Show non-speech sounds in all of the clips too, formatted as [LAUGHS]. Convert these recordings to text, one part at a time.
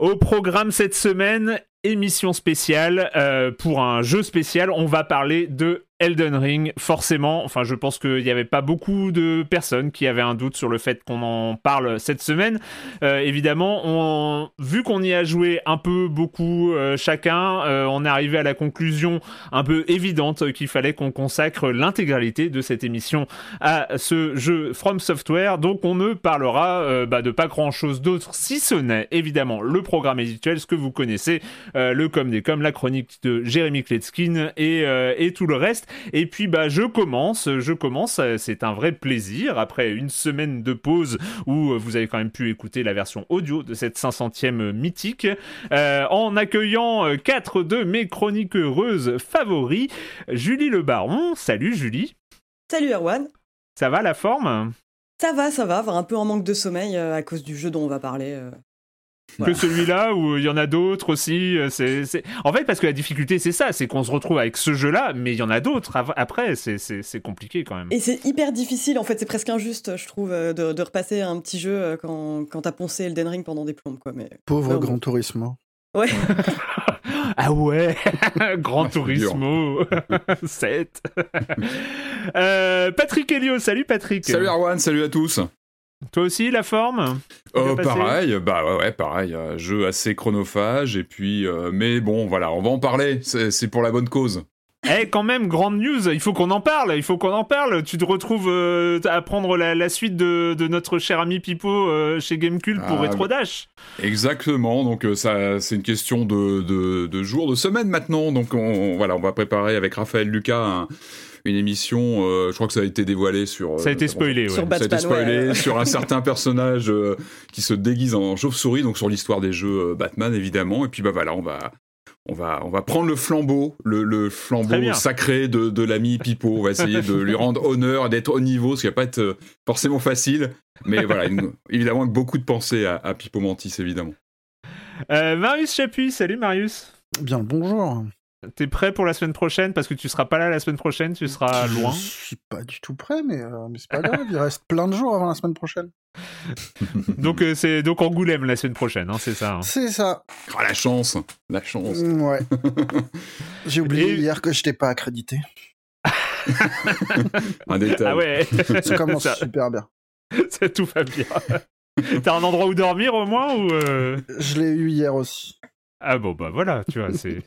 Au programme cette semaine, émission spéciale euh, pour un jeu spécial. On va parler de Elden Ring, forcément. Enfin, je pense qu'il n'y avait pas beaucoup de personnes qui avaient un doute sur le fait qu'on en parle cette semaine. Euh, évidemment, on, vu qu'on y a joué un peu beaucoup euh, chacun, euh, on est arrivé à la conclusion un peu évidente qu'il fallait qu'on consacre l'intégralité de cette émission à ce jeu From Software. Donc, on ne parlera bah, de pas grand-chose d'autre, si ce n'est évidemment le programme habituel, ce que vous connaissez, le com des com, la chronique de Jérémy Kletskin et, et tout le reste. Et puis bah je commence, je commence, euh, c'est un vrai plaisir après une semaine de pause où euh, vous avez quand même pu écouter la version audio de cette 500e mythique euh, en accueillant quatre de mes chroniques heureuses favoris. Julie Le Baron, salut Julie. Salut Erwan. Ça va la forme? Ça va, ça va, un peu en manque de sommeil à cause du jeu dont on va parler que celui-là ou il y en a d'autres aussi. Euh, c'est, En fait, parce que la difficulté, c'est ça, c'est qu'on se retrouve avec ce jeu-là, mais il y en a d'autres après, c'est, compliqué quand même. Et c'est hyper difficile, en fait, c'est presque injuste, je trouve, euh, de, repasser un petit jeu euh, quand, quand t'as poncé Elden Ring pendant des plombes. Quoi. Mais... Pauvre Grand Turismo. Ouais. [LAUGHS] ah ouais, [LAUGHS] Grand Turismo [LAUGHS] 7. Patrick Helio, salut Patrick. Salut Arwan, salut à tous. Toi aussi, la forme? Euh, Pareil, bah ouais, pareil. Euh, jeu assez chronophage, et puis. Euh, mais bon, voilà, on va en parler, c'est pour la bonne cause. Eh, quand même, grande news, il faut qu'on en parle, il faut qu'on en parle. Tu te retrouves euh, à prendre la, suite de, notre cher ami Pipo chez Gamecult pour ah, Retro Dash. Exactement, donc ça, c'est une question de, de, de jours, de semaines maintenant. Donc on, voilà, on va préparer avec Raphaël Lucas un une émission, euh, je crois que ça a été dévoilé sur... ça a été euh, spoilé, Sur ça a été spoilé [LAUGHS] sur un certain personnage euh, qui se déguise en chauve-souris, donc sur l'histoire des jeux Batman, évidemment. Et puis, bah voilà, on va... On va, on va prendre le flambeau, le, flambeau sacré de, de l'ami Pipo. On va essayer de lui [LAUGHS] rendre honneur, d'être au niveau, ce qui va pas être forcément facile. Mais voilà, évidemment, avec beaucoup de pensées à, à Pipo Mantis, évidemment. Marius Chapuis, salut Marius. Bien le bonjour. T'es prêt pour la semaine prochaine? Parce que tu seras pas là la semaine prochaine, tu seras loin. Je suis pas du tout prêt, mais, euh, mais c'est pas grave. il reste plein de jours avant la semaine prochaine. [LAUGHS] donc euh, c'est donc Angoulême la semaine prochaine, hein, c'est ça. Hein. C'est ça. Oh, la chance, la chance. Mm, ouais. [LAUGHS] J'ai oublié hier que je t'ai pas accrédité. un détail. Ah ouais. [LAUGHS] Ça commence super bien. Ça tout va bien. T'as un endroit où dormir au moins ou euh? Je l'ai eu hier aussi. Ah bon, bah voilà, tu vois, c'est.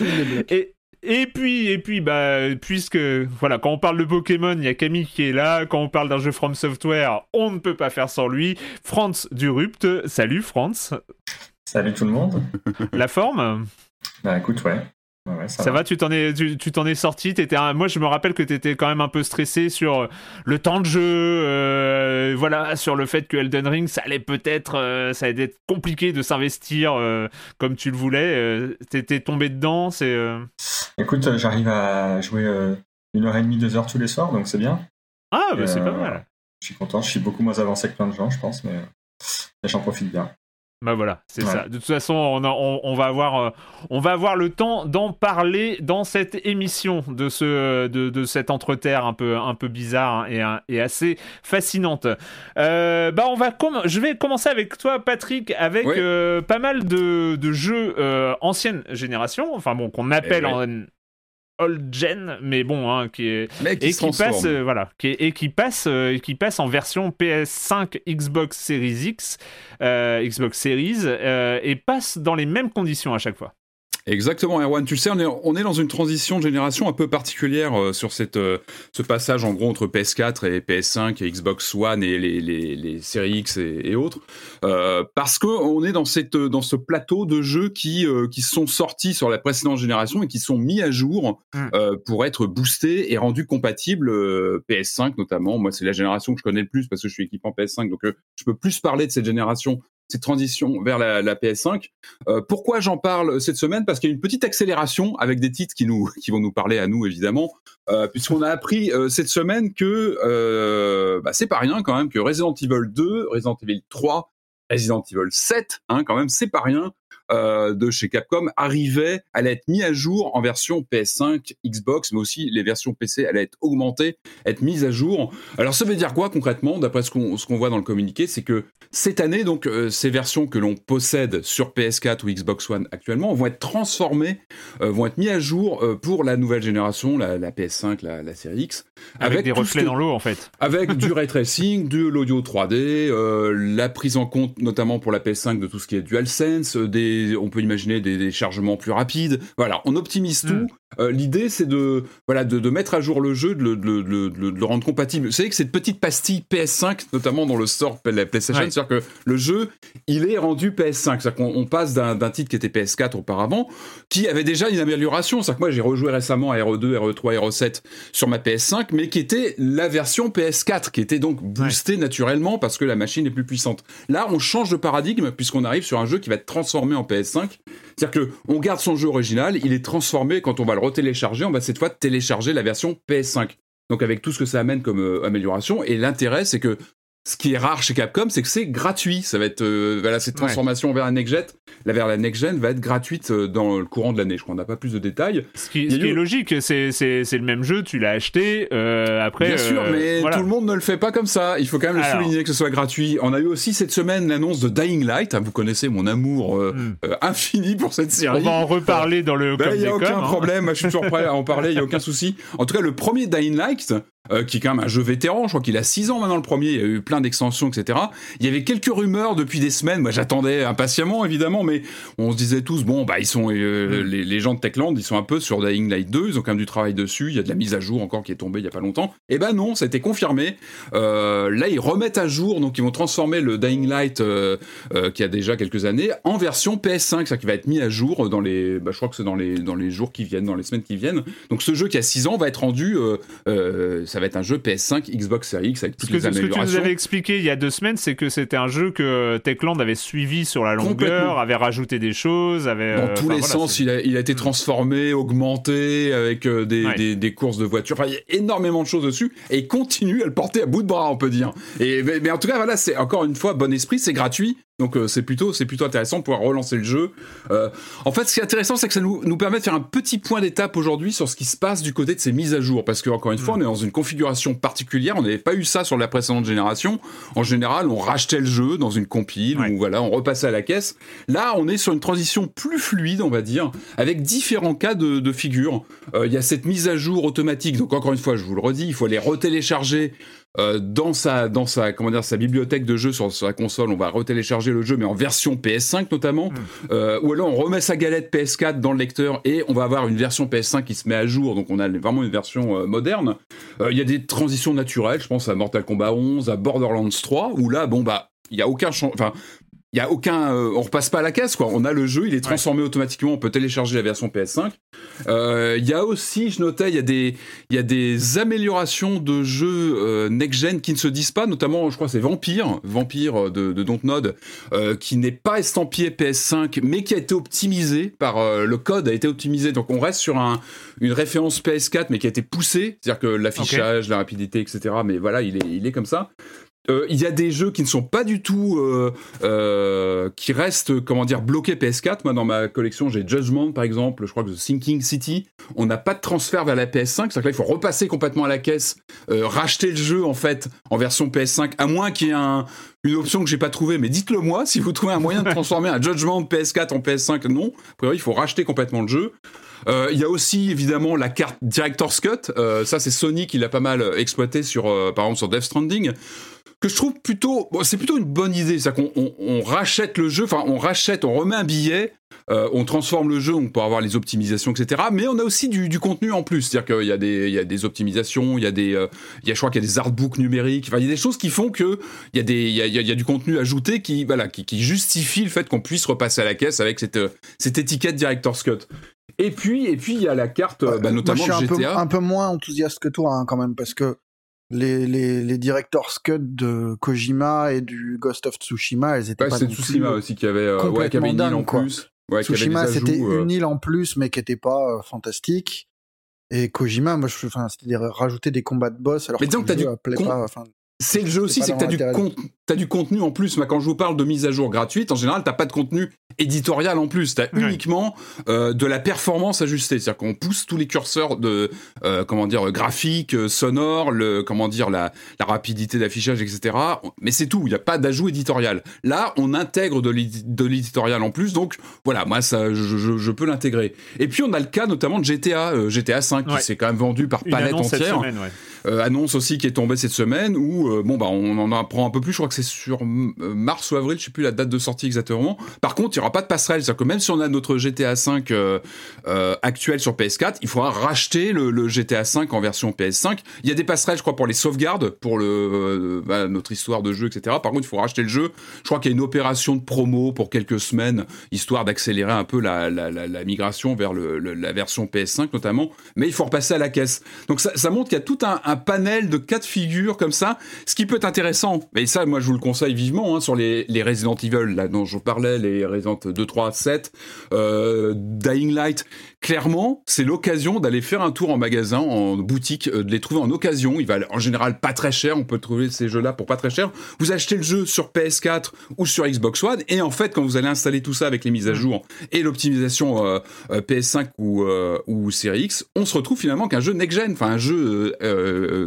[LAUGHS] et, et puis, et puis, bah, puisque, voilà, quand on parle de Pokémon, il y a Camille qui est là. Quand on parle d'un jeu From Software, on ne peut pas faire sans lui. Franz Durupt. Salut, Franz. Salut tout le monde. La forme? Bah écoute, ouais ça, va. tu t'en es, tu, t'en es sorti. Étais Moi, je me rappelle que tu étais quand même un peu stressé sur euh, le temps de jeu, euh, voilà, sur le fait que Elden Ring, ça allait peut-être, euh, ça allait être compliqué de s'investir comme tu le voulais. T'étais tombé dedans, c'est. Écoute, j'arrive à jouer une heure et demie, deux heures tous les soirs, donc c'est bien. Ah, bah, c'est pas mal. Je suis content. Je suis beaucoup moins avancé que plein de gens, je pense, mais j'en profite bien. Bah voilà, c'est ça. De toute façon, on, va avoir, euh, on va avoir le temps d'en parler dans cette émission de ce, de, cette entre-terre un peu, un peu bizarre hein, et, assez fascinante. Euh, bah on va, je vais commencer avec toi, Patrick, avec euh, pas mal de, jeux ancienne génération, enfin bon, qu'on appelle eh en old gen, mais bon, hein, qui est et qui, passe, euh, voilà, qui et qui passe, euh, qui passe en version PS5, Xbox Series X, euh, Xbox Series, et passe dans les mêmes conditions à chaque fois. Exactement, Erwan. Tu sais, on est, on est dans une transition de génération un peu particulière euh, sur cette, euh, ce passage en gros entre PS4 et PS5 et Xbox One et les, les, les séries X et, autres, euh, parce que on est dans cette dans ce plateau de jeux qui euh, qui sont sortis sur la précédente génération et qui sont mis à jour mm. pour être boostés et rendus compatibles PS5 notamment. Moi, c'est la génération que je connais le plus parce que je suis équipé en PS5, donc je peux plus parler de cette génération transition vers la, la PS5. Euh, pourquoi j'en parle cette semaine? Parce qu'il y a une petite accélération avec des titres qui nous [LAUGHS] qui vont nous parler à nous évidemment, euh, puisqu'on a appris euh, cette semaine que bah, c'est pas rien quand même que Resident Evil 2, Resident Evil 3, Resident Evil 7, hein, quand même c'est pas rien, de chez Capcom arrivait, allait être mis à jour en version PS5, Xbox, mais aussi les versions PC allaient être augmentées, être mises à jour. Alors ça veut dire quoi concrètement D'après ce qu'on voit dans le communiqué, c'est que cette année, donc euh, ces versions que l'on possède sur PS4 ou Xbox One actuellement vont être transformées, euh, vont être mis à jour pour la nouvelle génération, la, PS5, la, série X, avec, des reflets dans l'eau en fait, avec du [LAUGHS] ray tracing, de l'audio 3D, la prise en compte notamment pour la PS5 de tout ce qui est DualSense, des on peut imaginer des, chargements plus rapides. Voilà, on optimise hmm. tout euh, l'idée, c'est de, voilà, de, mettre à jour le jeu, de le, rendre compatible. Vous savez que cette petite pastille PS5, notamment dans le store de la PlayStation, c'est-à-dire que le jeu, il est rendu PS5. C'est-à-dire qu'on passe d'un titre qui était PS4 auparavant, qui avait déjà une amélioration. C'est-à-dire que moi, j'ai rejoué récemment à RE2, RE3, RE7 sur ma PS5, mais qui était la version PS4, qui était donc boostée naturellement parce que la machine est plus puissante. Là, on change de paradigme puisqu'on arrive sur un jeu qui va être transformé en PS5. C'est-à-dire qu'on garde son jeu original, il est transformé quand on va le retélécharger, on va cette fois télécharger la version PS5. Donc avec tout ce que ça amène comme euh, amélioration. Et l'intérêt, c'est que ce qui est rare chez Capcom, c'est que c'est gratuit. Ça va être euh, voilà cette transformation vers la next gen, la vers la next gen va être gratuite euh, dans le courant de l'année. Je crois qu'on n'a pas plus de détails. Ce qui, est logique, c'est le même jeu, tu l'as acheté. Euh, après, bien sûr, mais tout le monde ne le fait pas comme ça. Il faut quand même le souligner que ce soit gratuit. On a eu aussi cette semaine l'annonce de Dying Light. Hein, vous connaissez mon amour hmm. infini pour cette série. On va en reparler dans le. Ben, il n'y a aucun hein. problème. Je suis toujours prêt à en parler. Il y a aucun [LAUGHS] souci. En tout cas, le premier Dying Light, euh, qui est quand même un jeu vétéran. Je crois qu'il a 6 ans maintenant le premier. Il y a eu plein d'extensions, etc. Il y avait quelques rumeurs depuis des semaines. Moi, j'attendais impatiemment, évidemment, mais on se disait tous, bon, bah, ils sont euh, mm. les, gens de Techland, ils sont un peu sur Dying Light 2. Ils ont quand même du travail dessus. Il y a de la mise à jour encore qui est tombée il y a pas longtemps. Et eh ben non, ça a été confirmé. Euh, là, ils remettent à jour, donc ils vont transformer le Dying Light qui a déjà quelques années en version PS5, ça qui va être mis à jour dans les, bah, je crois que c'est dans les dans les jours qui viennent, dans les semaines qui viennent. Donc ce jeu qui a 6 ans va être rendu ça va être un jeu PS5, Xbox Series X avec toutes les améliorations. Ce que tu nous avais expliqué il y a deux semaines, c'est que c'était un jeu que Techland avait suivi sur la longueur, avait rajouté des choses, avait... Dans tous les sens, il a, il a, été transformé, augmenté, avec euh, des, des, courses de voitures. Enfin, il y a énormément de choses dessus, et il continue à le porter à bout de bras, on peut dire. Et, mais, en tout cas, voilà, c'est encore une fois, bon esprit, c'est gratuit. Donc euh, c'est plutôt c'est plutôt intéressant de pouvoir relancer le jeu. Euh, en fait, ce qui est intéressant, c'est que ça nous, nous permet de faire un petit point d'étape aujourd'hui sur ce qui se passe du côté de ces mises à jour, parce que encore une fois, mm. on est dans une configuration particulière. On n'avait pas eu ça sur la précédente génération. En général, on rachetait le jeu dans une compile ou voilà, on repassait à la caisse. Là, on est sur une transition plus fluide, on va dire, avec différents cas de, de figures. Euh, il y a cette mise à jour automatique. Donc encore une fois, je vous le redis, il faut aller retélécharger euh, dans sa dans sa comment dire sa bibliothèque de jeux sur, sa console, on va retélécharger le jeu mais en version PS5 notamment, mm. euh, ou alors on remet sa galette PS4 dans le lecteur et on va avoir une version PS5 qui se met à jour, donc on a vraiment une version euh, moderne. Il y a des transitions naturelles, je pense à Mortal Kombat 11, à Borderlands 3, où là bon bah il y a aucun enfin il y a aucun, euh, on repasse pas à la caisse quoi. On a le jeu, il est transformé automatiquement. On peut télécharger la version PS5. Euh, il y a aussi, je notais, il y a des, il y a des améliorations de jeux euh, next gen qui ne se disent pas. Notamment, je crois, c'est Vampire, Vampire de, de Dontnod, qui n'est pas estampillé PS5, mais qui a été optimisé par le code a été optimisé. Donc on reste sur un, une référence PS4, mais qui a été poussée, c'est-à-dire que l'affichage, la rapidité, etc. Mais voilà, il est, il est comme ça. Euh, il y a des jeux qui ne sont pas du tout, euh, euh, qui restent, comment dire, bloqués PS4. Moi, dans ma collection, j'ai Judgment, par exemple. Je crois que The Sinking City. On n'a pas de transfert vers la PS5. C'est-à-dire que là, il faut repasser complètement à la caisse, racheter le jeu en fait en version PS5, à moins qu'il y ait un, une option que j'ai pas trouvée. Mais dites-le moi si vous trouvez un moyen de transformer un Judgment PS4 en PS5. Non, a priori, il faut racheter complètement le jeu. Il y a aussi évidemment la carte Director's Cut. ça, c'est Sony qui l'a pas mal exploité sur, par exemple, sur Death Stranding que je trouve plutôt, c'est plutôt une bonne idée, c'est qu'on on, rachète le jeu, enfin on rachète, on remet un billet on transforme le jeu pour avoir les optimisations, etc. Mais on a aussi du, contenu en plus. C'est-à-dire qu'il y, a des, il y a des optimisations, il y a des, il y a, je crois qu'il y a des artbooks numériques. Enfin, il y a des choses qui font que il y a des, il y a, il y a du contenu ajouté qui, voilà, qui, qui justifie le fait qu'on puisse repasser à la caisse avec cette, cette étiquette Director's Cut. Et puis, et puis il y a la carte, bah, notamment Moi, je suis un Peu, un peu moins enthousiaste que toi, hein, quand même, parce que les, les, les director's cut de Kojima et du Ghost of Tsushima, elles étaient ouais, pas c'est Tsushima plus aussi qui avait, euh, ouais, qui avait une île en quoi. plus. Ouais, Tsushima, c'était euh... une île en plus, mais qui était pas euh, fantastique. Et Kojima, moi, je, enfin, c'était rajouter des combats de boss. Alors mais disons que, que t'as du con... pas, c'est le jeu aussi, c'est que t'as du, con... as du contenu en plus. Moi, quand je vous parle de mise à jour gratuite, en général, t'as pas de contenu éditorial en plus. T'as ouais. uniquement euh, de la performance ajustée. C'est-à-dire qu'on pousse tous les curseurs de, euh, comment dire, graphique, sonore, le, comment dire, la, la rapidité d'affichage, etc. Mais c'est tout. Il n'y a pas d'ajout éditorial. Là, on intègre de l'éditorial en plus. Donc, voilà, moi, ça, je, je, je peux l'intégrer. Et puis, on a le cas notamment de GTA, euh, GTA 5, Ouais. qui s'est quand même vendu par Une palette cette entière. semaine, ouais. Euh, annonce aussi qui est tombée cette semaine où euh, bon bah on en apprend un peu plus. Je crois que c'est sur euh, mars ou avril je sais plus la date de sortie exactement. Par contre il y aura pas de passerelle. C'est à dire que même si on a notre GTA 5 euh, euh, actuel sur PS4 il faudra racheter le, GTA 5 en version PS5 il y a des passerelles je crois pour les sauvegardes pour le bah, notre histoire de jeu etc par contre il faut racheter le jeu. Je crois qu'il y a une opération de promo pour quelques semaines histoire d'accélérer un peu la, migration vers la version PS5 notamment. Mais il faut repasser à la caisse. Donc ça, montre qu'il y a tout un panel de cas de figure comme ça, ce qui peut être intéressant. Et ça, moi, je vous le conseille vivement hein, sur les, les Resident Evil, là dont je parlais, les Resident 2, 3, 7, euh, Dying Light. Clairement, c'est l'occasion d'aller faire un tour en magasin, en boutique, euh, de les trouver en occasion. Il va en général pas très cher. On peut trouver ces jeux-là pour pas très cher. Vous achetez le jeu sur PS4 ou sur Xbox One, et en fait, quand vous allez installer tout ça avec les mises à jour et l'optimisation euh, euh, PS5 ou, ou Series X, on se retrouve finalement qu'un jeu next-gen, enfin un jeu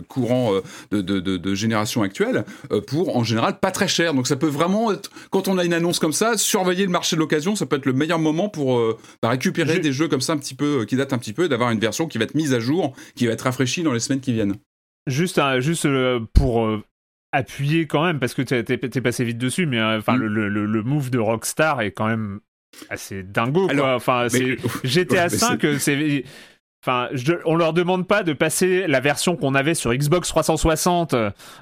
courant de, de, de, de, génération actuelle pour en général pas très cher. Donc ça peut vraiment être, quand on a une annonce comme ça, surveiller le marché de l'occasion, ça peut être le meilleur moment pour bah, récupérer Je- des jeux comme ça un petit peu, euh, qui datent un petit peu, d'avoir une version qui va être mise à jour, qui va être rafraîchie dans les semaines qui viennent. Juste, un- juste euh, pour euh, appuyer quand même, parce que t'es, t'es passé vite dessus, mais enfin Mm. le, le, le move de Rockstar est quand même assez dingo. Enfin, GTA [LAUGHS] Ouais, mais 5, euh, c'est. Enfin, je- on leur demande pas de passer la version qu'on avait sur Xbox 360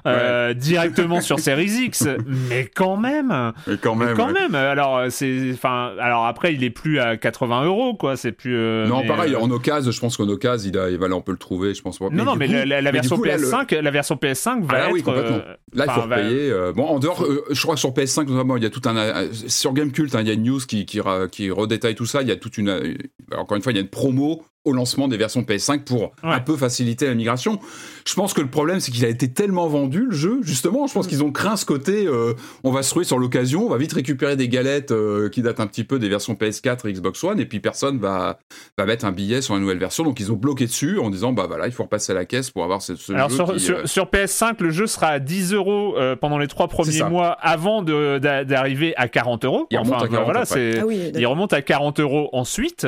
euh, directement sur Series X, [LAUGHS] mais quand même, Mais quand mais même. quand ouais. même. Alors c'est, enfin, alors après il est plus à 80 euros quoi, c'est plus. euh, Non, mais, pareil, euh, en occasion, je pense qu'en occasion, il a, il va, là, on peut le trouver, je pense pas. non, non, mais coup- la, la- la mais du version coup, là, le- PS5, la version PS5 va Ah être. oui, complètement. Là, il faut va- repayer. euh, bon, en dehors, je crois que sur PS5, notamment, il y a tout un. sur Gamecult, hein, il y a une news qui, qui, ra- qui redétaille tout ça. Il y a toute une. encore une fois, il y a une promo au lancement des versions PS5 pour un peu faciliter la migration. Je pense que le problème, c'est qu'il a été tellement vendu, le jeu, justement. Je pense qu'ils ont craint ce côté. euh, on va se trouver sur l'occasion, on va vite récupérer des galettes euh, qui datent un petit peu des versions PS4 et Xbox One, et puis personne va, va mettre un billet sur la nouvelle version. Donc, ils ont bloqué dessus en disant, bah voilà, il faut repasser à la caisse pour avoir ce, ce Alors jeu sur, qui, sur, euh, sur PS5, le jeu sera à 10 euros pendant les trois premiers mois avant d'arriver à 40 euros. Il remonte Enfin, à 40 voilà, après. c'est. Ah oui, Il d'accord. remonte à 40 euros ensuite.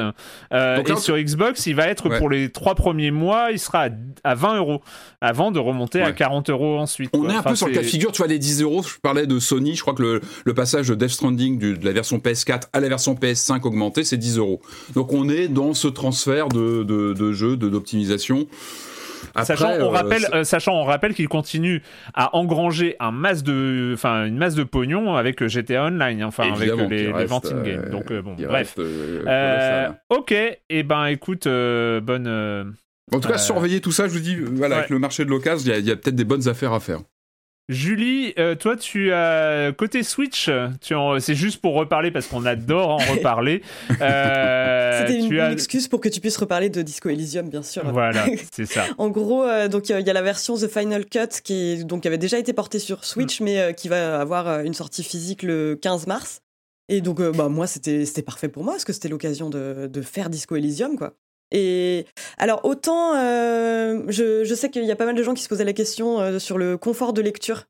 Euh, Donc et sur Xbox, il va être Ouais. pour les trois premiers mois, il sera à, à 20 euros avant de remonter à Ouais. 40 euros ensuite. On quoi. est un Enfin, peu sur le cas de figure, tu vois, les 10 euros, je parlais de Sony, je crois que le, le passage de Death Stranding du- de la version PS4 à la version PS5 augmentée, c'est 10 euros. Donc on est dans ce transfert de, de, de jeu, de- d'optimisation. Après, Sachant, on euh, rappelle, euh, sachant, on rappelle qu'il continue à engranger un masse de, enfin, une masse de pognon avec euh, GTA Online, enfin, avec les, venting games. Donc, bon, bref. reste, ok, et ben écoute, bonne. En tout cas, surveillez tout ça, je vous dis, voilà, ouais. avec le marché de l'occasion, il y a, il y a peut-être des bonnes affaires à faire. Julie, euh, toi, tu as côté Switch, tu en- c'est juste pour reparler parce qu'on adore en reparler. [LAUGHS] Euh, C'était une, tu as- une excuse pour que tu puisses reparler de Disco Elysium, bien sûr. Voilà, [LAUGHS] c'est ça. En gros, euh, donc euh, il y a la version The Final Cut qui est, donc avait déjà été portée sur Mm. Switch, mais euh, qui va avoir une sortie physique le 15 mars. Et donc, euh, bah moi, c'était c'était parfait pour moi parce que c'était l'occasion de, de faire Disco Elysium, quoi. Et alors autant, euh, je, je sais qu'il y a pas mal de gens qui se posaient la question euh, sur le confort de lecture.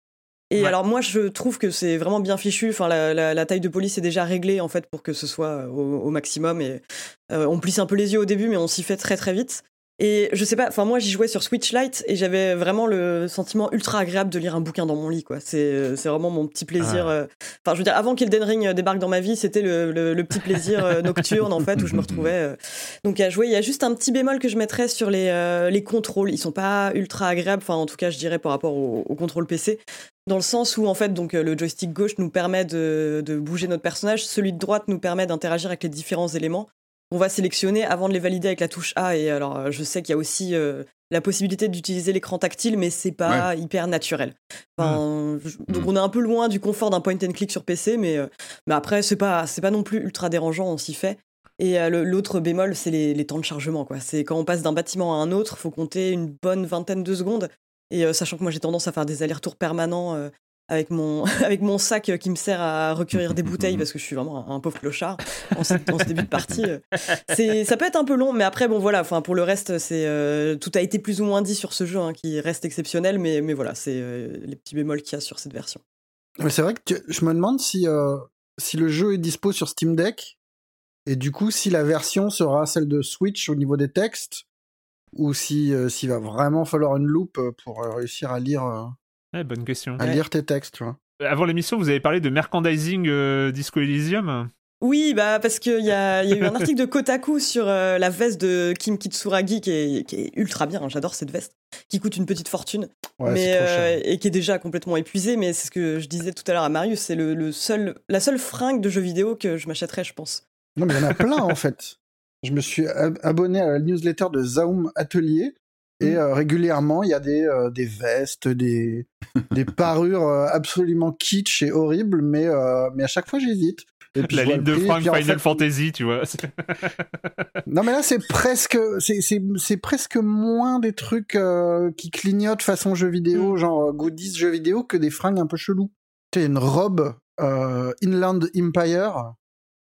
Et Ouais. alors moi, je trouve que c'est vraiment bien fichu. Enfin, la, la- la taille de police est déjà réglée en fait pour que ce soit au, au maximum. Et euh, on plisse un peu les yeux au début, mais on s'y fait très très vite. Et je sais pas, enfin moi j'y jouais sur Switch Lite et j'avais vraiment le sentiment ultra agréable de lire un bouquin dans mon lit, quoi. C'est vraiment mon petit plaisir. Ah. Enfin, je veux dire, avant qu'Elden Ring débarque dans ma vie, c'était le, le, petit plaisir nocturne en fait où je me [LAUGHS] retrouvais. donc à jouer, il y a juste un petit bémol que je mettrais sur les, les contrôles. Ils sont pas ultra agréables, enfin en tout cas je dirais par rapport au, au contrôle PC dans le sens où en fait donc le joystick gauche nous permet de, de, bouger notre personnage, celui de droite nous permet d'interagir avec les différents éléments on va sélectionner avant de les valider avec la touche A. Et alors, euh, je sais qu'il y a aussi euh, la possibilité d'utiliser l'écran tactile, mais c'est pas hyper naturel. donc, on est un peu loin du confort d'un point and click sur PC, mais, euh, mais après, c'est pas, c'est pas non plus ultra dérangeant, on s'y fait. Et l'autre bémol, c'est les, temps de chargement. Quoi. C'est quand on passe d'un bâtiment à un autre, faut compter une bonne vingtaine de secondes. Et sachant que moi j'ai tendance à faire des allers-retours permanents avec mon, [LAUGHS] avec mon sac qui me sert à recueillir des [LAUGHS] bouteilles parce que je suis vraiment un, pauvre clochard en ce, début de partie. C'est, ça peut être un peu long, mais après, bon, voilà, enfin, pour le reste, c'est, euh, tout a été plus ou moins dit sur ce jeu hein, qui reste exceptionnel, mais, mais voilà, c'est euh, les petits bémols qu'il y a sur cette version. Mais c'est vrai que je me demande si, euh, si le jeu est dispo sur Steam Deck et du coup, si la version sera celle de Switch au niveau des textes ou si s'il va vraiment falloir une loupe pour réussir à lire bonne question. À lire tes textes, tu vois. Avant l'émission, vous avez parlé de merchandising euh, Disco Elysium oui, bah parce qu'il y a, y a eu un article de Kotaku sur euh, la veste de Kim Kitsuragi qui est, qui est ultra bien. Hein, j'adore cette veste qui coûte une petite fortune, mais euh, et qui est déjà complètement épuisée. Mais c'est ce que je disais tout à l'heure à Marius, c'est le, seul, la seule fringue de jeux vidéo que je m'achèterais, je pense. Non, mais il y en a plein en fait. Je me suis abonné à la newsletter de Zaum Atelier et mmh. euh, régulièrement, il y a des, euh, des vestes, des, [LAUGHS] des parures euh, absolument kitsch et horribles, mais, mais à chaque fois, j'hésite. la ligne de Frank Final Fantasy, tu vois. [LAUGHS] non, mais là, c'est presque, c'est presque moins des trucs qui clignotent façon jeu vidéo, mmh. genre goodies jeu vidéo, que des fringues un peu chelous. Tu une robe Inland Empire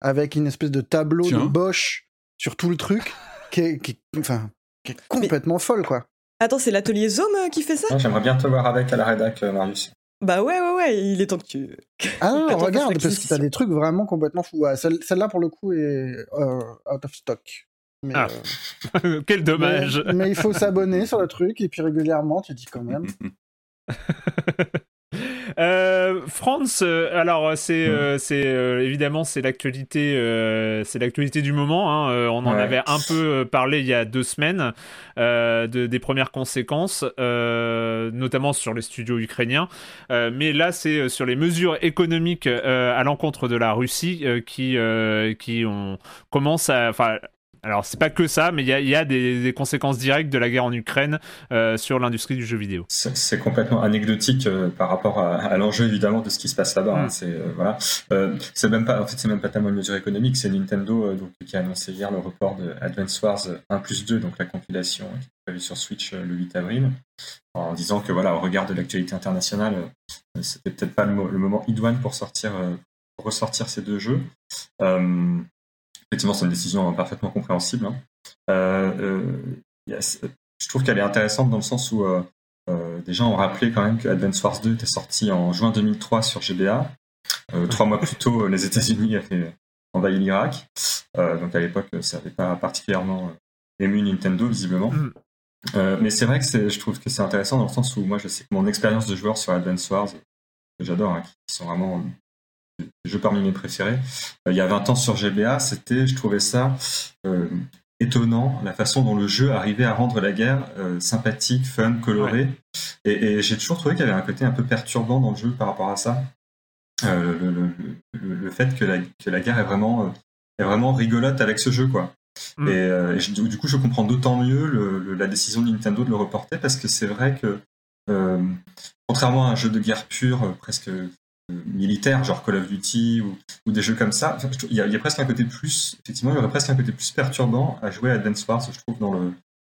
avec une espèce de tableau de Bosch sur tout le truc, qui qui enfin, qui est complètement folle, quoi. Attends, c'est l'atelier Zoom euh, qui fait ça? J'aimerais bien te voir avec à la rédac, euh, Marius. Bah ouais, ouais, ouais, il est temps que tu. [LAUGHS] Ah non, regarde, parce que t'as des trucs vraiment complètement fous. Celle-là, pour le coup, est euh, out of stock. ah. [LAUGHS] Quel dommage. Mais, mais il faut s'abonner sur le truc, et puis régulièrement, tu dis quand même. [LAUGHS] Euh, France, euh, alors c'est mm. euh, c'est évidemment c'est l'actualité c'est l'actualité du moment. Hein, on en avait un peu parlé il y a deux semaines de, des premières conséquences, notamment sur les studios ukrainiens. mais là c'est sur les mesures économiques à l'encontre de la Russie qui qui ont commence à enfin alors, c'est pas que ça, mais il y a, des, conséquences directes de la guerre en Ukraine euh, sur l'industrie du jeu vidéo. C'est complètement anecdotique euh, par rapport à, l'enjeu évidemment de ce qui se passe là-bas. Hein. Mm. C'est euh, voilà, c'est même pas, en fait, c'est même pas tellement une mesure économique. C'est Nintendo donc, qui a annoncé hier le report de Advance Wars 1 plus 2, donc la compilation qui est prévue sur Switch le 8 avril, en disant que voilà, au regard de l'actualité internationale, c'était peut-être pas le, moment idoine pour sortir, pour ressortir ces deux jeux effectivement, c'est une décision parfaitement compréhensible. Hein. Euh, euh, je trouve qu'elle est intéressante dans le sens où euh, des gens ont rappelé quand même que Advance Wars 2 était sorti en juin 2003 sur GBA. trois mois plus tôt, les États-Unis avaient envahi l'Irak. donc à l'époque, ça n'avait pas particulièrement ému Nintendo, visiblement. Mm. mais c'est vrai que je trouve que c'est intéressant dans le sens où moi, je sais que mon expérience de joueur sur Advance Wars, que j'adore, hein, qui sont vraiment jeux parmi mes préférés. Euh, il y a 20 ans sur GBA, c'était, je trouvais ça euh, étonnant, la façon dont le jeu arrivait à rendre la guerre euh, sympathique, fun, colorée. Et, j'ai toujours trouvé qu'il y avait un côté un peu perturbant dans le jeu par rapport à ça. le, fait que la, que la guerre est vraiment, est vraiment rigolote avec ce jeu, quoi. Mm. Et, du coup, je comprends d'autant mieux la décision de Nintendo de le reporter parce que c'est vrai que, contrairement à un jeu de guerre pure, presque militaire, genre Call of Duty ou, des jeux comme ça. Il y, a, presque un côté plus, effectivement, il y aurait presque un côté plus perturbant à jouer à Advance Wars, je trouve, dans, le,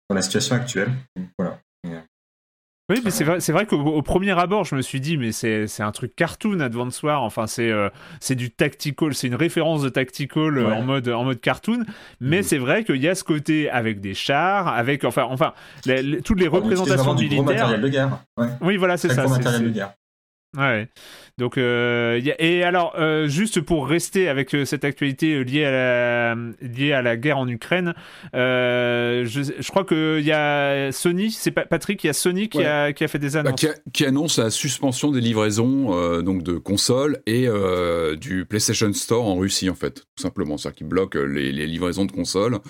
dans la situation actuelle. voilà. Euh, oui, mais c'est vrai, c'est vrai qu'au premier abord, je me suis dit, mais c'est, un truc cartoon Advance Wars. Enfin, c'est, euh, c'est du tactical, c'est une référence de tactical euh, en mode, en mode cartoon. Mais mm. c'est vrai qu'il y a ce côté avec des chars, avec, enfin, enfin, toutes les représentations militaires. de guerre. Oui, voilà, c'est ça. matériel de guerre. Ouais. Donc, euh, et alors, euh, juste pour rester avec euh, cette actualité liée à la, liée à la guerre en Ukraine, je, je, crois qu'il y a Sony, c'est Patrick, il y a Sony qui, a, qui a fait des bah, annonces. qui, annonce la suspension des livraisons donc de consoles et du PlayStation Store en Russie, en fait, tout simplement. C'est-à-dire qu'ils bloquent les, les, livraisons de consoles,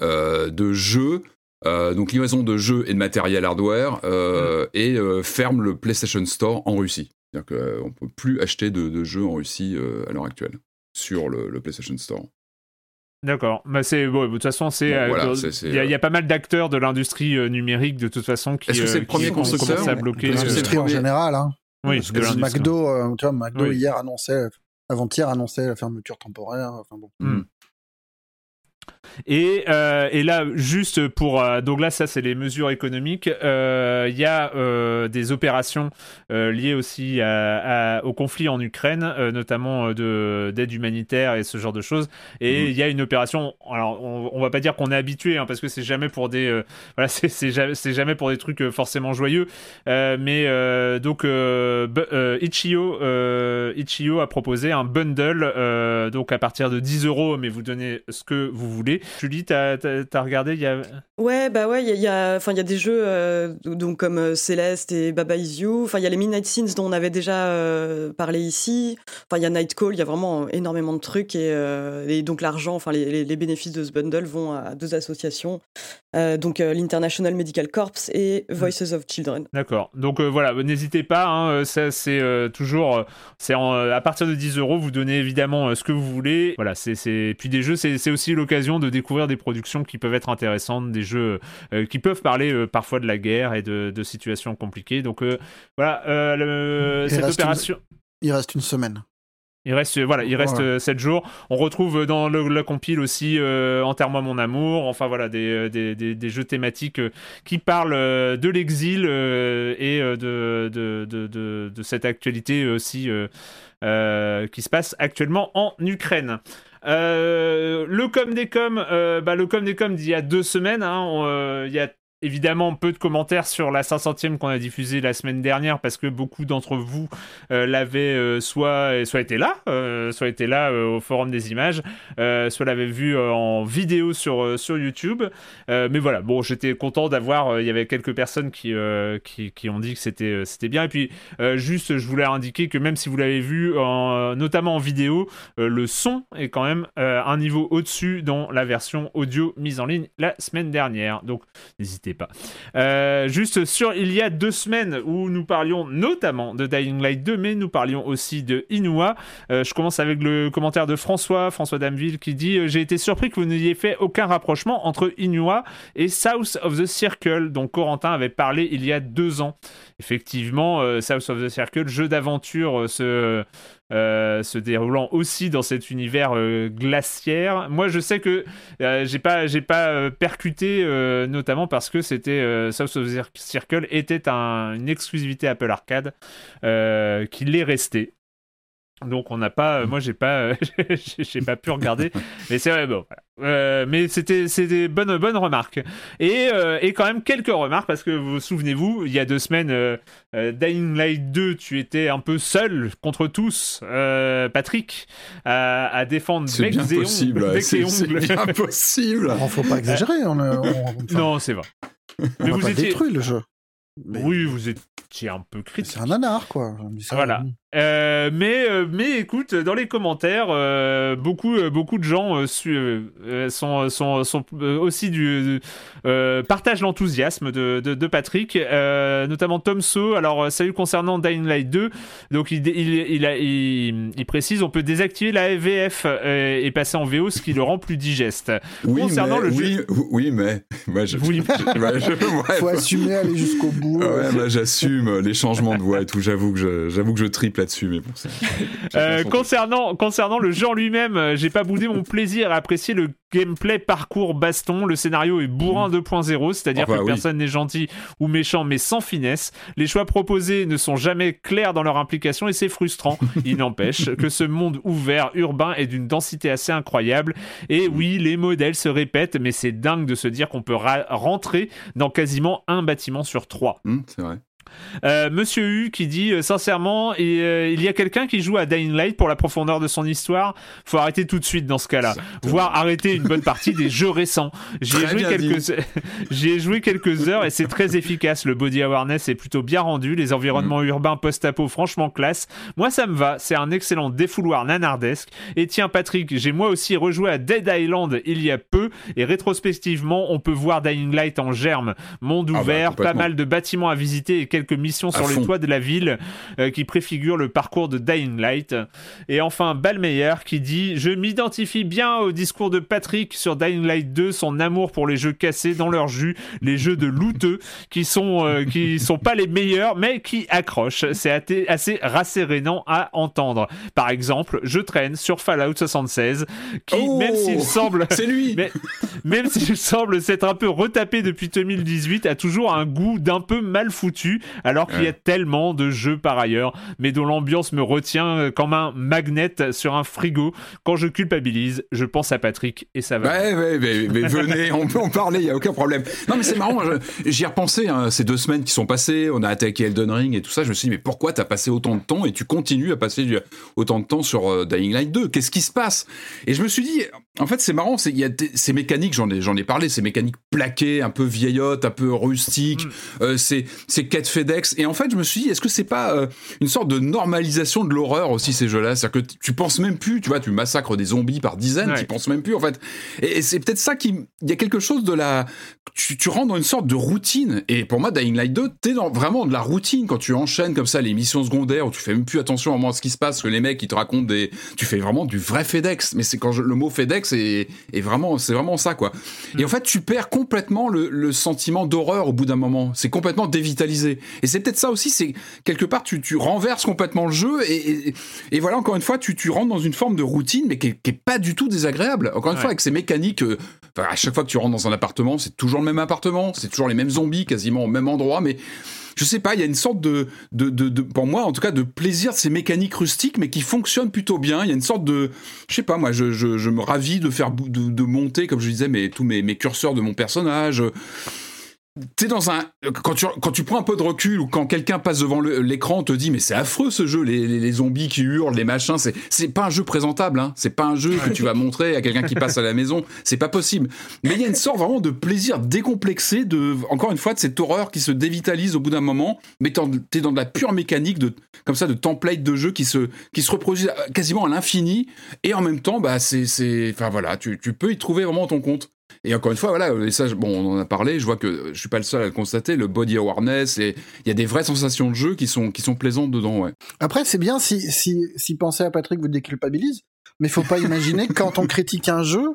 de jeux. donc livraison de jeux et de matériel hardware mm. et ferme le PlayStation Store en Russie. C'est-à-dire qu'on ne peut plus acheter de, jeux en Russie euh, à l'heure actuelle sur le, PlayStation Store. D'accord. Bah c'est de toute façon c'est euh, il y, a pas mal d'acteurs de l'industrie euh, numérique de toute façon qui, Est-ce que c'est le premier constructeur à bloquer l'industrie en général hein. Oui, Parce McDo, tu vois, McDo hier annonçait avant-hier annonçait la fermeture temporaire. Enfin bon. Hmm. Et, euh, et, là, juste pour. Euh, donc là, ça, c'est les mesures économiques. Euh, il y a des opérations liées aussi au conflit en Ukraine, notamment d'aide humanitaire et ce genre de choses. Et mhm. il y a une opération. Alors, on, on va pas dire qu'on est habitué, hein, parce que c'est jamais pour des. voilà, [LAUGHS] c'est jamais, jamais, pour des trucs forcément joyeux. mais donc, Ichio, Ichio a proposé un bundle, donc à partir de 10 euros, mais vous donnez ce que vous voulez. Julie, t'as as, regardé il y a... Ouais, bah ouais, il y a, y, y a des jeux euh, donc comme euh, Céleste et Baba Is You. Il y a les Midnight Scenes dont on avait déjà euh, parlé ici. Il y a Nightcall, il y a vraiment énormément de trucs. Et, donc l'argent, enfin les, bénéfices de ce bundle vont à deux associations. Donc l'International Medical Corps et Voices of Children. D'accord. Donc voilà, n'hésitez pas, hein, ça c'est toujours... c'est à partir de 10 euros, vous donnez évidemment ce que vous voulez. Voilà, c'est... Puis des jeux, c'est aussi l'occasion de découvrir des productions qui peuvent être intéressantes, des jeux euh, qui peuvent parler euh, parfois de la guerre et de, situations compliquées. Donc euh, voilà, cette opération. Il reste une semaine. Il reste, voilà, il reste 7 jours. On retrouve dans le, la compile aussi euh, Enterre-moi mon amour, enfin voilà, des, des, des, jeux thématiques qui parlent de l'exil et de, de, de, de, cette actualité aussi qui se passe actuellement en Ukraine. Euh, le com des com, euh, bah, le com des com d'il y a deux semaines, hein, euh, il y a évidemment peu de commentaires sur la 500e qu'on a diffusée la semaine dernière parce que beaucoup d'entre vous euh, l'avaient euh, soit soit été là euh, soit été là au forum des images soit l'avaient vu en vidéo sur sur YouTube. Mais voilà bon j'étais content d'avoir il y avait quelques personnes qui, qui, ont dit que c'était c'était bien. Et puis juste je voulais indiquer que même si vous l'avez vu en, notamment en vidéo le son est quand même un niveau au-dessus dans la version audio mise en ligne la semaine dernière. Donc n'hésitez Euh, juste sur il y a deux semaines où nous parlions notamment de Dying Light 2, mais nous parlions aussi de Inua. Euh, je commence avec le commentaire de François, François Damville, qui dit euh, J'ai été surpris que vous n'ayez fait aucun rapprochement entre Inua et South of the Circle, dont Corentin avait parlé il y a deux ans. Effectivement, South of the Circle, jeu d'aventure, ce euh, se déroulant aussi dans cet univers euh, glaciaire. Moi, je sais que euh, j'ai pas, percuté, notamment parce que c'était South of the Circle était une exclusivité Apple Arcade qui l'est resté. Donc on n'a pas, moi j'ai pas, [LAUGHS] j'ai pas pu regarder, [LAUGHS] mais c'est vrai bon. Euh, mais c'était c'était bonne bonne remarque. Et euh, et quand même quelques remarques parce que vous souvenez-vous il y a deux semaines euh, Dying Light 2 tu étais un peu seul contre tous Patrick à, à défendre c'est bien possible c'est bien [LAUGHS] possible. On faut pas exagérer on, non c'est vrai. mais vous étiez détruit le jeu. Oui vous étiez un peu critique. C'est un nanar quoi. Voilà euh, mais, euh, mais écoute, dans les commentaires, euh, beaucoup, beaucoup de gens sont, sont, sont, aussi du, partagent l'enthousiasme de, de, Patrick, notamment Tom So. Alors, salut concernant Dying Light 2. Donc, il, il, il, il, précise on peut désactiver la VF et passer en VO, ce qui le rend plus digeste. Oui, concernant mais, le oui, jeu... oui, mais moi, je, oui. [LAUGHS] faut assumer aller jusqu'au bout. Ouais, j'assume les changements de voix et tout. J'avoue que j'avoue que je triple dessus mais bon, [LAUGHS] euh, concernant, concernant le genre lui-même, euh, j'ai pas boudé mon plaisir à apprécier le gameplay parcours baston. Le scénario est bourrin 2.0, c'est-à-dire que personne n'est gentil ou méchant, mais sans finesse. Les choix proposés ne sont jamais clairs dans leur implication et c'est frustrant. [LAUGHS] Il n'empêche que ce monde ouvert, urbain, est d'une densité assez incroyable. Et oui, les modèles se répètent, mais c'est dingue de se dire qu'on peut rentrer dans quasiment un bâtiment sur trois. Mmh, c'est vrai. Euh, Monsieur U qui dit euh, sincèrement, et, il y a quelqu'un qui joue à Dying Light pour la profondeur de son histoire. Faut arrêter tout de suite dans ce cas-là, voire arrêter une bonne partie des jeux récents. [LAUGHS] J'y ai joué quelques, [LAUGHS] j'ai joué quelques heures et c'est très efficace. Le body awareness est plutôt bien rendu, les environnements mm. urbains post-apo franchement classe. Moi ça me va, c'est un excellent défouloir nanardesque. Et tiens Patrick, j'ai moi aussi rejoué à Dead Island il y a peu et rétrospectivement on peut voir Dying Light en germe, monde ah bah, ouvert, pas mal de bâtiments à visiter et quelques missions sur les toits de la ville euh, qui préfigurent le parcours de Dying Light. Et enfin, Balmeyer qui dit Je m'identifie bien au discours de Patrick sur Dying Light 2, son amour pour les jeux cassés dans leur jus, les jeux de looteux qui sont, euh, qui sont pas les meilleurs, mais qui accrochent. C'est assez rassérénant à entendre. Par exemple, je traîne sur Fallout 76, qui, même s'il semble. [LAUGHS] C'est lui mais, Même s'il semble s'être un peu retapé depuis 2018, a toujours un goût d'un peu mal foutu, alors qu'il y a tellement de jeux par ailleurs, mais dont l'ambiance me retient comme un magnet sur un frigo. Quand je culpabilise, je pense à Patrick et ça va. Ouais, ouais, mais, venez, on peut en parler, il y a aucun problème. Non, mais c'est marrant, j'y ai repensé hein, ces deux semaines qui sont passées, on a attaqué Elden Ring et tout ça, je me suis dit, mais pourquoi t'as passé autant de temps et tu continues à passer autant de temps sur euh, Dying Light 2 Qu'est-ce qui se passe? Et je me suis dit, en fait, c'est marrant, il y a ces mécaniques, j'en ai, ai parlé, ces mécaniques plaquées, un peu vieillottes, un peu rustiques, mm. euh, ces, ces quêtes FedEx. Et en fait, je me suis dit, est-ce que c'est pas euh, une sorte de normalisation de l'horreur aussi, ces jeux-là? C'est-à-dire que tu penses même plus, tu vois, tu massacres des zombies par dizaines, tu penses même plus, en fait. Et, c'est peut-être ça qui. Il y a quelque chose de la. Tu, tu rentres dans une sorte de routine. Et pour moi, Dying Light 2, t'es dans vraiment de la routine quand tu enchaînes comme ça les missions secondaires où tu fais même plus attention à ce qui se passe, que les mecs, ils te racontent des. Tu fais vraiment du vrai FedEx. Mais c'est quand le mot FedEx est, est vraiment. C'est vraiment ça, quoi. Et en fait, tu perds complètement le, le sentiment d'horreur au bout d'un moment. C'est complètement dévitalisé. Et c'est peut-être ça aussi, c'est quelque part, tu, tu renverses complètement le jeu. Et, et, voilà, encore une fois, tu, tu rentres dans une forme de routine, mais qui est, pas du tout désagréable. Encore une fois, avec ces mécaniques. Euh, à chaque fois que tu rentres dans un appartement, c'est toujours le même appartement, c'est toujours les mêmes zombies, quasiment au même endroit, mais je sais pas, il y a une sorte de, de, de, pour moi en tout cas, de plaisir de ces mécaniques rustiques, mais qui fonctionnent plutôt bien. Il y a une sorte de, je sais pas, moi, je, je, je me ravis de faire, de, de monter, comme je disais, mais tous mes, mes curseurs de mon personnage t'es dans un quand tu quand tu prends un peu de recul ou quand quelqu'un passe devant l'écran te dit mais c'est affreux ce jeu les, les, zombies qui hurlent les machins c'est c'est pas un jeu présentable hein. C'est pas un jeu que tu vas montrer à quelqu'un qui passe à la maison. C'est pas possible. Mais il y a une sorte vraiment de plaisir décomplexé de encore une fois de cette horreur qui se dévitalise au bout d'un moment mais t'es dans de la pure mécanique de comme ça de template de jeu qui se qui se reproduisent quasiment à l'infini. Et en même temps bah c'est c'est enfin voilà tu tu peux y trouver vraiment ton compte et encore une fois, voilà, et ça, bon, on en a parlé, je vois que je suis pas le seul à le constater, le body awareness, et il y a des vraies sensations de jeu qui sont, qui sont plaisantes dedans, ouais. Après, c'est bien si, si, si penser à Patrick vous déculpabilise, mais faut pas imaginer que quand on critique un jeu,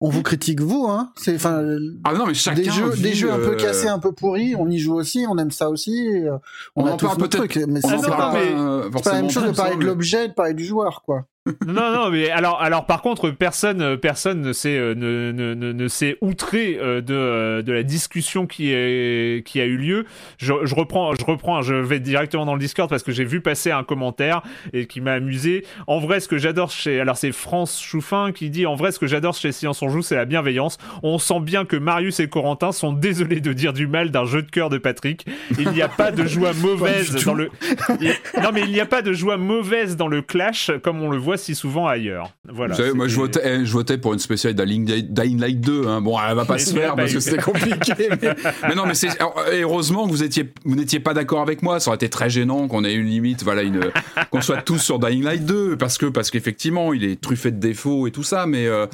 on vous critique vous, hein. C'est enfin. Ah non, mais chacun des jeux, des jeux un peu euh, cassés, un peu pourris, on y joue aussi, on aime ça aussi. Euh, on, a en parle peut-être. Mais c'est pas, pas, la même chose de parler de l'objet, de parler du joueur, quoi non, non, mais alors, alors par contre, personne, personne ne s'est, euh, ne, ne, ne, s'est outré euh, de, euh, de la discussion qui, est, qui a eu lieu. Je, je, reprends, je reprends, je vais directement dans le Discord parce que j'ai vu passer un commentaire et qui m'a amusé. En vrai, ce que j'adore chez, alors c'est France Chouffin qui dit, en vrai, ce que j'adore chez Science on joue, c'est la bienveillance. On sent bien que Marius et Corentin sont désolés de dire du mal d'un jeu de cœur de Patrick. Il n'y a pas de joie [LAUGHS] mauvaise dans le, non mais il n'y a pas de joie mauvaise dans le clash comme on le voit si souvent ailleurs. Voilà. Vous savez, moi je votais, eh, je votais pour une spéciale Dying, Light 2. Hein. Bon, elle va pas se faire parce que c'était compliqué. [LAUGHS] mais... non, mais c'est heureusement que vous étiez, vous n'étiez pas d'accord avec moi. Ça aurait été très gênant qu'on ait une limite, voilà, une qu'on soit tous sur Dying Light 2 parce que parce qu'effectivement il est truffé de défauts et tout ça, mais euh,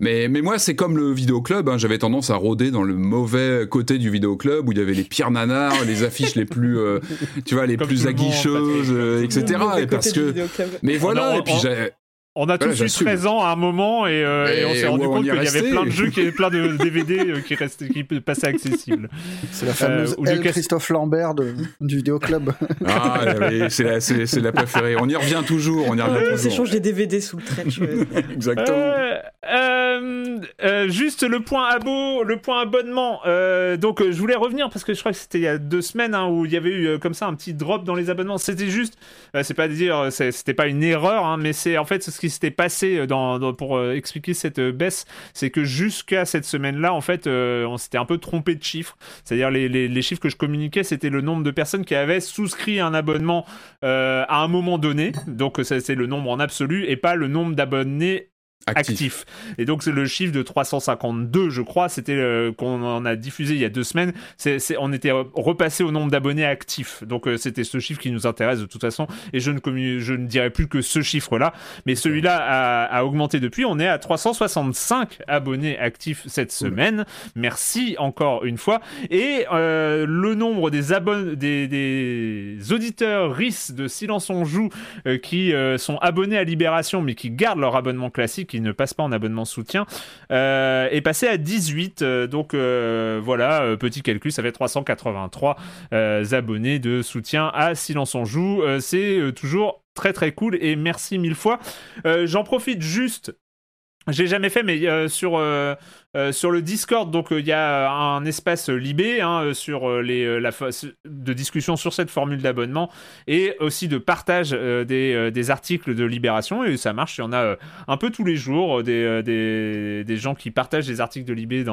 mais mais moi c'est comme le vidéo club. Hein. J'avais tendance à rôder dans le mauvais côté du vidéo club où il y avait les pires nanars, les affiches les plus, euh, tu vois, les plus aguicheuses, euh, etc. Et parce que, mais voilà. et puis on a tous eu 13 ans à un moment et, euh, et on s'est rendu compte qu'il y avait plein de jeux, qui, [LAUGHS] plein de DVD euh, qui, restaient, qui passaient accessibles. C'est la fameuse euh, Christophe Lambert de, du vidéoclub. Ah, c'est la, la, préférée. On y revient toujours. On y revient toujours. s'échange des DVD sous le trait. [LAUGHS] Exactement. Euh, euh, juste le point abo, le point abonnement. Euh, donc je voulais revenir parce que je crois que c'était il y a deux semaines hein, où il y avait eu comme ça un petit drop dans les abonnements. C'était juste, c'est pas dire, c'était pas une erreur, hein, mais c'est en fait ce qui s'était passé dans, pour expliquer cette baisse, c'est que jusqu'à cette semaine-là, en fait, on s'était un peu trompé de chiffres. C'est-à-dire les, les, chiffres que je communiquais, c'était le nombre de personnes qui avaient souscrit un abonnement à un moment donné. Donc c'est le nombre en absolu et pas le nombre d'abonnés actif. Et donc c'est le chiffre de 352, je crois, c'était euh, qu'on en a diffusé il y a deux semaines. C'est, on était repassé au nombre d'abonnés actifs. Donc euh, c'était ce chiffre qui nous intéresse de toute façon. Et je ne, je ne dirais plus que ce chiffre-là, mais celui-là a, augmenté depuis. On est à 365 abonnés actifs cette semaine. Merci encore une fois. Et euh, le nombre des abonnés, des, des, auditeurs RIS de Silence on joue qui sont abonnés à Libération mais qui gardent leur abonnement classique ne passe pas en abonnement soutien, euh, est passé à 18. Euh, donc euh, voilà, petit calcul, ça fait 383 abonnés de soutien à Silence on Joue. C'est toujours très très cool et merci mille fois. J'en profite juste j'ai jamais fait, mais sur sur le Discord, donc il y a un espace libé hein, sur les de discussion sur cette formule d'abonnement et aussi de partage des, articles de Libération et ça marche. Il y en a un peu tous les jours des, des, gens qui partagent des articles de Libé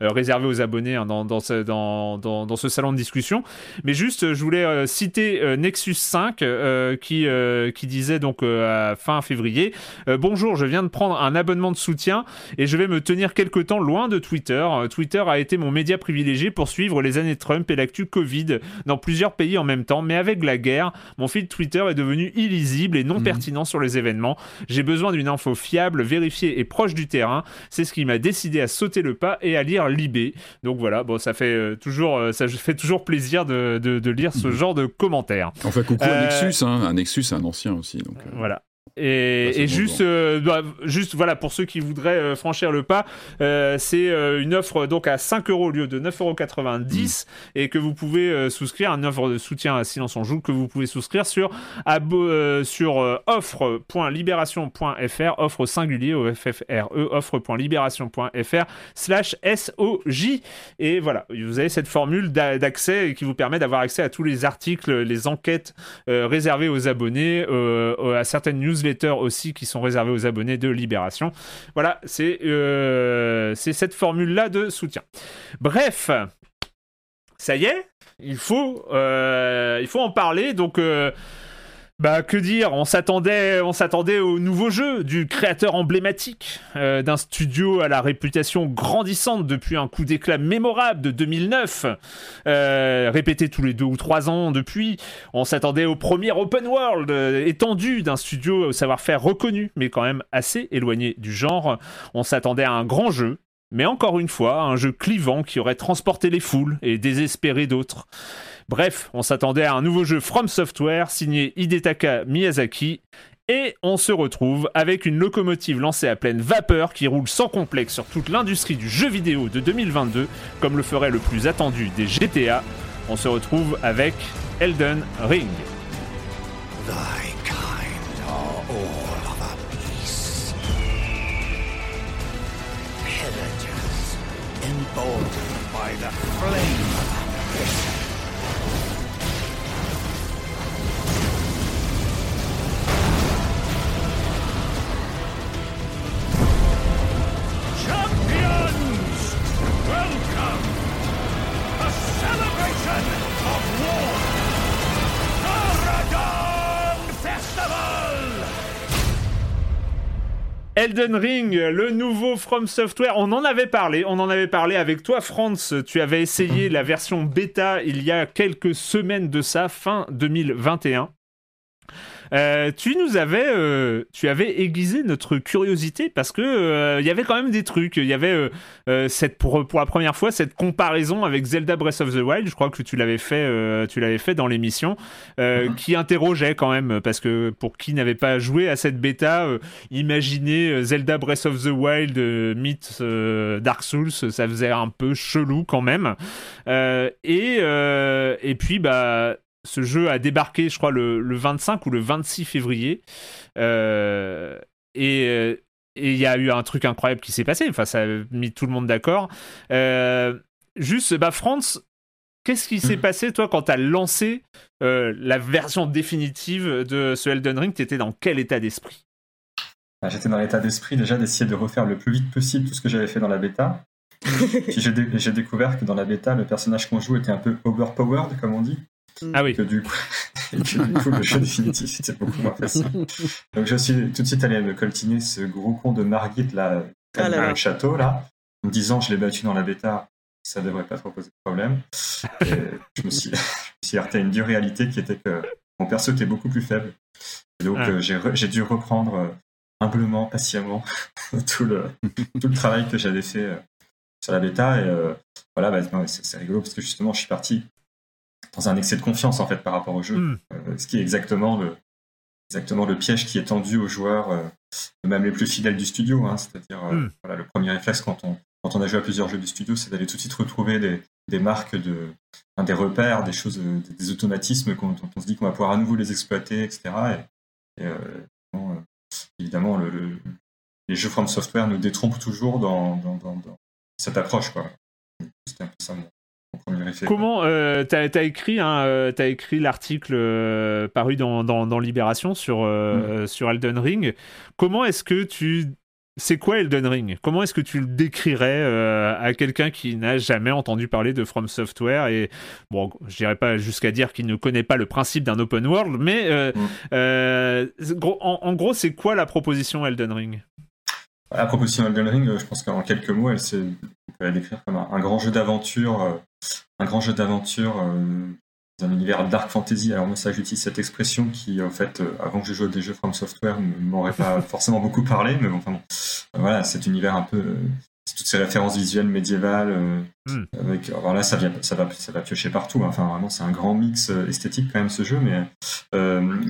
réservés aux abonnés hein, dans, dans, ce, dans, dans, ce salon de discussion. Mais juste, je voulais citer Nexus 5 qui qui disait donc à fin février bonjour, je viens de prendre un abonnement de soutien et je vais me tenir quelques temps loin de Twitter. Euh, Twitter a été mon média privilégié pour suivre les années Trump et l'actu Covid dans plusieurs pays en même temps, mais avec la guerre, mon fil Twitter est devenu illisible et non mhm. pertinent sur les événements. J'ai besoin d'une info fiable, vérifiée et proche du terrain. C'est ce qui m'a décidé à sauter le pas et à lire Libé. Donc voilà, bon, ça fait euh, toujours, euh, ça fait toujours plaisir de, de, lire ce mhm. genre de commentaires. Enfin, coucou à Nexus, hein. un Nexus, un ancien aussi. Donc, Voilà. Et, juste, euh, bah, juste voilà, pour ceux qui voudraient euh, franchir le pas, euh, c'est une offre donc à 5 euros au lieu de 9,90 euros mm. et que vous pouvez souscrire, une offre de soutien à Silence en Joue que vous pouvez souscrire sur, sur offre.libération.fr, offre singulier au FFRE, offre.libération.fr slash SOJ. Et voilà, vous avez cette formule d'accès qui vous permet d'avoir accès à tous les articles, les enquêtes réservées aux abonnés, à certaines newsletters aussi qui sont réservés aux abonnés de Libération. Voilà, c'est euh, cette formule-là de soutien. Bref, ça y est, il faut, euh, il faut en parler. Donc, euh, bah que dire, on s'attendait, on s'attendait au nouveau jeu du créateur emblématique euh, d'un studio à la réputation grandissante depuis un coup d'éclat mémorable de 2009, euh, répété tous les deux ou trois ans depuis. On s'attendait au premier open world euh, étendu d'un studio au savoir-faire reconnu, mais quand même assez éloigné du genre. On s'attendait à un grand jeu, mais encore une fois, un jeu clivant qui aurait transporté les foules et désespéré d'autres. Bref, on s'attendait à un nouveau jeu From Software signé Hidetaka Miyazaki et on se retrouve avec une locomotive lancée à pleine vapeur qui roule sans complexe sur toute l'industrie du jeu vidéo de 2022, comme le ferait le plus attendu des GTA. On se retrouve avec Elden Ring. Elden Ring, le nouveau From Software, on en avait parlé, on en avait parlé avec toi Franz, tu avais essayé la version bêta il y a quelques semaines de ça, fin 2021. Euh, tu nous avais, euh, tu avais aiguisé notre curiosité parce que il euh, y avait quand même des trucs. Il y avait cette pour, pour la première fois cette comparaison avec Zelda Breath of the Wild. Je crois que tu l'avais fait, tu l'avais fait dans l'émission, mhm. qui interrogeait quand même parce que pour qui n'avait pas joué à cette bêta, imaginez Zelda Breath of the Wild meet Dark Souls, ça faisait un peu chelou quand même. et et puis bah ce jeu a débarqué, je crois, le, 25 ou le 26 février. Euh, et, il y a eu un truc incroyable qui s'est passé. Enfin, ça a mis tout le monde d'accord. juste, bah, France, qu'est-ce qui s'est mm. passé, toi, quand tu as lancé la version définitive de ce Elden Ring? Tu étais dans quel état d'esprit? Bah, J'étais dans l'état d'esprit déjà d'essayer de refaire le plus vite possible tout ce que j'avais fait dans la bêta. [LAUGHS] Puis j'ai découvert que dans la bêta, le personnage qu'on joue était un peu overpowered, comme on dit. Ah oui. Que du coup, [LAUGHS] du coup le jeu définitif c'était beaucoup moins facile. Donc je suis tout de suite allé me coltiner ce gros con de Margit là, ah là, château là, en me disant je l'ai battu dans la bêta, ça devrait pas trop poser de problème. Et je me suis, [LAUGHS] je heurté à une dure réalité qui était que mon perso était beaucoup plus faible. Et donc ah. euh, j'ai dû reprendre euh, humblement, patiemment [LAUGHS] tout le tout le travail que j'avais fait euh, sur la bêta et voilà bah, c'est rigolo parce que justement je suis parti dans un excès de confiance en fait par rapport au jeu, hmm. euh, ce qui est exactement le, exactement le piège qui est tendu aux joueurs, euh, même les plus fidèles du studio. Hein, C'est-à-dire, euh, hmm. voilà, le premier réflexe quand on, quand on a joué à plusieurs jeux du studio, c'est d'aller tout de suite retrouver des, des marques, de, des repères, des choses, des, automatismes dont on se dit qu'on va pouvoir à nouveau les exploiter, etc. Et, évidemment, le, les jeux From Software nous détrompent toujours dans, dans, dans, cette approche. C'était un peu ça Comment euh, tu as, écrit, hein, euh, as écrit l'article euh, paru dans, dans, Libération sur, mm. sur Elden Ring. Comment est-ce que tu c'est quoi Elden Ring? Comment est-ce que tu le décrirais à quelqu'un qui n'a jamais entendu parler de From Software et bon, je dirais pas jusqu'à dire qu'il ne connaît pas le principe d'un open world, mais mm. en, gros, c'est quoi la proposition Elden Ring? La proposition Elden Ring, je pense qu'en quelques mots, elle se peut la décrire comme un, grand jeu d'aventure un grand jeu d'aventure euh, dans un univers dark fantasy. Alors moi, ça, j'utilise cette expression qui, en fait, euh, avant que je joue à des jeux From Software, ne m'aurait pas [LAUGHS] forcément beaucoup parlé, mais bon, enfin bon, voilà, cet univers un peu, euh, toutes ces références visuelles médiévales, hmm. avec, alors là, ça, vient, ça va, ça va piocher partout. Hein. Enfin, vraiment, c'est un grand mix esthétique quand même ce jeu, mais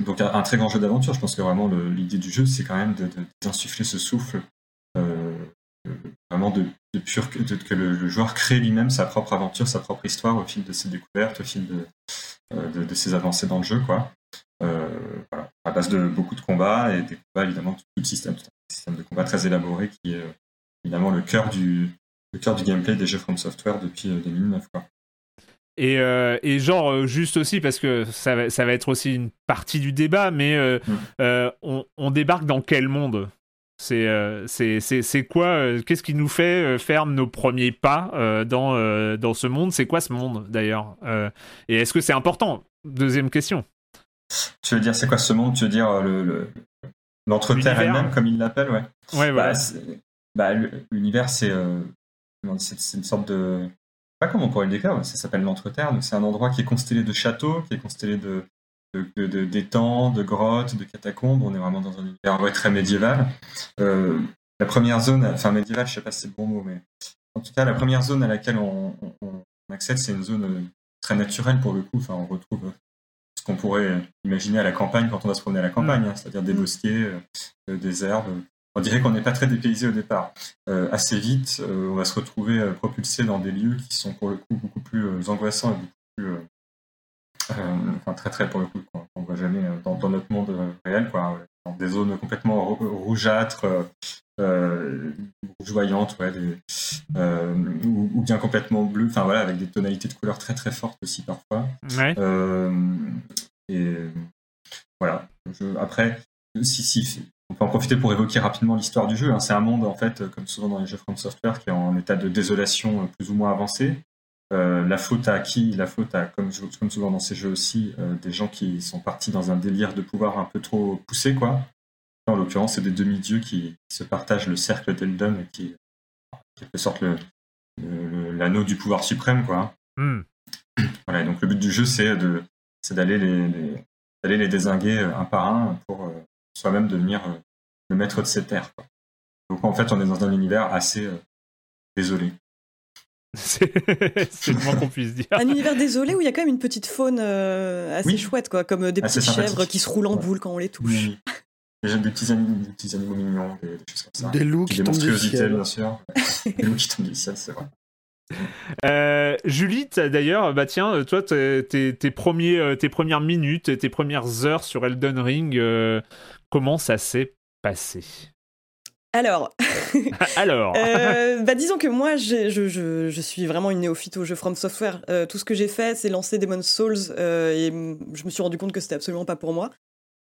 donc un, très grand jeu d'aventure. Je pense que vraiment l'idée du jeu, c'est quand même d'insuffler ce souffle vraiment de, pur, que le, joueur crée lui-même sa propre aventure, sa propre histoire au fil de ses découvertes, au fil de, euh, de, ses avancées dans le jeu, quoi. Euh, voilà. À base de beaucoup de combats et des combats évidemment tout le système, un système de combat très élaboré qui est euh, évidemment le cœur du le cœur du gameplay des jeux From Software depuis 2009, quoi. Et, et, genre, juste aussi, parce que ça va, ça va, être aussi une partie du débat, mais mm. on, on, débarque dans quel monde? Euh, c'est c'est quoi euh, Qu'est-ce qui nous fait euh, faire nos premiers pas dans, dans ce monde? C'est quoi ce monde d'ailleurs Et est-ce que c'est important? Deuxième question. Tu veux dire, c'est quoi ce monde? Tu veux dire le, l'entre-terre elle-même, comme il l'appelle Ouais. Ouais, bah, bah, l'univers, c'est c'est une sorte de. Pas comment on pourrait le décrire, ça s'appelle l'entre-terre. C'est un endroit qui est constellé de châteaux, qui est constellé de, de, d'étangs, de, grottes, de catacombes. On est vraiment dans un univers très médiéval. Euh, la première zone, enfin médiéval, je sais pas si c'est le bon mot, mais en tout cas, la première zone à laquelle on, accède, c'est une zone euh, très naturelle pour le coup. Enfin, on retrouve ce qu'on pourrait imaginer à la campagne quand on va se promener à la campagne, hein, c'est-à-dire des mm. bosquets, euh, des herbes. On dirait qu'on n'est pas très dépaysé au départ. assez vite, on va se retrouver propulsé dans des lieux qui sont pour le coup beaucoup plus angoissants et beaucoup plus euh, enfin très très pour le coup, qu'on ne voit jamais euh, dans, notre monde euh, réel, quoi, dans des zones complètement rougeâtres, rougeoyantes, ouais, ou, bien complètement bleues, enfin voilà, avec des tonalités de couleurs très très fortes aussi parfois. et voilà. après, si, si, on peut en profiter pour évoquer rapidement l'histoire du jeu. Hein. C'est un monde, en fait, comme souvent dans les jeux From Software, qui est en état de désolation plus ou moins avancé. Euh, la faute à qui? La faute à, comme, souvent dans ces jeux aussi, euh, des gens qui sont partis dans un délire de pouvoir un peu trop poussé, quoi. En l'occurrence, c'est des demi-dieux qui, se partagent le cercle d'Eldon, qui en quelque sorte l'anneau du pouvoir suprême, quoi. Hmm. Voilà, donc le but du jeu, c'est de, d'aller les, d'aller les désinguer euh, un par un pour soi-même devenir le maître de ces terres. Donc en fait, on est dans un univers assez désolé. [LAUGHS] [LAUGHS] C'est le moins qu'on puisse dire. Un univers désolé où il y a quand même une petite faune euh, assez chouette, quoi, comme des petites chèvres qui se roulent en boule quand on les touche. Des, petits animaux, des petits animaux mignons, des, choses comme ça. Des loups qui tombent du ciel. bien sûr. des loups qui tombent du ciel, c'est vrai. Euh, Julie, d'ailleurs, bah tiens, toi, tes, tes, premiers, euh, tes premières minutes, tes premières heures sur Elden Ring, comment ça s'est passé? Alors, [LAUGHS] alors, euh, bah disons que moi, je, je, je, suis vraiment une néophyte au jeu From Software. Euh, tout ce que j'ai fait, c'est lancer Demon's Souls euh, et je me suis rendu compte que c'était absolument pas pour moi.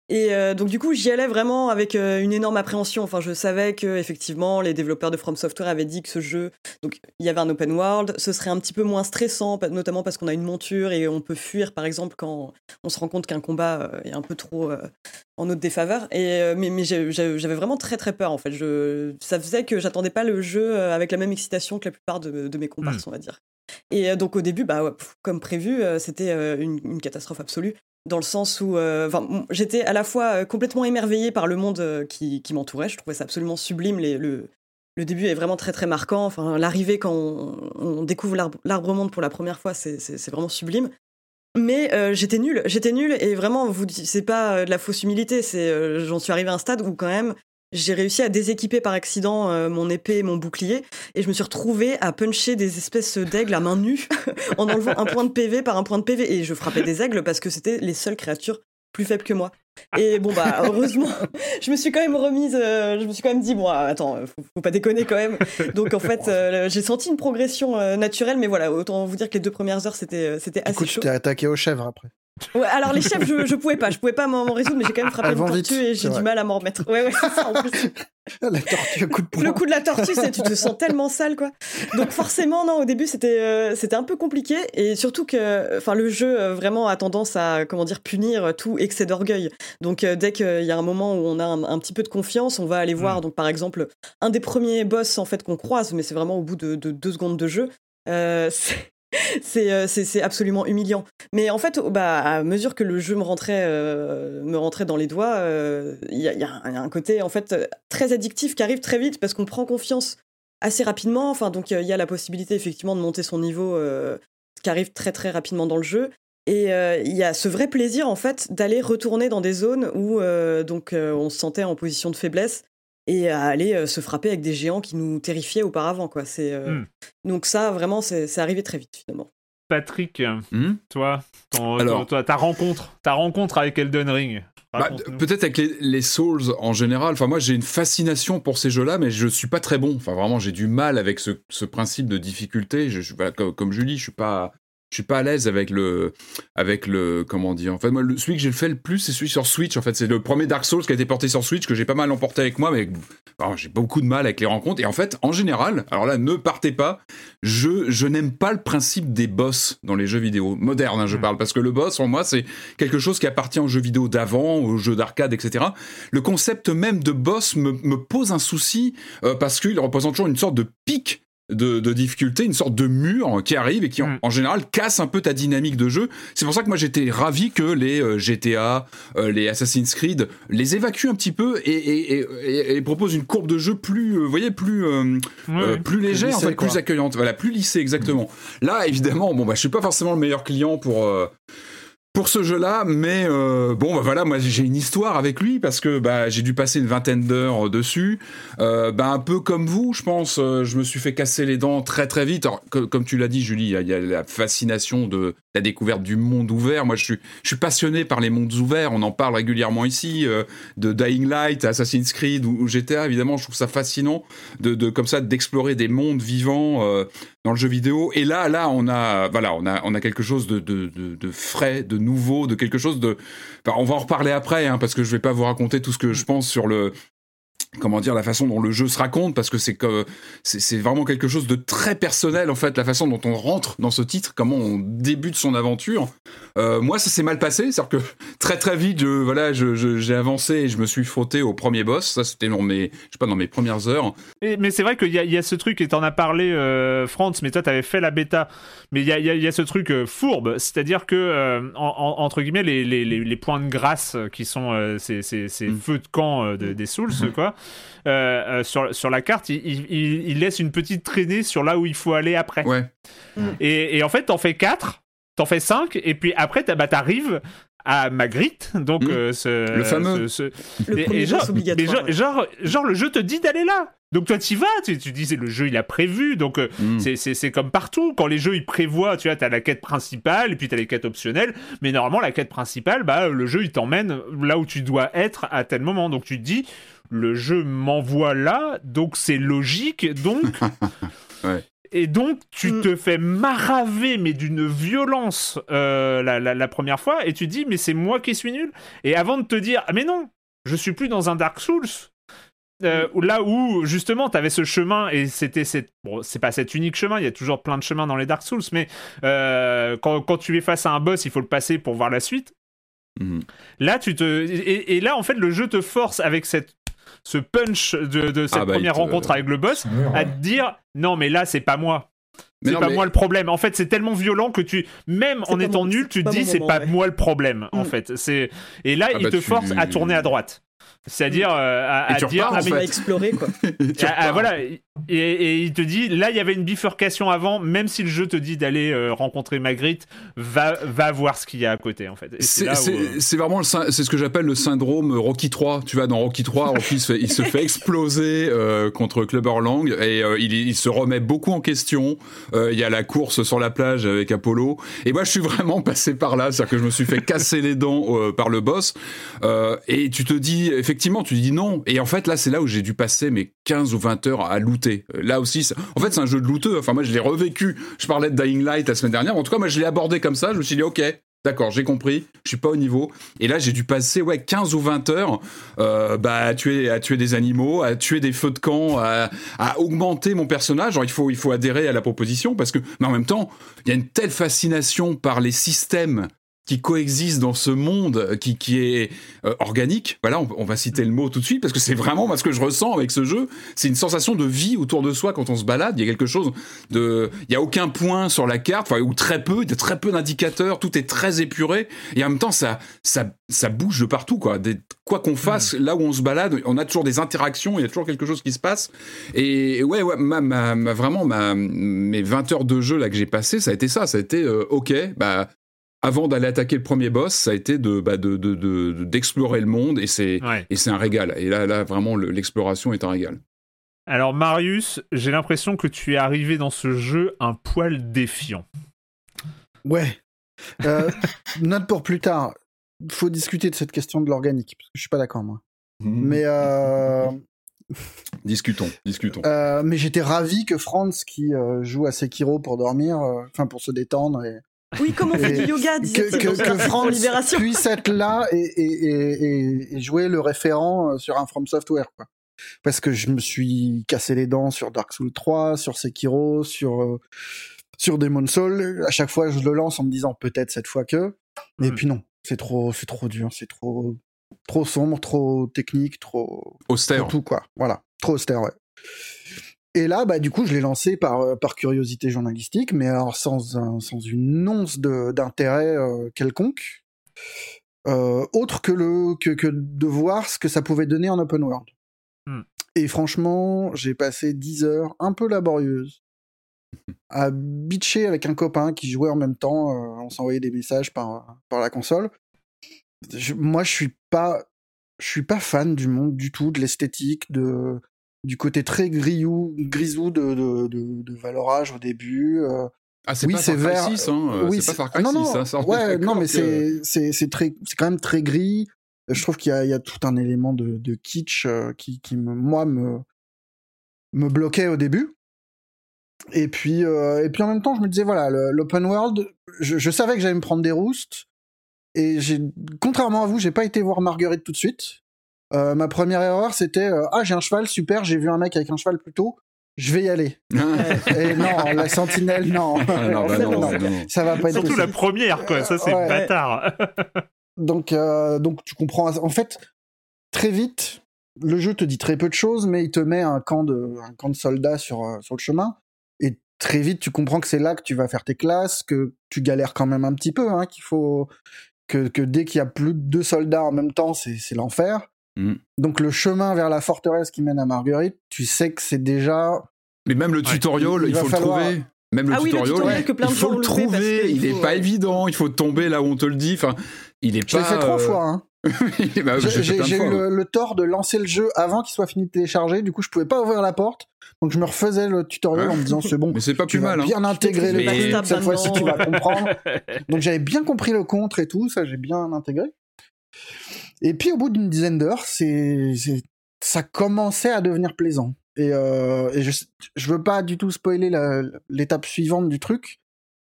Et donc du coup, j'y allais vraiment avec une énorme appréhension. Enfin, je savais que effectivement, les développeurs de From Software avaient dit que ce jeu, donc il y avait un open world, ce serait un petit peu moins stressant, notamment parce qu'on a une monture et on peut fuir, par exemple, quand on se rend compte qu'un combat est un peu trop en notre défaveur. Et mais, mais j'avais vraiment très très peur en fait. Je, ça faisait que j'attendais pas le jeu avec la même excitation que la plupart de, mes comparses, hmm. on va dire. Et donc au début, bah, comme prévu, c'était une, une, catastrophe absolue dans le sens où euh, j'étais à la fois euh, complètement émerveillée par le monde euh, qui, qui m'entourait, je trouvais ça absolument sublime, les, le, le début est vraiment très très marquant, enfin, l'arrivée quand on, découvre l'arbre-monde pour la première fois, c'est vraiment sublime. Mais j'étais nulle, j'étais nulle et vraiment, vous c'est pas de la fausse humilité, c'est j'en suis arrivé à un stade où quand même j'ai réussi à déséquiper par accident euh, mon épée et mon bouclier et je me suis retrouvée à puncher des espèces d'aigles à main nue [LAUGHS] en enlevant un point de PV par un point de PV et je frappais des aigles parce que c'était les seules créatures plus faibles que moi. Et bon bah heureusement, [LAUGHS] je me suis quand même remise, euh, je me suis quand même dit bon attends, faut, faut pas déconner quand même. Donc en fait euh, j'ai senti une progression naturelle, mais voilà autant vous dire que les deux premières heures c'était c'était assez Écoute, chaud. Tu t'es attaqué aux chèvres après. Ouais, alors les chefs, je, je pouvais pas, je pouvais pas m'en résoudre, mais j'ai quand même frappé une tortue et j'ai du mal à m'en remettre. Ouais, ouais, c'est ça en plus. [LAUGHS] la tortue, coup de poing. Le coup de la tortue, c'est tu te sens tellement sale, quoi. Donc forcément, non, au début, c'était euh, c'était un peu compliqué et surtout que, enfin, le jeu euh, vraiment a tendance à, comment dire, punir tout excès d'orgueil. Donc euh, dès qu'il y a un moment où on a un, petit peu de confiance, on va aller voir, mm. donc par exemple, un des premiers boss en fait qu'on croise, mais c'est vraiment au bout de, de, deux secondes de jeu. Euh, c'est absolument humiliant. Mais en fait, bah, à mesure que le jeu me rentrait, euh, me rentrait dans les doigts, euh, il y, a, un côté en fait très addictif qui arrive très vite parce qu'on prend confiance assez rapidement. Enfin, donc il y a la possibilité effectivement de monter son niveau qui arrive très très rapidement dans le jeu. Et il y a ce vrai plaisir en fait d'aller retourner dans des zones où donc on se sentait en position de faiblesse et à aller euh, se frapper avec des géants qui nous terrifiaient auparavant. Quoi. C'est, euh, hmm. Donc ça, vraiment, c'est, arrivé très vite finalement. Patrick, hmm toi, ta rencontre, ta rencontre avec Elden Ring. Bah, peut-être avec les, Souls en général. Enfin, moi, j'ai une fascination pour ces jeux-là, mais je suis pas très bon. Enfin, vraiment, j'ai du mal avec ce, principe de difficulté. Je, comme, comme, Julie, je suis pas, je suis pas à l'aise avec le avec le comment dire en fait moi celui que j'ai fait le plus c'est celui sur Switch en fait. C'est le premier Dark Souls qui a été porté sur Switch que j'ai pas mal emporté avec moi mais j'ai beaucoup de mal avec les rencontres. Et en fait en général alors là ne partez pas je je n'aime pas le principe des boss dans les jeux vidéo modernes hein, je hmm. parle parce que le boss pour moi c'est quelque chose qui appartient aux jeux vidéo d'avant aux jeux d'arcade etc le concept même de boss me, me pose un souci euh, parce qu'il représente toujours une sorte de pic de, de, difficulté, une sorte de mur qui arrive et qui en, mm. général casse un peu ta dynamique de jeu. C'est pour ça que moi j'étais ravi que les euh, GTA, euh, les Assassin's Creed les évacuent un petit peu et, et, et, proposent une courbe de jeu plus, euh, vous voyez, plus plus légère, en fait, plus accueillante, voilà, plus lissée exactement. Là évidemment, bon bah je suis pas forcément le meilleur client pour pour ce jeu-là, mais euh, bon, bah voilà, moi j'ai une histoire avec lui parce que bah, j'ai dû passer une vingtaine d'heures dessus. Euh, bah, un peu comme vous, je pense, euh, je me suis fait casser les dents très très vite. comme tu l'as dit, Julie, il y, a la fascination de la découverte du monde ouvert. Moi, je suis, je suis passionné par les mondes ouverts. On en parle régulièrement ici, de Dying Light, Assassin's Creed ou, GTA. Évidemment, je trouve ça fascinant de, de comme ça d'explorer des mondes vivants dans le jeu vidéo. Et là, là, on a, voilà, on a, on a quelque chose de, frais, de nouveau, de quelque chose de. on va en reparler après, hein, parce que je vais pas vous raconter tout ce que je pense sur le comment dire la façon dont le jeu se raconte parce que c'est que c'est vraiment quelque chose de très personnel en fait la façon dont on rentre dans ce titre comment on débute son aventure. Euh, moi ça s'est mal passé c'est à dire que très très vite je, voilà j'ai avancé et je me suis frotté au premier boss. Ça c'était dans mes je sais pas dans mes premières heures. Mais c'est vrai qu'il y, y, a ce truc et t'en as parlé euh, Franz mais toi t'avais fait la bêta. Mais il y a, y a, ce truc euh, fourbe. C'est à dire que entre guillemets les, les, les, points de grâce qui sont ces, ces, ces mm. feux de camp des Souls mm-hmm. quoi euh, euh, sur, sur la carte, il, laisse une petite traînée sur là où il faut aller après. Ouais. Et, en fait, t'en fais 4, t'en fais 5, et puis après, bah, t'arrives à Magritte, donc Mmh. euh, ce, Le fameux. ce- ce- Le et- premier et genre, genre, ouais. genre, genre, le jeu te dit d'aller là. Donc toi t'y vas, tu, tu disais le jeu il a prévu, donc Mm. c'est- c'est c'est comme partout. Quand les jeux ils prévoient, tu vois, t'as la quête principale et puis t'as les quêtes optionnelles, mais normalement la quête principale, bah le jeu il t'emmène là où tu dois être à tel moment. Donc tu te dis, le jeu m'envoie là, donc c'est logique, donc. [LAUGHS] Ouais. Et donc, tu Mm. te fais maraver, mais d'une violence euh, la, la- la première fois, et tu te dis, mais c'est moi qui suis nul. Et avant de te dire, ah mais non, je suis plus dans un Dark Souls. euh, où- là où justement tu avais ce chemin et c'était cette bon c'est pas cet unique chemin il y a toujours plein de chemins dans les Dark Souls mais euh, quand, quand tu es face à un boss il faut le passer pour voir la suite Mhm. Là, tu te et, et là en fait le jeu te force avec cette ce punch de, de cette Ah bah, première te- rencontre avec le boss à te dire non mais là c'est pas moi. C'est non, pas mais- moi le problème. En fait, c'est tellement violent que tu, même C'est en étant mon- nul, tu te dis c'est pas ouais. moi le problème. En Mm. fait, c'est et là Ah il bah, te tu- force à tourner à droite. C'est-à-dire euh, à, à dire repars, ah, mais- fait. explorer, quoi. [LAUGHS] Tu ah, voilà et, et il te dit là il y avait une bifurcation avant même si le jeu te dit d'aller euh, rencontrer Magritte va va voir ce qu'il y a à côté en fait C'est euh, c'est vraiment c'est ce que j'appelle le syndrome Rocky 3. Tu vois, dans Rocky 3, Rocky se fait, il se fait exploser euh, contre Clubber Lang et euh, il, il se remet beaucoup en question. Il y a la course sur la plage avec Apollo. Et moi, je suis vraiment passé par là, c'est-à-dire que je me suis fait casser les dents par le boss. Et tu te dis, effectivement, tu dis non. Et en fait, là, c'est là où j'ai dû passer mes 15 ou 20 heures à looter. Euh, Là aussi, en fait, c'est un jeu de looteux. Enfin, moi, je l'ai revécu. Je parlais de Dying Light la semaine dernière. En tout cas, moi, je l'ai abordé comme ça. Je me suis dit, ok. D'accord, j'ai compris, je suis pas au niveau. Et là, j'ai dû passer ouais 15 ou 20 heures euh, bah, à, tuer, à tuer des animaux, à tuer des feux de camp, à, à augmenter mon personnage. Il faut, il faut adhérer à la proposition parce que, mais en même temps, il y a une telle fascination par les systèmes qui coexistent dans ce monde qui, qui est euh, organique. Voilà, on, on va citer le mot tout de suite parce que c'est vraiment ce que je ressens avec ce jeu. C'est une sensation de vie autour de soi quand on se balade. Il y a quelque chose de, il y a aucun point sur la carte, enfin ou très peu, il y a très peu d'indicateurs. Tout est très épuré et en même temps ça, ça, ça bouge de partout quoi. Des, quoi qu'on fasse, là où on se balade, on a toujours des interactions, il y a toujours quelque chose qui se passe. Et ouais, ouais, ma, ma, ma- vraiment ma, mes 20 heures de jeu là que j'ai passé, ça a été ça. Ça a été euh, ok, bah avant d'aller attaquer le premier boss, ça a été de bah, de- de- de- d'explorer le monde et c'est ouais. et c'est un régal. Et là, là vraiment, le- l'exploration est un régal. Alors Marius, j'ai l'impression que tu es arrivé dans ce jeu un poil défiant. Ouais. Euh, [LAUGHS] note pour plus tard. Faut discuter de cette question de l'organique, parce que je suis pas d'accord, moi. Mhm. Mais, euh, [LAUGHS] Discutons, discutons. euh, mais j'étais ravi que Franz, qui euh, joue à Sekiro pour dormir, euh, enfin pour se détendre, et Oui, comme on fait du yoga, que, que, que Libération. puisse être là et, et, et, et- jouer le référent euh, sur un From Software. Quoi. Parce que je me suis cassé les dents sur Dark Souls 3, sur Sekiro, sur, euh, sur Demon's Soul. À chaque fois, je le lance en me disant peut-être cette fois que. Mais Mm. puis non, c'est trop, c'est trop dur, c'est trop, trop sombre, trop technique, trop, Austère. trop tout quoi. Voilà, trop austère, ouais. Et là, bah, du coup, je l'ai lancé par, euh, par curiosité journalistique, mais alors sans, un- sans une once d'intérêt euh, quelconque, euh, autre que, le, que, que de voir ce que ça pouvait donner en open world. Hmm. Et franchement, j'ai passé 10 heures un peu laborieuses à bitcher avec un copain qui jouait en même temps. euh, on s'envoyait des messages par, par la console. Je- moi, je suis pas, je suis pas fan du monde du tout, de l'esthétique, de du côté très grillou, grisou de, de, de, de Valorage au début. euh, Ah, c'est oui, pas c'est Far Cry vert. 6, hein. oui, c'est pas Far Cry non, 6, non, hein, ça, ouais, non, mais que- c'est c'est c'est très, c'est quand même très gris. Je trouve qu'il y a, il y a tout un élément de, de kitsch euh, qui, qui me, moi, me me bloquait au début. Et puis, euh, et puis en même temps, je me disais voilà, l'open world, je, je savais que j'allais me prendre des roustes. Et j'ai, contrairement à vous, j'ai pas été voir Marguerite tout de suite. Euh, ma première erreur, c'était euh, ah j'ai un cheval, super, j'ai vu un mec avec un cheval plus tôt, je vais y aller. [LAUGHS] Et non, la sentinelle, non. [LAUGHS] Ah, non, bah [LAUGHS] Ça, non, non, non, ça- va pas être Surtout possible. la première, quoi. Ça, c'est Ouais. bâtard. Donc, euh, donc tu comprends. En fait, très vite, le jeu te dit très peu de choses, mais il te met un camp de, un camp de soldats sur, sur le chemin. Et très vite, tu comprends que c'est là que tu vas faire tes classes, que tu galères quand même un petit peu, hein, qu'il faut que, que dès qu'il y a plus de deux soldats en même temps, c'est c'est l'enfer. Mm. Donc le chemin vers la forteresse qui mène à Marguerite, tu sais que c'est déjà Mais même le tutorial, Il faut falloir- le trouver. Même le Ah oui, le tutorial, tutoriel que plein il faut le trouver. Il est faut, pas ouais. évident. Il faut tomber là où on te le dit. Enfin, il est Je pas. l'ai fait trois euh, fois. Hein. [LAUGHS] bah, J'ai fait plein de j'ai fois, eu le, le tort de lancer le jeu avant qu'il soit fini de télécharger. Du coup, je pouvais pas ouvrir la porte. Donc, je me refaisais le tutoriel Ouais. en me disant c'est bon. Mais c'est pas Tu plus vas mal. Hein. bien intégrer le Mais- Cette fois-ci, tu vas comprendre. [LAUGHS] Donc, j'avais bien compris le contre et tout. Ça, j'ai bien intégré. Et puis, au bout d'une dizaine d'heures, c'est, ça commençait à devenir plaisant. Et, euh, et je, je veux pas du tout spoiler l'étape suivante du truc,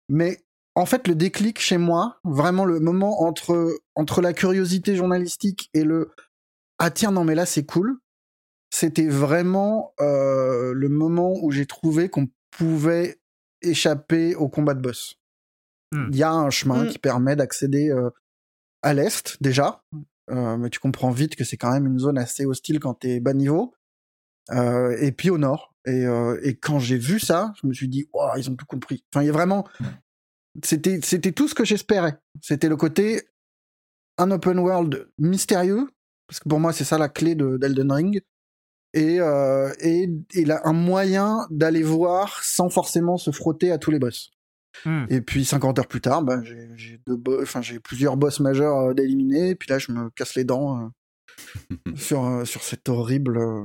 mais en fait, le déclic chez moi, vraiment le moment entre, entre la curiosité journalistique et le ah tiens non mais là c'est cool, c'était vraiment euh, le moment où j'ai trouvé qu'on pouvait échapper au combat de boss. Hmm. Il y a un chemin Hmm. qui permet d'accéder euh, à l'est déjà, euh, mais tu comprends vite que c'est quand même une zone assez hostile quand t'es bas niveau. Euh, et puis au nord. Et, euh, et quand j'ai vu ça, je me suis dit, ils ont tout compris. Enfin, il y a vraiment, c'était, c'était tout ce que j'espérais. C'était le côté un open world mystérieux, parce que pour moi c'est ça la clé de d'Elden Ring, et et, et là, un moyen d'aller voir sans forcément se frotter à tous les boss. Hmm. Et puis 50 heures plus tard, bah, j'ai j'ai deux bo- enfin j'ai plusieurs boss majeurs euh, d'éliminer, et puis là je me casse les dents euh, [LAUGHS] sur euh, sur cet horrible, euh,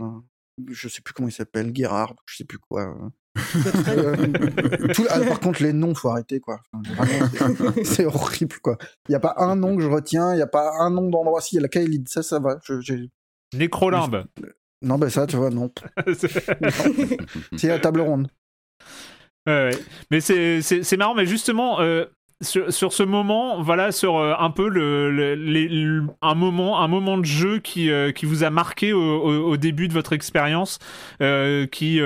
je sais plus comment il s'appelle, Gerard, je sais plus quoi. [LAUGHS] tout- ah, par contre, les noms, faut arrêter, quoi. Enfin, vraiment, c'est- c'est horrible, quoi. Il n'y a pas un nom que je retiens, il n'y a pas un nom d'endroit. Si, il y a la Kaelid, ça, ça va. Je- j'ai- Nécrolimbe. Non, ben ça, tu vois, non. [LAUGHS] C'est la table ronde. Ouais. Mais c'est- marrant, mais justement, euh, sur, sur ce moment, voilà, sur euh, un peu le, le- les- le- un, moment, un moment de jeu qui, euh, qui vous a marqué au, au- début de votre expérience, euh, qui,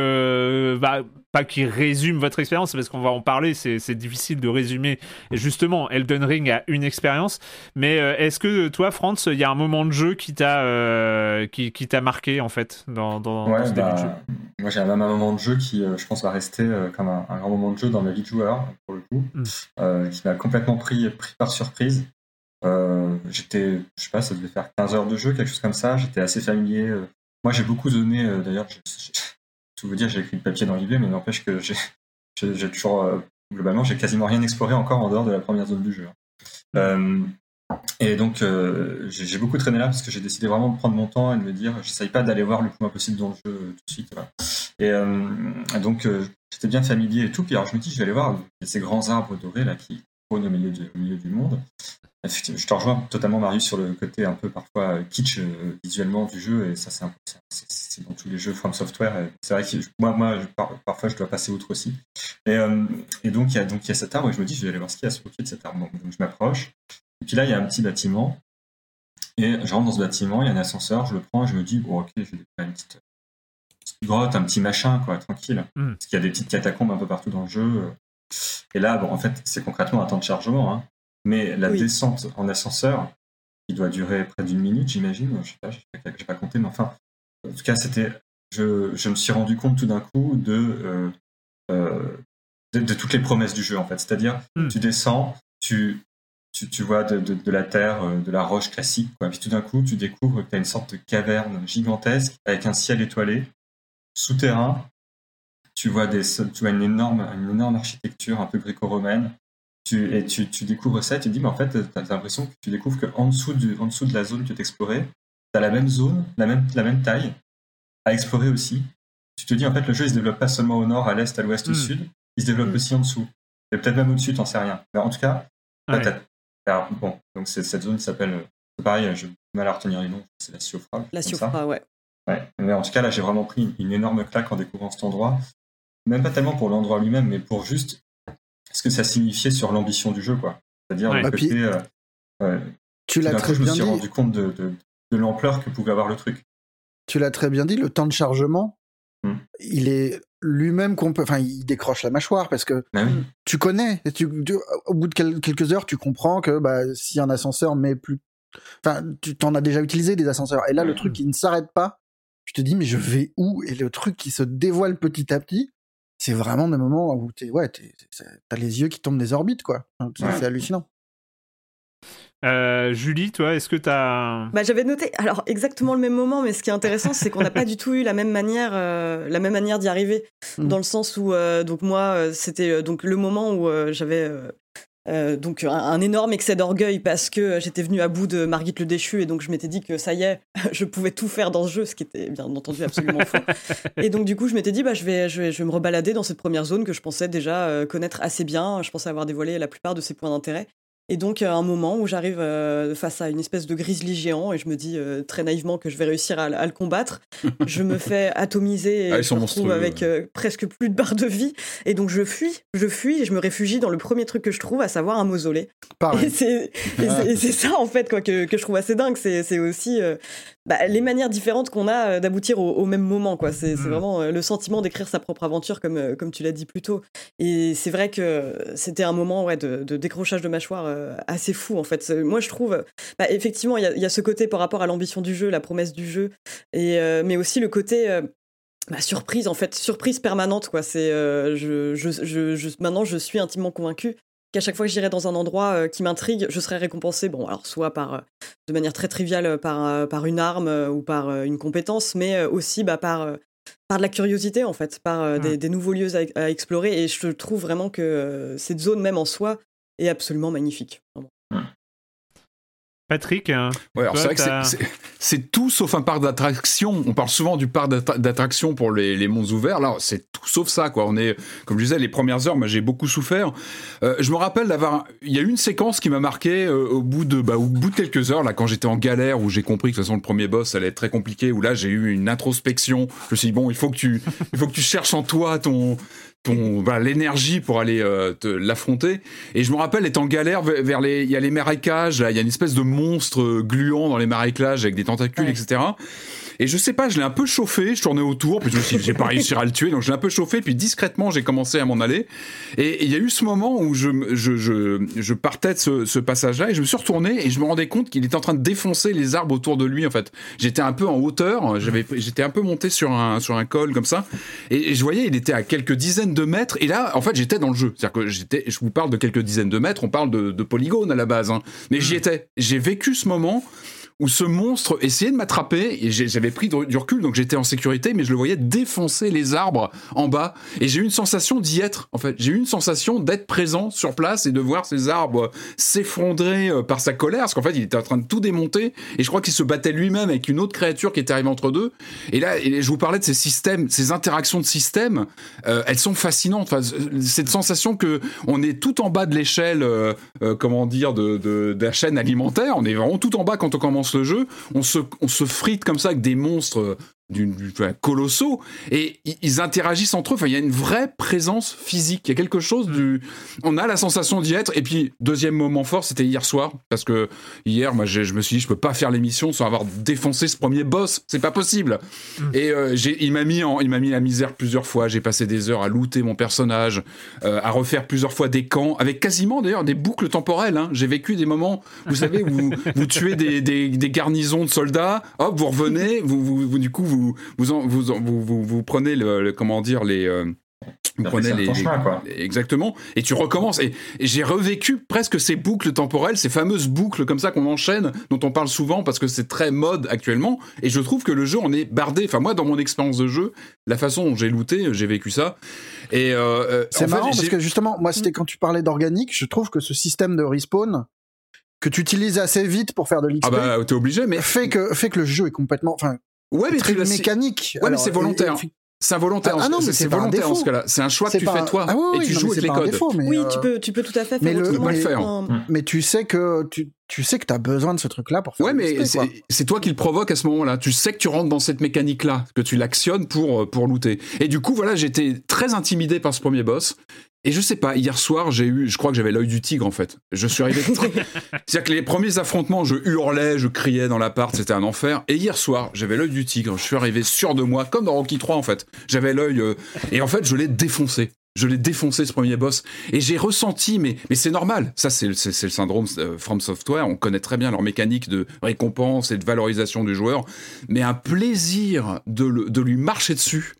bah, pas qui résume votre expérience, parce qu'on va en parler, c'est difficile de résumer. Et justement, Elden Ring a une expérience, mais euh, est-ce que toi, Franz, il y a un moment de jeu qui t'a euh, qui, qui t'a marqué, en fait, dans, dans, dans Ouais, ce début de jeu bah, moi j'ai un moment de jeu qui, euh, je pense, va rester comme un, un grand moment de jeu dans ma vie de joueur, pour le coup, Mm. euh, qui m'a complètement pris, pris par surprise. Euh, j'étais, je sais pas, ça devait faire 15 heures de jeu, quelque chose comme ça. J'étais assez familier. Moi j'ai beaucoup donné, euh, d'ailleurs, tout vous dire, j'ai écrit le papier dans l'IB, mais n'empêche que j'ai toujours, euh, globalement, j'ai quasiment rien exploré encore en dehors de la première zone du jeu. Euh, et donc, euh, j'ai beaucoup traîné là parce que j'ai décidé vraiment de prendre mon temps et de me dire, j'essaye pas d'aller voir le plus loin possible dans le jeu tout de suite. voilà. Et donc, j'étais bien familier et tout. Puis alors, je me dis, je vais aller voir ces grands arbres dorés là qui au milieu du, au milieu du monde. Je te rejoins totalement, Marius, sur le côté un peu parfois euh, kitsch euh, visuellement du jeu. Et ça, c'est un- c'est- c'est c'est dans tous les jeux From Software. C'est vrai que moi, moi je- par- parfois, je dois passer outre aussi. Et, euh, et donc, il y, a, donc, il y a cet arbre et je me dis, je vais aller voir ce qu'il y a au pied de cet arbre. Donc, je m'approche. Et puis là, il y a un petit bâtiment. Et je rentre dans ce bâtiment, il y a un ascenseur, je le prends et je me dis, bon, ok, je vais découvrir une petite, petite grotte, un petit machin, quoi, tranquille. Mm. Parce qu'il y a des petites catacombes un peu partout dans le jeu. Et là, bon, en fait, c'est concrètement un temps de chargement. Hein. Mais la Oui. descente en ascenseur, qui doit durer près d'une minute, j'imagine, je sais pas, j'ai pas, compté, mais enfin, en tout cas, c'était. Je, je me suis rendu compte tout d'un coup de, euh, euh, de, de toutes les promesses du jeu, en fait. C'est-à-dire, Mm. tu descends, tu, tu, tu vois de, de, de la terre, euh, de la roche classique, quoi. Puis tout d'un coup, tu découvres que tu as une sorte de caverne gigantesque avec un ciel étoilé, souterrain. Tu vois, des, tu vois une, énorme, une énorme architecture un peu gréco-romaine. Tu, et tu, tu découvres ça et tu te dis, mais en fait, tu as, l'impression que tu découvres qu'en dessous, du, en dessous de la zone que tu explorais, tu as la même zone, la même, la même taille à explorer aussi. Tu te dis, en fait, le jeu, il se développe pas seulement au nord, à l'est, à l'ouest, au Mm. sud, il se développe Mm. aussi en dessous. Et peut-être même au-dessus, t'en sais rien. Mais en tout cas, Ouais. t'as- alors, bon, donc cette zone s'appelle, c'est pareil, j'ai du mal à retenir les noms, c'est la Siofra. La. Siofra, ouais. Ouais. Mais en tout cas, là, j'ai vraiment pris une énorme claque en découvrant cet endroit. Même pas tellement pour l'endroit lui-même, mais pour juste ce que ça signifiait sur l'ambition du jeu, quoi. C'est-à-dire Ouais. le Ah, puis- côté. euh, Tu l'as coup, très je me bien suis dit. rendu compte de, de, de l'ampleur que pouvait avoir le truc. Tu l'as très bien dit, le temps de chargement, Hmm. il est lui-même qu'on peut. Enfin, il décroche la mâchoire parce que Ah oui. tu connais. Et tu, tu- au bout de quel- quelques heures, tu comprends que bah, si un ascenseur met plus. Enfin, tu t'en as déjà utilisé des ascenseurs. Et là, le truc qui ne s'arrête pas, tu te dis, mais je vais où? Et le truc qui se dévoile petit à petit, c'est vraiment des moments où t'es, ouais, t'as les yeux qui tombent des orbites, quoi. C'est Ouais. hallucinant. Euh, Julie, toi, est-ce que t'as. Bah, j'avais noté, alors exactement le même moment, mais ce qui est intéressant, c'est qu'on n'a pas du tout eu la même manière, euh, la même manière d'y arriver, Mm. dans le sens où, euh, donc moi, c'était euh, donc le moment où euh, j'avais euh, euh, donc un, énorme excès d'orgueil parce que j'étais venu à bout de Margit le déchu et donc je m'étais dit que ça y est, [LAUGHS] je pouvais tout faire dans ce jeu, ce qui était bien entendu absolument faux. [LAUGHS] Et donc du coup je m'étais dit bah je vais, je vais, je vais me rebalader dans cette première zone que je pensais déjà connaître assez bien. Je pensais avoir dévoilé la plupart de ses points d'intérêt. Et donc, à un moment où j'arrive euh, face à une espèce de grizzly géant et je me dis euh, très naïvement que je vais réussir à, le combattre, [LAUGHS] je me fais atomiser et ah, je me retrouve avec euh, presque plus de barre de vie. Et donc, je fuis, je fuis et je me réfugie dans le premier truc que je trouve, à savoir un mausolée. Et c'est ça, en fait, quoi, que, que, je trouve assez dingue. C'est aussi bah, les manières différentes qu'on a d'aboutir au, même moment. quoi. C'est mm. vraiment le sentiment d'écrire sa propre aventure, comme, comme tu l'as dit plus tôt. Et c'est vrai que c'était un moment ouais, de, de décrochage de mâchoire euh, assez fou en fait. Moi je trouve, bah, effectivement, il y, a ce côté par rapport à l'ambition du jeu, la promesse du jeu, et, euh, mais aussi le côté euh, bah, surprise en fait, surprise permanente quoi. C'est, je, je, maintenant je suis intimement convaincu qu'à chaque fois que j'irai dans un endroit qui m'intrigue, je serai récompensé, bon alors soit par, de manière très triviale par, par une arme ou par une compétence, mais aussi bah, par par de la curiosité en fait, par des, des, nouveaux lieux à, à, explorer. Et je trouve vraiment que cette zone même en soi est absolument magnifique. Patrick, hein, ouais, c'est vrai que c'est tout sauf un parc d'attraction. On parle souvent du parc d'attraction pour les, les, mondes ouverts. Là, c'est tout sauf ça, quoi. On est, comme je disais, les premières heures, moi, j'ai beaucoup souffert. Euh, je me rappelle d'avoir, il y a eu une séquence qui m'a marqué euh, au bout de, bah, au bout de quelques heures, là, quand j'étais en galère, où j'ai compris que de toute façon le premier boss allait être très compliqué, où là, j'ai eu une introspection. Je me suis dit bon, il faut que tu, il faut que tu cherches en toi ton, ton bah, l'énergie pour aller euh, l'affronter. Et je me rappelle être en galère vers les, il y a les marécages, il y a une espèce de monstre gluant dans les marécages avec des tentacules, etc. Et je sais pas, je l'ai un peu chauffé, je tournais autour, puis je me suis j'ai pas réussi à le tuer, donc je l'ai un peu chauffé, puis discrètement, j'ai commencé à m'en aller. Et il y a eu ce moment où je, je, je, je partais de ce, ce passage-là, et je me suis retourné, et je me rendais compte qu'il était en train de défoncer les arbres autour de lui, en fait. J'étais un peu en hauteur, j'avais, j'étais un peu monté sur un, sur un col, comme ça, et, je voyais, il était à quelques dizaines de mètres, et là, en fait, j'étais dans le jeu. C'est-à-dire que j'étais, je vous parle de quelques dizaines de mètres, on parle de, de polygones à la base, hein. Mais j'y étais. J'ai vécu ce moment où ce monstre essayait de m'attraper. Et j'avais pris du recul donc j'étais en sécurité mais je le voyais défoncer les arbres en bas. Et j'ai eu une sensation d'y être en fait. J'ai eu une sensation d'être présent sur place et de voir ces arbres s'effondrer euh, par sa colère parce qu'en fait il était en train de tout démonter. Et je crois qu'il se battait lui-même avec une autre créature qui était arrivée entre deux. Et là je vous parlais de ces systèmes ces interactions de systèmes euh, elles sont fascinantes. Enfin, cette sensation que on est tout en bas de l'échelle euh, comment dire de, de la chaîne alimentaire. On est vraiment tout en bas quand on commence le jeu, on se, on se frite comme ça avec des monstres d'une colossaux et ils interagissent entre eux. Enfin, il y a une vraie présence physique. Il y a quelque chose du. On a la sensation d'y être. Et puis deuxième moment fort, c'était hier soir parce que hier, moi, je me suis dit, je peux pas faire l'émission sans avoir défoncé ce premier boss. C'est pas possible. Mm. Et euh, il m'a mis en, il m'a mis la misère plusieurs fois. J'ai passé des heures à looter mon personnage, euh, à refaire plusieurs fois des camps avec quasiment d'ailleurs des boucles temporelles. Hein. J'ai vécu des moments, vous savez, où vous tuez des, des, des, garnisons de soldats. Hop, vous revenez, vous, vous du coup vous vous vous vous, vous, prenez le, comment dire les euh, vous prenez les, exactement. Et tu recommences. Et, j'ai revécu presque ces boucles temporelles ces fameuses boucles comme ça qu'on enchaîne dont on parle souvent parce que c'est très mode actuellement. Et je trouve que le jeu en est bardé. Enfin moi dans mon expérience de jeu la façon dont j'ai looté j'ai vécu ça. Et euh, euh, c'est marrant parce que justement moi c'était quand tu parlais d'organique je trouve que ce système de respawn que tu utilises assez vite pour faire de l'XP. Ah bah t'es obligé, mais fait que fait que le jeu est complètement, enfin, Ouais, mais très mécanique. Ouais, mais c'est volontaire. C'est involontaire. Ah, non, c'est volontaire en ce cas-là. C'est un choix que tu fais toi ah et tu joues avec les codes. oui, tu peux, tu peux tout à fait faire. Mais, le, faire. mais tu sais que tu, tu sais que t'as besoin de ce truc-là pour faire. Ouais, mais c'est toi qui le provoque à ce moment-là. Tu sais que tu rentres dans cette mécanique-là, que tu l'actionnes pour euh, pour looter. Et du coup, voilà, j'étais très intimidé par ce premier boss. Et je sais pas, hier soir, j'ai eu, je crois que j'avais l'œil du tigre en fait. Je suis arrivé. [LAUGHS] C'est-à-dire que les premiers affrontements, je hurlais, je criais dans l'appart, c'était un enfer. Et hier soir, j'avais l'œil du tigre. Je suis arrivé sûr de moi, comme dans Rocky 3 en fait. J'avais l'œil euh, et en fait, je l'ai défoncé. Je l'ai défoncé ce premier boss et j'ai ressenti, mais mais c'est normal. Ça c'est le syndrome euh, From Software. On connaît très bien leur mécanique de récompense et de valorisation du joueur, mais un plaisir de, de lui marcher dessus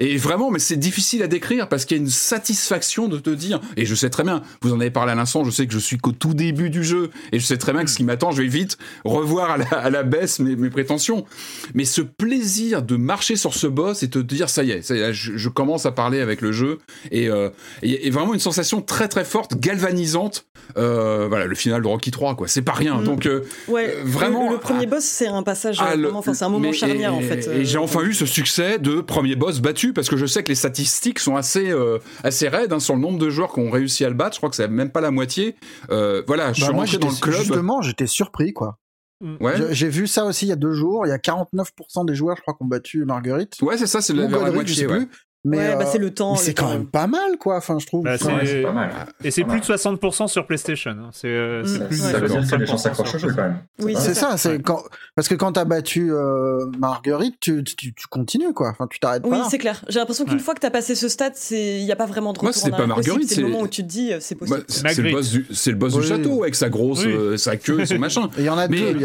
Et vraiment, mais c'est difficile à décrire parce qu'il y a une satisfaction de te dire, et je sais très bien, vous en avez parlé à l'instant, je sais que je suis qu'au tout début du jeu, et je sais très bien que ce qui m'attend, je vais vite revoir à la, baisse mes, mes, prétentions. Mais ce plaisir de marcher sur ce boss et te dire, ça y est, je, commence à parler avec le jeu, et, euh, et, vraiment une sensation très très forte, galvanisante. Euh, voilà, le final de Rocky 3, quoi. C'est pas rien. Mm. Donc, euh, ouais, vraiment. Le, premier boss, c'est un passage, ah, enfin, c'est un moment charnière, en fait. Et j'ai enfin eu ce succès de premier boss battu parce que je sais que les statistiques sont assez euh, assez raides hein, sur le nombre de joueurs qui ont réussi à le battre. Je crois que c'est même pas la moitié. Euh, voilà, je bah, suis rentré dans le club. Justement, j'étais surpris quoi. Mm. Ouais. J'ai vu ça aussi il y a deux jours. Il y a 49% des joueurs, je crois, qui ont battu Marguerite. Ouais, c'est ça, c'est la, la moitié. Ouais. Mais ouais, bah, c'est le temps. c'est quand même pas mal, quoi. Enfin, je trouve. Bah, c'est pas mal. Et c'est plus de 60% sur PlayStation. Hein. C'est euh, mm. plus. Ça veut dire que les gens s'accrochent quand même. Oui, c'est ça. C'est quand parce que quand t'as battu euh, Marguerite, tu, tu, tu, continues, quoi. Enfin, tu t'arrêtes pas. Oui, c'est clair. J'ai l'impression qu'une fois que t'as passé ce stade, c'est il y a pas vraiment de retour. Moi, c'est pas Marguerite. C'est le moment où tu te dis, euh, c'est possible. Bah, c'est le boss du, c'est le boss du château avec sa grosse, sa queue et son machin. Il y en a deux.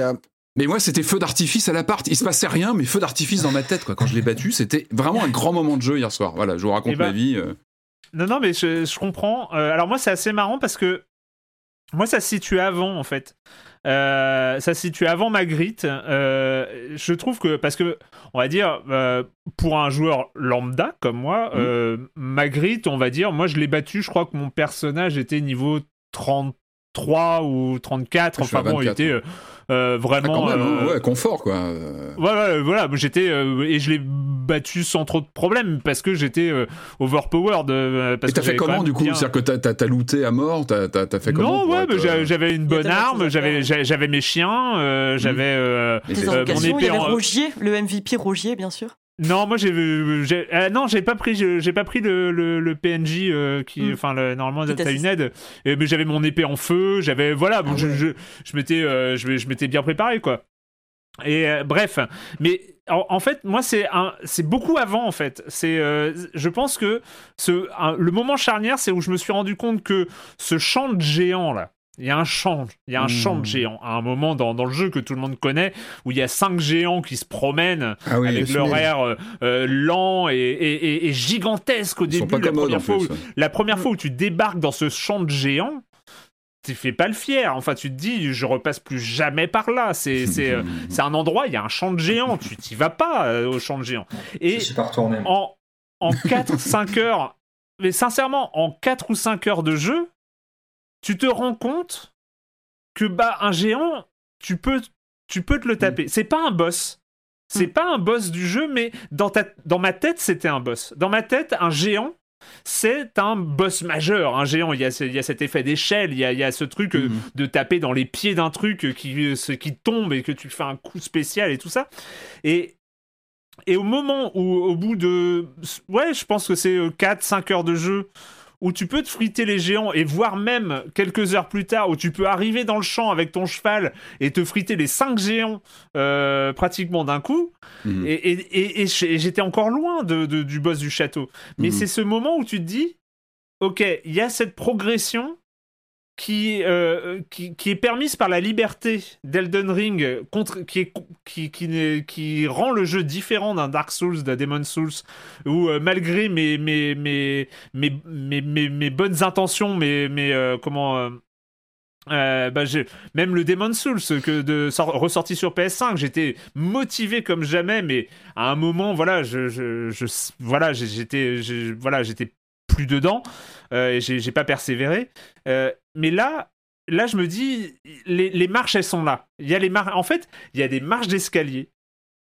Mais moi, c'était feu d'artifice à l'appart. Il se passait rien, mais feu d'artifice dans ma tête, quoi. Quand je l'ai battu, c'était vraiment un grand moment de jeu hier soir. Voilà, je vous raconte eh ma ben, vie. Euh. Non, non, mais je, comprends. Euh, alors moi, c'est assez marrant parce que moi, ça se situe avant, en fait. Euh, ça se situe avant Magritte. je trouve que, parce que, on va dire, pour un joueur lambda comme moi, mmh. Magritte, on va dire, moi, je l'ai battu, je crois que mon personnage était niveau 33 ou 34. enfin bon, il était euh, vraiment. Ah, euh, ouais, confort quoi. Voilà, voilà, j'étais et je l'ai battu sans trop de problèmes parce que j'étais overpowered. et t'as fait comment du coup? C'est-à-dire que t'as looté à mort T'as fait comment Non, ouais, j'avais une bonne arme, j'avais j'avais mes chiens, j'avais mon épée en Rogier, le MVP Rogier bien sûr. Non, moi j'ai euh, non, j'ai pas pris j'ai pas pris le, le, PNJ euh, qui hmm. enfin normalement t'as une aide mais j'avais mon épée en feu, j'avais voilà, ah je, je, je m'étais euh, je, je m'étais bien préparé quoi. Et bref, mais en, fait, moi c'est c'est beaucoup avant en fait. C'est je pense que ce le moment charnière, c'est où je me suis rendu compte que ce champ de géant là il y a un champ, il y a un champ de hmm. géants. À un moment dans, dans, le jeu que tout le monde connaît, où il y a cinq géants qui se promènent ah avec leur air euh, euh, lent et, et, et, gigantesque au début. La première, fois où, la première fois où tu débarques dans ce champ de géants, tu fais pas le fier. Enfin, tu te dis, je repasse plus jamais par là. C'est c'est euh, [LAUGHS] un endroit, il y a un champ de géants. Tu t'y vas pas au champ de géants. Et pas en en 4-5 heures, mais sincèrement, en 4 ou 5 heures de jeu, tu te rends compte que bah un géant, tu peux, tu peux te le taper. Mm. C'est pas un boss. C'est mm. pas un boss du jeu, mais dans, ta, dans ma tête, c'était un boss. Dans ma tête, un géant, c'est un boss majeur. Un géant, il y a, il y a cet effet d'échelle, il y a, il y a ce truc euh, mm. de taper dans les pieds d'un truc qui, ce, qui tombe et que tu fais un coup spécial et tout ça. Et, et au moment où, au bout de. Ouais, je pense que c'est 4-5 euh, heures de jeu où tu peux te friter les géants et voir même quelques heures plus tard où tu peux arriver dans le champ avec ton cheval et te friter les cinq géants euh, pratiquement d'un coup. Mhm. Et, j'étais encore loin de, du boss du château. Mais mhm. c'est ce moment où tu te dis, ok, il y a cette progression euh, qui, qui, est permise par la liberté d'Elden Ring, contre, qui, est, qui, qui, qui, rend le jeu différent d'un Dark Souls, d'un Demon Souls, où euh, malgré mes, mes, mes, mes, mes, bonnes intentions, mes, mes euh, comment... bah, même le Demon Souls que de ressorti sur PS5 j'étais motivé comme jamais mais à un moment voilà je, je voilà j'étais voilà j'étais plus dedans euh, j'ai pas persévéré. Euh, mais là, là, je me dis, les, marches, elles sont là. Il y a les. En fait, il y a des marches d'escalier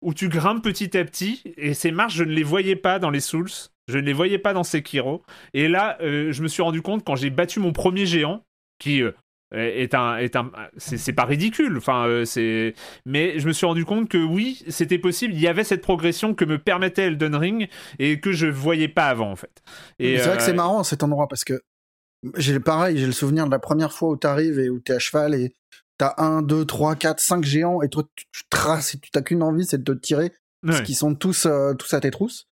où tu grimpes petit à petit. Et ces marches, je ne les voyais pas dans les Souls. Je ne les voyais pas dans Sekiro. Et là, euh, je me suis rendu compte quand j'ai battu mon premier géant, qui est un est un c'est pas ridicule enfin euh, c'est mais je me suis rendu compte que oui c'était possible. Il y avait cette progression que me permettait Elden Ring et que je voyais pas avant en fait. Et c'est vrai que c'est euh, marrant cet endroit parce que j'ai pareil j'ai le souvenir de la première fois où t'arrives et où t'es à cheval et t'as un deux trois quatre cinq géants et toi tu, traces et tu t'as qu'une envie c'est de te tirer parce qu'ils sont tous euh, tous à tes trousses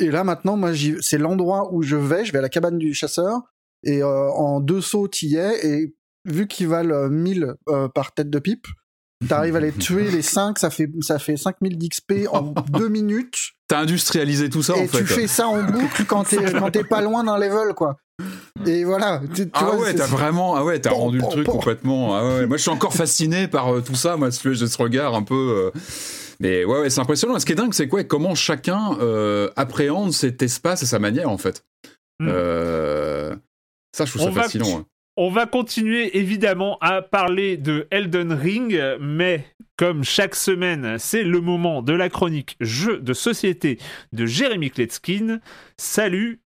et là maintenant moi c'est l'endroit où je vais je vais à la cabane du chasseur et en deux sauts y es et vu qu'ils valent 1000 euh, euh, par tête de pipe, t'arrives à les [LAUGHS] tuer les 5, ça fait, ça fait 5000 d'XP en [LAUGHS] 2 minutes. T'as industrialisé tout ça et en fait. tu fais ça en boucle quand t'es pas loin d'un level quoi. Et voilà. ah ouais, t'as vraiment, ah ouais, t'as rendu le truc complètement. Ah ouais, moi, je suis encore fasciné par euh, tout ça. Moi, j'ai ce regard un peu. Euh, mais ouais, ouais c'est impressionnant. Ce qui est dingue, c'est quoi Comment chacun euh, appréhende cet espace à sa manière, en fait. Hmm. ça, je trouve ça fascinant. On va continuer évidemment à parler de Elden Ring, mais comme chaque semaine, c'est le moment de la chronique jeu de société de Jérémy Kletskin. Salut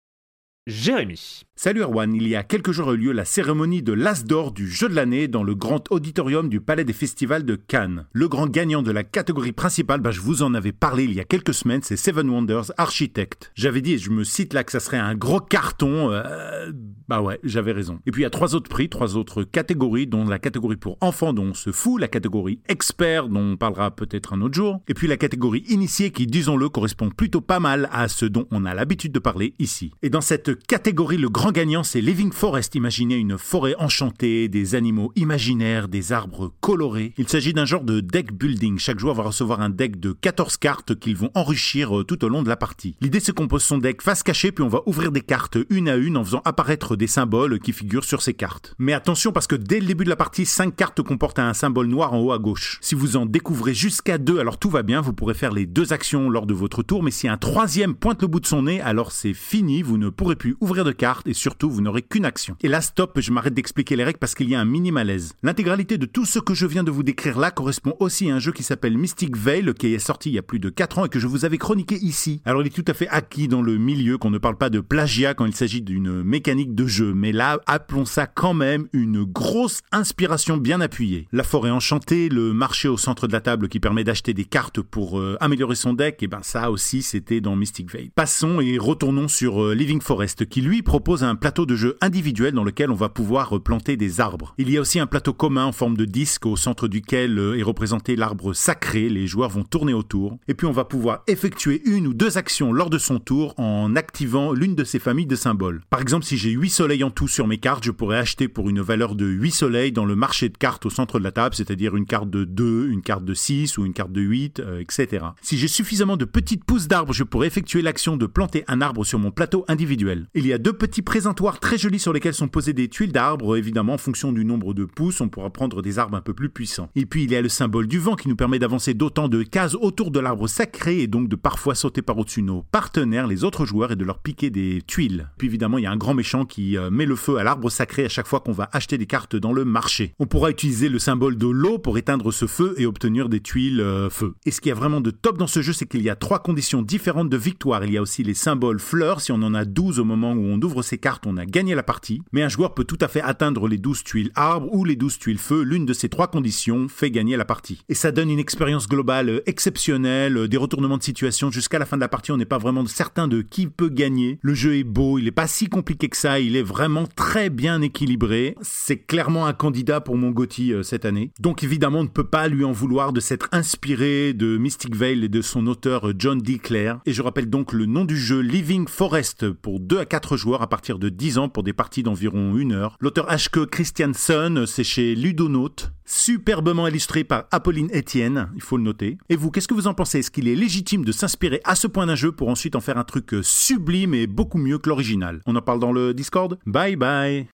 Jérémy. Salut Erwan, il y a quelques jours a eu lieu la cérémonie de l'As d'or du jeu de l'année dans le grand auditorium du Palais des Festivals de Cannes. Le grand gagnant de la catégorie principale, bah, je vous en avais parlé il y a quelques semaines, c'est Seven Wonders Architect. J'avais dit, et je me cite là, que ça serait un gros carton. Euh, bah ouais, j'avais raison. Et puis il y a trois autres prix, trois autres catégories, dont la catégorie pour enfants dont on se fout, la catégorie expert dont on parlera peut-être un autre jour, et puis la catégorie initié qui, disons-le, correspond plutôt pas mal à ce dont on a l'habitude de parler ici. Et dans cette catégorie, le grand grand gagnant, c'est Living Forest. Imaginez une forêt enchantée, des animaux imaginaires, des arbres colorés. Il s'agit d'un genre de deck building. Chaque joueur va recevoir un deck de 14 cartes qu'ils vont enrichir euh, tout au long de la partie. L'idée se compose son deck face cachée, puis on va ouvrir des cartes une à une en faisant apparaître des symboles qui figurent sur ces cartes. Mais attention parce que dès le début de la partie, 5 cartes comportent un symbole noir en haut à gauche. Si vous en découvrez jusqu'à 2, alors tout va bien, vous pourrez faire les deux actions lors de votre tour, mais si un troisième pointe le bout de son nez, alors c'est fini, vous ne pourrez plus ouvrir de cartes surtout vous n'aurez qu'une action. Et là, stop, je m'arrête d'expliquer les règles parce qu'il y a un mini malaise. L'intégralité de tout ce que je viens de vous décrire là correspond aussi à un jeu qui s'appelle Mystic Veil, qui est sorti il y a plus de 4 ans et que je vous avais chroniqué ici. Alors il est tout à fait acquis dans le milieu qu'on ne parle pas de plagiat quand il s'agit d'une mécanique de jeu, mais là, appelons ça quand même une grosse inspiration bien appuyée. La forêt enchantée, le marché au centre de la table qui permet d'acheter des cartes pour euh, améliorer son deck, et eh ben ça aussi c'était dans Mystic Veil. Passons et retournons sur euh, Living Forest qui lui propose un plateau de jeu individuel dans lequel on va pouvoir planter des arbres. Il y a aussi un plateau commun en forme de disque au centre duquel euh, est représenté l'arbre sacré. Les joueurs vont tourner autour. Et puis on va pouvoir effectuer une ou deux actions lors de son tour en activant l'une de ces familles de symboles. Par exemple, si j'ai 8 soleils en tout sur mes cartes, je pourrais acheter pour une valeur de 8 soleils dans le marché de cartes au centre de la table, c'est-à-dire une carte de 2, une carte de 6 ou une carte de 8, euh, etc. Si j'ai suffisamment de petites pousses d'arbres, je pourrais effectuer l'action de planter un arbre sur mon plateau individuel. Il y a deux petits présentoirs très jolis sur lesquels sont posées des tuiles d'arbres. Évidemment, en fonction du nombre de pouces, on pourra prendre des arbres un peu plus puissants. Et puis, il y a le symbole du vent qui nous permet d'avancer d'autant de cases autour de l'arbre sacré et donc de parfois sauter par au-dessus nos partenaires, les autres joueurs, et de leur piquer des tuiles. Puis évidemment, il y a un grand méchant qui euh, met le feu à l'arbre sacré à chaque fois qu'on va acheter des cartes dans le marché. On pourra utiliser le symbole de l'eau pour éteindre ce feu et obtenir des tuiles euh, feu. Et ce qui est vraiment de top dans ce jeu, c'est qu'il y a trois conditions différentes de victoire. Il y a aussi les symboles fleurs. Si on en a 12 au moment où on ouvre ces on a gagné la partie, mais un joueur peut tout à fait atteindre les 12 tuiles arbre ou les 12 tuiles feu. L'une de ces trois conditions fait gagner la partie. Et ça donne une expérience globale exceptionnelle, des retournements de situation. Jusqu'à la fin de la partie, on n'est pas vraiment certain de qui peut gagner. Le jeu est beau, il n'est pas si compliqué que ça, il est vraiment très bien équilibré. C'est clairement un candidat pour mon Gotti euh, cette année. Donc évidemment, on ne peut pas lui en vouloir de s'être inspiré de Mystic Veil et de son auteur euh, John D. Clare. Et je rappelle donc le nom du jeu Living Forest pour 2 à 4 joueurs à partir de 10 ans pour des parties d'environ une heure. L'auteur H.K. Christiansen, c'est chez Ludonaut, superbement illustré par Apolline Etienne, il faut le noter. Et vous, qu'est-ce que vous en pensez? Est-ce qu'il est légitime de s'inspirer à ce point d'un jeu pour ensuite en faire un truc sublime et beaucoup mieux que l'original? On en parle dans le Discord Bye bye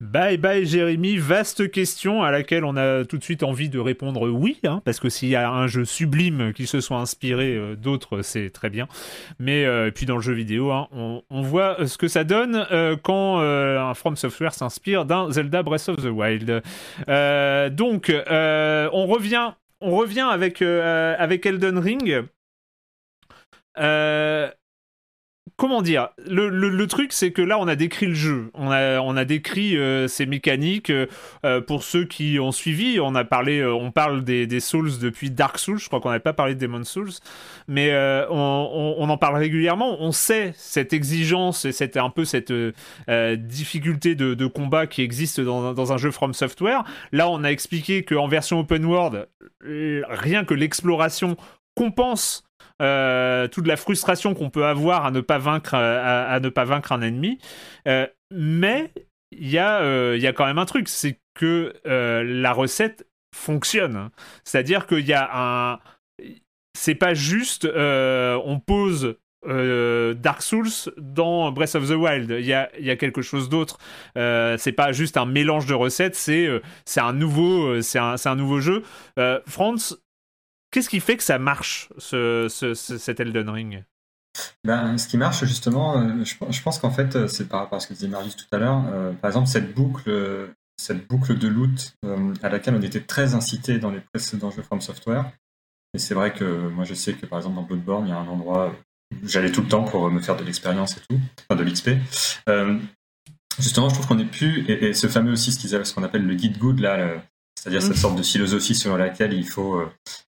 Bye bye Jérémy, vaste question à laquelle on a tout de suite envie de répondre oui, hein, parce que s'il y a un jeu sublime qui se soit inspiré euh, d'autres, c'est très bien. Mais euh, puis dans le jeu vidéo, hein, on, voit ce que ça donne euh, quand un From Software s'inspire d'un Zelda Breath of the Wild. donc on revient, avec avec Elden Ring. Euh, comment dire le, truc c'est que là on a décrit le jeu. On a, on a décrit euh, ses mécaniques euh, euh, pour ceux qui ont suivi. On a parlé on parle des, Souls depuis Dark Souls. Je crois qu'on n'avait pas parlé de Demon Souls. Mais on, en parle régulièrement. On sait cette exigence et cette, un peu cette difficulté de, combat qui existe dans, dans, un jeu From Software. Là on a expliqué qu'en version open world rien que l'exploration compense euh, toute la frustration qu'on peut avoir à ne pas vaincre, à, ne pas vaincre un ennemi. Euh, mais il y, a, y a quand même un truc, c'est que euh, la recette fonctionne. C'est-à-dire qu'il y a un c'est pas juste on pose Dark Souls dans Breath of the Wild. Il y a, y a quelque chose d'autre. Euh, c'est pas juste un mélange de recettes, c'est un nouveau un, un, nouveau jeu. Franz, qu'est-ce qui fait que ça marche ce, ce, cet Elden Ring? Ben, ce qui marche justement, je, pense qu'en fait, c'est par rapport à ce que disait Marius tout à l'heure. par exemple, cette boucle, cette boucle de loot à laquelle on était très incité dans les précédents jeux From Software, et c'est vrai que moi je sais que par exemple dans Bloodborne, il y a un endroit où j'allais tout le temps pour me faire de l'expérience et tout, enfin de l'XP. Euh, justement, je trouve qu'on est plus, et, ce fameux aussi, ce qu'on appelle le guide good, là, c'est-à-dire cette mm. sorte de philosophie selon laquelle il faut, euh,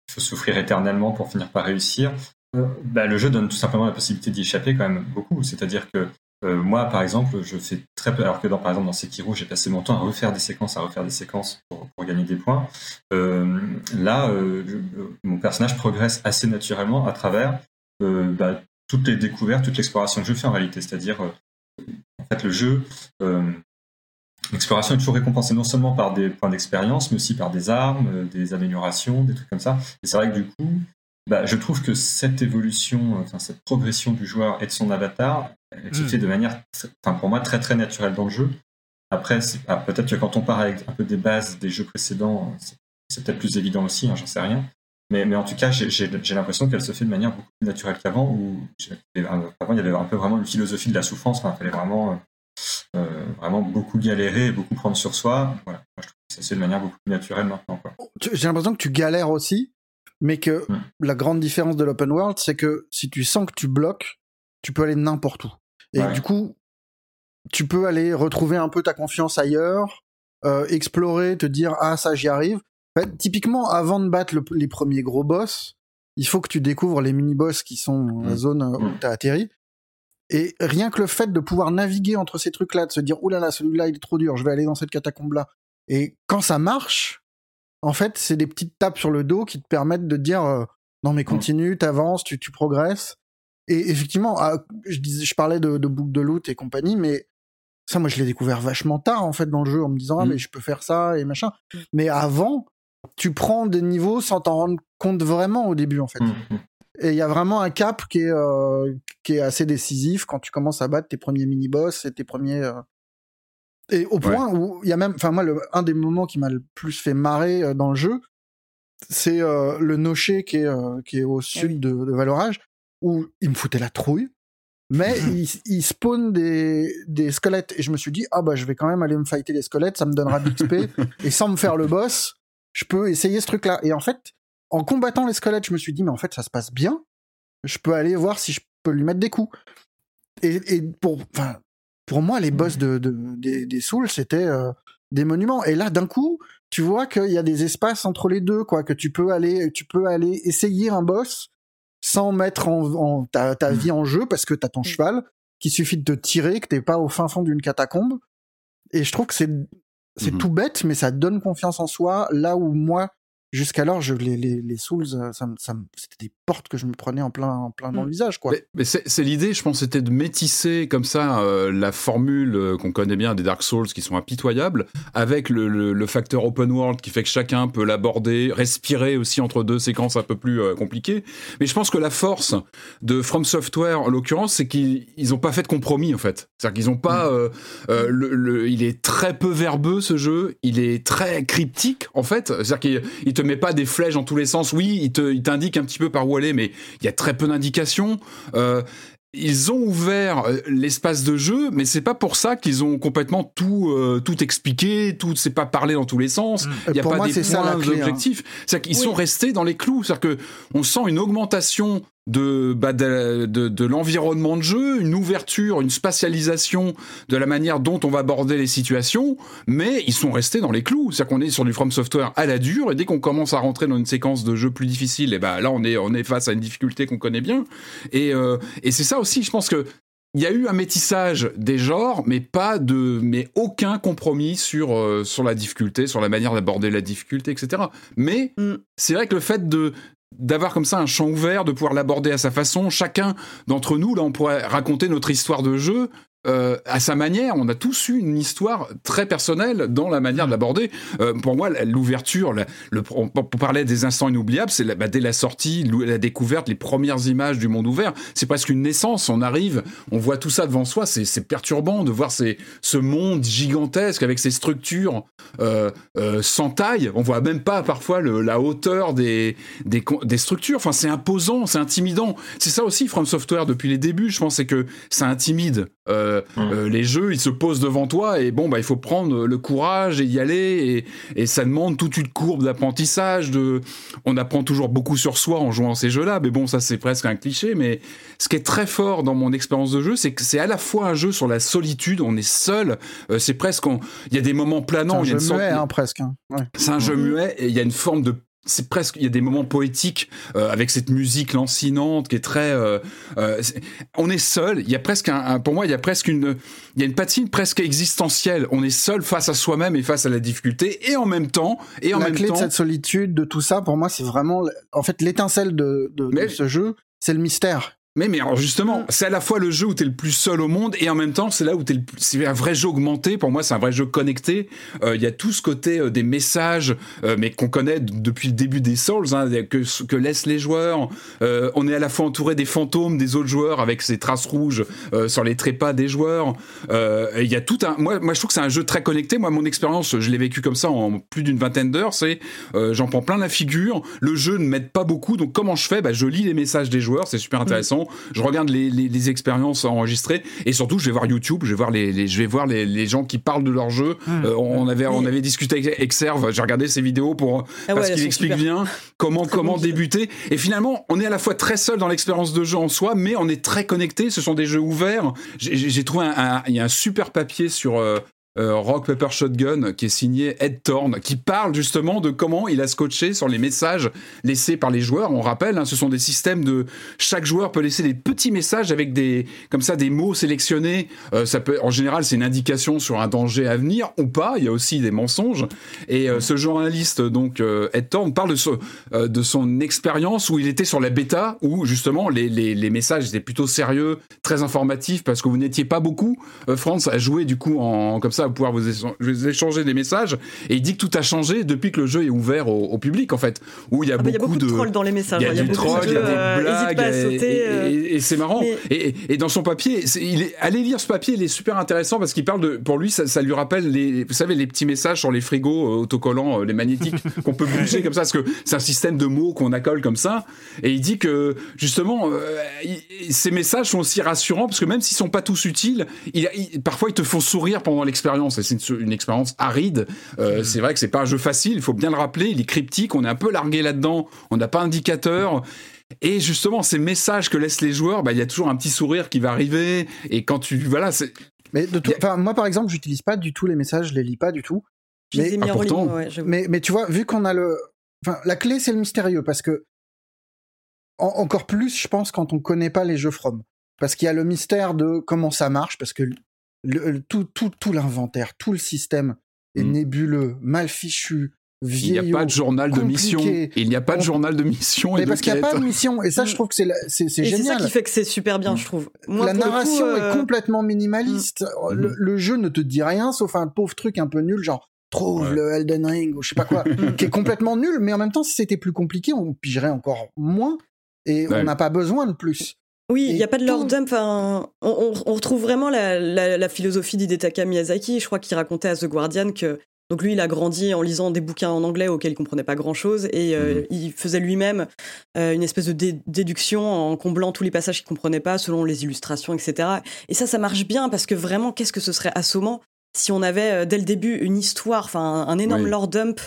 il faut souffrir éternellement pour finir par réussir. Euh, bah, le jeu donne tout simplement la possibilité d'y échapper quand même beaucoup. C'est-à-dire que euh, moi, par exemple, je fais très peu, alors que dans, par exemple, dans Sekiro, j'ai passé mon temps à refaire des séquences, à refaire des séquences pour, gagner des points. Euh, là, mon personnage progresse assez naturellement à travers bah, toutes les découvertes, toute l'exploration que je fais en réalité. C'est-à-dire, en fait, le jeu, l'exploration est toujours récompensée non seulement par des points d'expérience, mais aussi par des armes, des améliorations, des trucs comme ça. Et c'est vrai que du coup, bah, je trouve que cette évolution, enfin cette progression du joueur et de son avatar, elle se hmm. fait de manière, enfin pour moi, très très naturelle dans le jeu. Après, ah, peut-être que quand on part avec un peu des bases des jeux précédents, c'est peut-être plus évident aussi, hein, j'en sais rien. Mais, mais en tout cas, j'ai l'impression qu'elle se fait de manière beaucoup plus naturelle qu'avant, où avant il y avait un peu vraiment une philosophie de la souffrance, il fallait vraiment, euh, vraiment beaucoup galérer et beaucoup prendre sur soi. Voilà. je trouve que ça fait de manière beaucoup plus naturelle maintenant. J'ai l'impression que tu galères aussi, mais que hmm. la grande différence de l'open world, c'est que si tu sens que tu bloques, tu peux aller n'importe où. Et du coup, tu peux aller retrouver un peu ta confiance ailleurs, euh, explorer, te dire ah ça j'y arrive. typiquement, avant de battre les premiers gros boss, il faut que tu découvres les mini-boss qui sont dans la hmm. zone où hmm. tu as atterri. Et rien que le fait de pouvoir naviguer entre ces trucs-là, de se dire, oulala, là là, celui-là, il est trop dur, je vais aller dans cette catacombe-là. Et quand ça marche, en fait, c'est des petites tapes sur le dos qui te permettent de dire euh, non mais mm. continue, t'avances, tu, tu progresses. Et effectivement, ah, je, disais, je parlais de, de boucle de loot et compagnie, mais ça, moi, je l'ai découvert vachement tard en fait dans le jeu en me disant ah mm. mais je peux faire ça et machin. Mm. Mais avant, tu prends des niveaux sans t'en rendre compte vraiment au début en fait. Et il y a vraiment un cap qui est, euh, qui est assez décisif quand tu commences à battre tes premiers mini-boss et tes premiers, euh, et au point où il y a même, enfin moi, le, un des moments qui m'a le plus fait marrer euh, dans le jeu, c'est euh, le nocher qui est, euh, qui est au sud de, de, Valorage, où il me foutait la trouille, mais [LAUGHS] il, il, spawn des, des squelettes. Et je me suis dit, ah bah je vais quand même aller me fighter les squelettes, ça me donnera de l'XP, [LAUGHS] et sans me faire le boss, je peux essayer ce truc-là. Et en fait, en combattant les squelettes, je me suis dit, mais en fait, ça se passe bien, je peux aller voir si je peux lui mettre des coups. Et, et pour, pour moi, les boss de, des, des Souls, c'était euh, des monuments. Et là, d'un coup, tu vois qu'il y a des espaces entre les deux, quoi, que tu peux aller, tu peux aller essayer un boss sans mettre en, ta, ta, vie en jeu parce que t'as ton cheval, qu'il suffit de te tirer, que t'es pas au fin fond d'une catacombe. Et je trouve que c'est c'est tout bête, mais ça donne confiance en soi là où moi jusqu'alors, je, les, les, les Souls, euh, ça, ça, c'était des portes que je me prenais en plein, en plein dans le mm. visage. Quoi. Mais, c'est, l'idée, je pense, c'était de métisser comme ça euh, la formule euh, qu'on connaît bien des Dark Souls qui sont impitoyables, avec le, le, facteur open world qui fait que chacun peut l'aborder, respirer aussi entre deux séquences un peu plus compliquées. Mais je pense que la force de From Software, en l'occurrence, c'est qu'ils n'ont pas fait de compromis, en fait. C'est-à-dire qu'ils n'ont pas... Mm. le, il est très peu verbeux, ce jeu. Il est très cryptique, en fait. C'est-à-dire qu'il te met pas des flèches dans tous les sens. Oui, il te, il t'indique un petit peu par où aller, mais il y a très peu d'indications. Euh, ils ont ouvert euh, l'espace de jeu, mais c'est pas pour ça qu'ils ont complètement tout euh, tout expliqué, tout c'est pas parlé dans tous les sens. Mm. Il y a pas des points hein. d'objectifs. C'est-à-dire qu'ils sont restés dans les clous. C'est-à-dire que on sent une augmentation de, bah de, de, l'environnement de jeu, une ouverture, une spatialisation de la manière dont on va aborder les situations, mais ils sont restés dans les clous. C'est-à-dire qu'on est sur du From Software à la dure, et dès qu'on commence à rentrer dans une séquence de jeu plus difficile, et ben là on est, on est face à une difficulté qu'on connaît bien. Et, euh, et c'est ça aussi, je pense que il y a eu un métissage des genres, mais pas de, mais aucun compromis sur euh, sur la difficulté, sur la manière d'aborder la difficulté, etc. Mais mm. c'est vrai que le fait de d'avoir comme ça un champ ouvert, de pouvoir l'aborder à sa façon. Chacun d'entre nous, là, on pourrait raconter notre histoire de jeu euh, à sa manière, on a tous eu une histoire très personnelle dans la manière de l'aborder. Euh, pour moi, l'ouverture, on, parlait des instants inoubliables, c'est bah, dès la sortie, la découverte, les premières images du monde ouvert, c'est presque une naissance. On arrive, on voit tout ça devant soi, c'est perturbant de voir ces, ce monde gigantesque avec ses structures euh, euh, sans taille. On voit même pas parfois le, la hauteur des, des, des structures. Enfin, c'est imposant, c'est intimidant. C'est ça aussi, From Software, depuis les débuts, je pense, c'est que ça intimide. Euh, mmh. euh, les jeux, ils se posent devant toi et bon, bah, il faut prendre le courage et y aller. Et, et ça demande toute une courbe d'apprentissage. De... On apprend toujours beaucoup sur soi en jouant à ces jeux-là, mais bon, ça c'est presque un cliché. Mais ce qui est très fort dans mon expérience de jeu, c'est que c'est à la fois un jeu sur la solitude, on est seul. Euh, c'est presque, il y a des moments planants. C'est un jeu muet, hein, presque. Hein. C'est un jeu muet et il y a une forme de c'est presque il y a des moments poétiques euh, avec cette musique lancinante qui est très euh, euh, on est seul il y a presque un, pour moi il y a presque une il y a une patine presque existentielle. On est seul face à soi-même et face à la difficulté et en même temps et en la même clé temps de cette solitude de tout ça pour moi c'est vraiment en fait l'étincelle de, de, de ce jeu c'est le mystère mais, mais alors justement, mm. c'est à la fois le jeu où tu es le plus seul au monde et en même temps, c'est là où tu es le plus... C'est un vrai jeu augmenté. Pour moi, c'est un vrai jeu connecté. Euh, il y a tout ce côté euh, des messages, euh, mais qu'on connaît depuis le début des Souls, hein, que, que laissent les joueurs. on est à la fois entouré des fantômes des autres joueurs avec ces traces rouges sur les trépas des joueurs. Il y a tout un... Moi, moi je trouve que c'est un jeu très connecté. Moi, mon expérience, je l'ai vécu comme ça en plus d'une vingtaine d'heures. C'est j'en prends plein la figure. Le jeu ne m'aide pas beaucoup. Donc, comment je fais? Bah, Je lis les messages des joueurs. C'est super intéressant je regarde les, les, expériences enregistrées et surtout je vais voir YouTube, je vais voir les, je vais voir les, gens qui parlent de leur jeu. Mmh. Euh, on avait on avait discuté avec Exerve, j'ai regardé ses vidéos pour ah parce qu'il explique bien comment comment débuter et finalement on est à la fois très seul dans l'expérience de jeu en soi, mais on est très connecté. Ce sont des jeux ouverts. J'ai trouvé un, il y a un super papier sur euh, euh, Rock Paper Shotgun qui est signé Ed Thorne qui parle justement de comment il a scotché sur les messages laissés par les joueurs. On rappelle, hein, ce sont des systèmes de chaque joueur peut laisser des petits messages avec des comme ça des mots sélectionnés. Euh, ça peut en général c'est une indication sur un danger à venir ou pas. Il y a aussi des mensonges. Et euh, ce journaliste donc Ed Thorne parle de, son expérience où il était sur la bêta où justement les, les, les, messages étaient plutôt sérieux, très informatifs parce que vous n'étiez pas beaucoup. France a joué du coup en comme ça pouvoir vous, échanger des messages. Et il dit que tout a changé depuis que le jeu est ouvert au, public, en fait. Où il y a, beaucoup, ah bah, y a beaucoup de, trolls dans les messages. Il y a, du troll, il y a des euh, blagues. et, c'est marrant. Et, dans son papier, il est, allez lire ce papier, il est super intéressant parce qu'il parle de. Pour lui, ça, lui rappelle, les, vous savez, les petits messages sur les frigos euh, autocollants, euh, les magnétiques, [LAUGHS] qu'on peut bouger comme ça, parce que c'est un système de mots qu'on accole comme ça. Et il dit que, justement, ces messages sont aussi rassurants parce que même s'ils sont pas tous utiles, il, parfois ils te font sourire pendant l'expérience c'est une, expérience aride. Euh, mm. C'est vrai que c'est pas un jeu facile, il faut bien le rappeler. Il est cryptique, on est un peu largué là-dedans, on n'a pas d'indicateur. Et justement, ces messages que laissent les joueurs, bah, il y a toujours un petit sourire qui va arriver. Et quand tu. Voilà, c'est. Mais de moi, par exemple, j'utilise pas du tout les messages, je les lis pas du tout. mais, mais, mais, tu vois, vu qu'on a le. Enfin, la clé, c'est le mystérieux, parce que. encore plus, je pense, quand on connaît pas les jeux From. Parce qu'il y a le mystère de comment ça marche, parce que le, tout, tout, tout l'inventaire, tout le système est mm. nébuleux, mal fichu, vieillot, Il n'y a pas de journal de mission. Il n'y a pas de journal de mission. Mais parce qu'il n'y a pas de mission. Et ça, je mm. trouve que c'est génial. C'est ça qui fait que c'est super bien, je trouve. la narration est euh, complètement minimaliste. Mm. Le, jeu ne te dit rien, sauf un pauvre truc un peu nul, genre trouve le Elden Ring ou je sais pas quoi, [LAUGHS] qui est complètement nul. Mais en même temps, si c'était plus compliqué, on pigerait encore moins. Et on n'a pas besoin de plus. Oui, il n'y a pas de lore dump. Enfin, on, retrouve vraiment la, philosophie d'Hidetaka Miyazaki. Je crois qu'il racontait à The Guardian que donc lui, il a grandi en lisant des bouquins en anglais auxquels il comprenait pas grand-chose et euh, mhm. il faisait lui-même euh, une espèce de déduction en comblant tous les passages qu'il comprenait pas selon les illustrations, etc. Et ça, ça marche bien parce que vraiment, qu'est-ce que ce serait assommant si on avait euh, dès le début une histoire, enfin un, énorme lore dump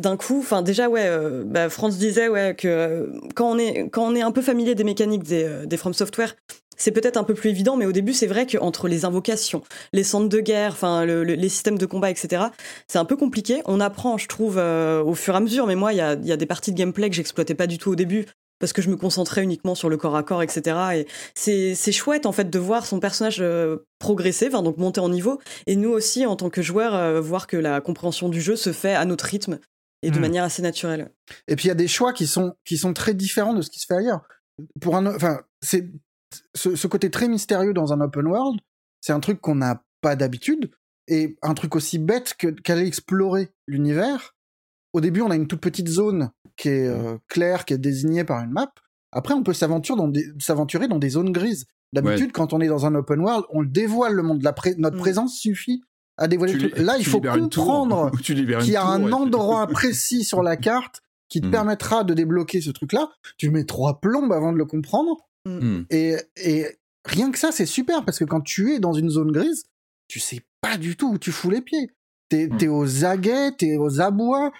d'un coup, enfin déjà ouais, euh, bah, France disait ouais que euh, quand on est quand on est un peu familier des mécaniques des, euh, des From Software, c'est peut-être un peu plus évident, mais au début c'est vrai qu'entre les invocations, les centres de guerre, enfin les systèmes de combat, etc. C'est un peu compliqué. On apprend, je trouve, au fur et à mesure. Mais moi, il y a, y a, des parties de gameplay que j'exploitais pas du tout au début parce que je me concentrais uniquement sur le corps à corps, etc. Et c'est chouette en fait de voir son personnage progresser, donc monter en niveau, et nous aussi en tant que joueurs voir que la compréhension du jeu se fait à notre rythme et de hmm. manière assez naturelle. Et puis il y a des choix qui sont, qui sont très différents de ce qui se fait ailleurs. Pour un, enfin, c'est ce, côté très mystérieux dans un open world, c'est un truc qu'on n'a pas d'habitude. Et un truc aussi bête que qu'aller explorer l'univers. Au début, on a une toute petite zone qui est euh, claire, qui est désignée par une map. Après, on peut s'aventurer dans des, s'aventurer dans des zones grises. D'habitude, quand on est dans un open world, on le dévoile le monde. La Notre Mm. présence suffit à dévoiler Tu le truc. li- Là, il faut comprendre [LAUGHS] qu'il y a tour, un ouais. endroit [LAUGHS] précis sur la carte qui te Mm. permettra de débloquer ce truc-là. Tu mets trois plombes avant de le comprendre. Hmm. Et, et rien que ça, c'est super parce que quand tu es dans une zone grise, tu sais pas du tout où tu fous les pieds. T'es es aux aguets, t'es aux abois,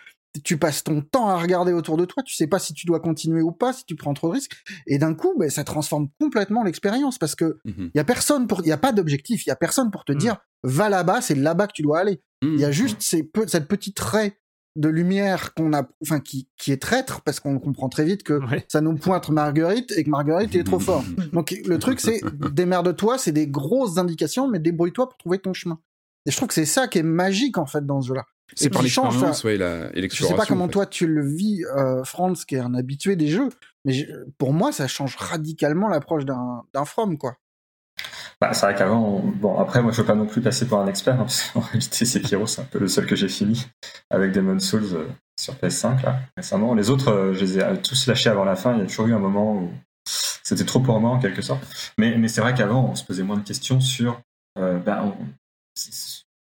tu passes ton temps à regarder autour de toi, tu sais pas si tu dois continuer ou pas, si tu prends trop de risques. Et d'un coup, ben, ça transforme complètement l'expérience parce que Mhm. il y a personne pour, il y a pas d'objectif, il y a personne pour te Mm. dire va là-bas, c'est là-bas que tu dois aller. Hmm. Il y a juste ces pe- cette petite trait de lumière qu'on a, enfin qui, qui est traître parce qu'on comprend très vite que Ouais. ça nous pointe Marguerite et que Marguerite est trop fort. Donc le truc c'est [LAUGHS] démerde-toi, c'est des grosses indications, mais débrouille-toi pour trouver ton chemin. Et je trouve que c'est ça qui est magique en fait dans ce jeu-là. C'est par l'expérience ouais, et et Je sais l'exploration. pas comment en fait. toi tu le vis, euh, Franz, qui est un habitué des jeux, mais je- pour moi ça change radicalement l'approche d'un From quoi. Bah, c'est vrai qu'avant, on- bon, après, moi, je veux pas non plus passer pour un expert, hein, parce qu'en réalité, Sekiro, c'est un peu le seul que j'ai fini avec Demon's Souls euh, sur PS5, là, récemment. Les autres, euh, je les ai euh, tous lâchés avant la fin. Il y a toujours eu un moment où c'était trop pour moi, en quelque sorte. Mais, mais c'est vrai qu'avant, on se posait moins de questions sur. euh, bah, on- c'est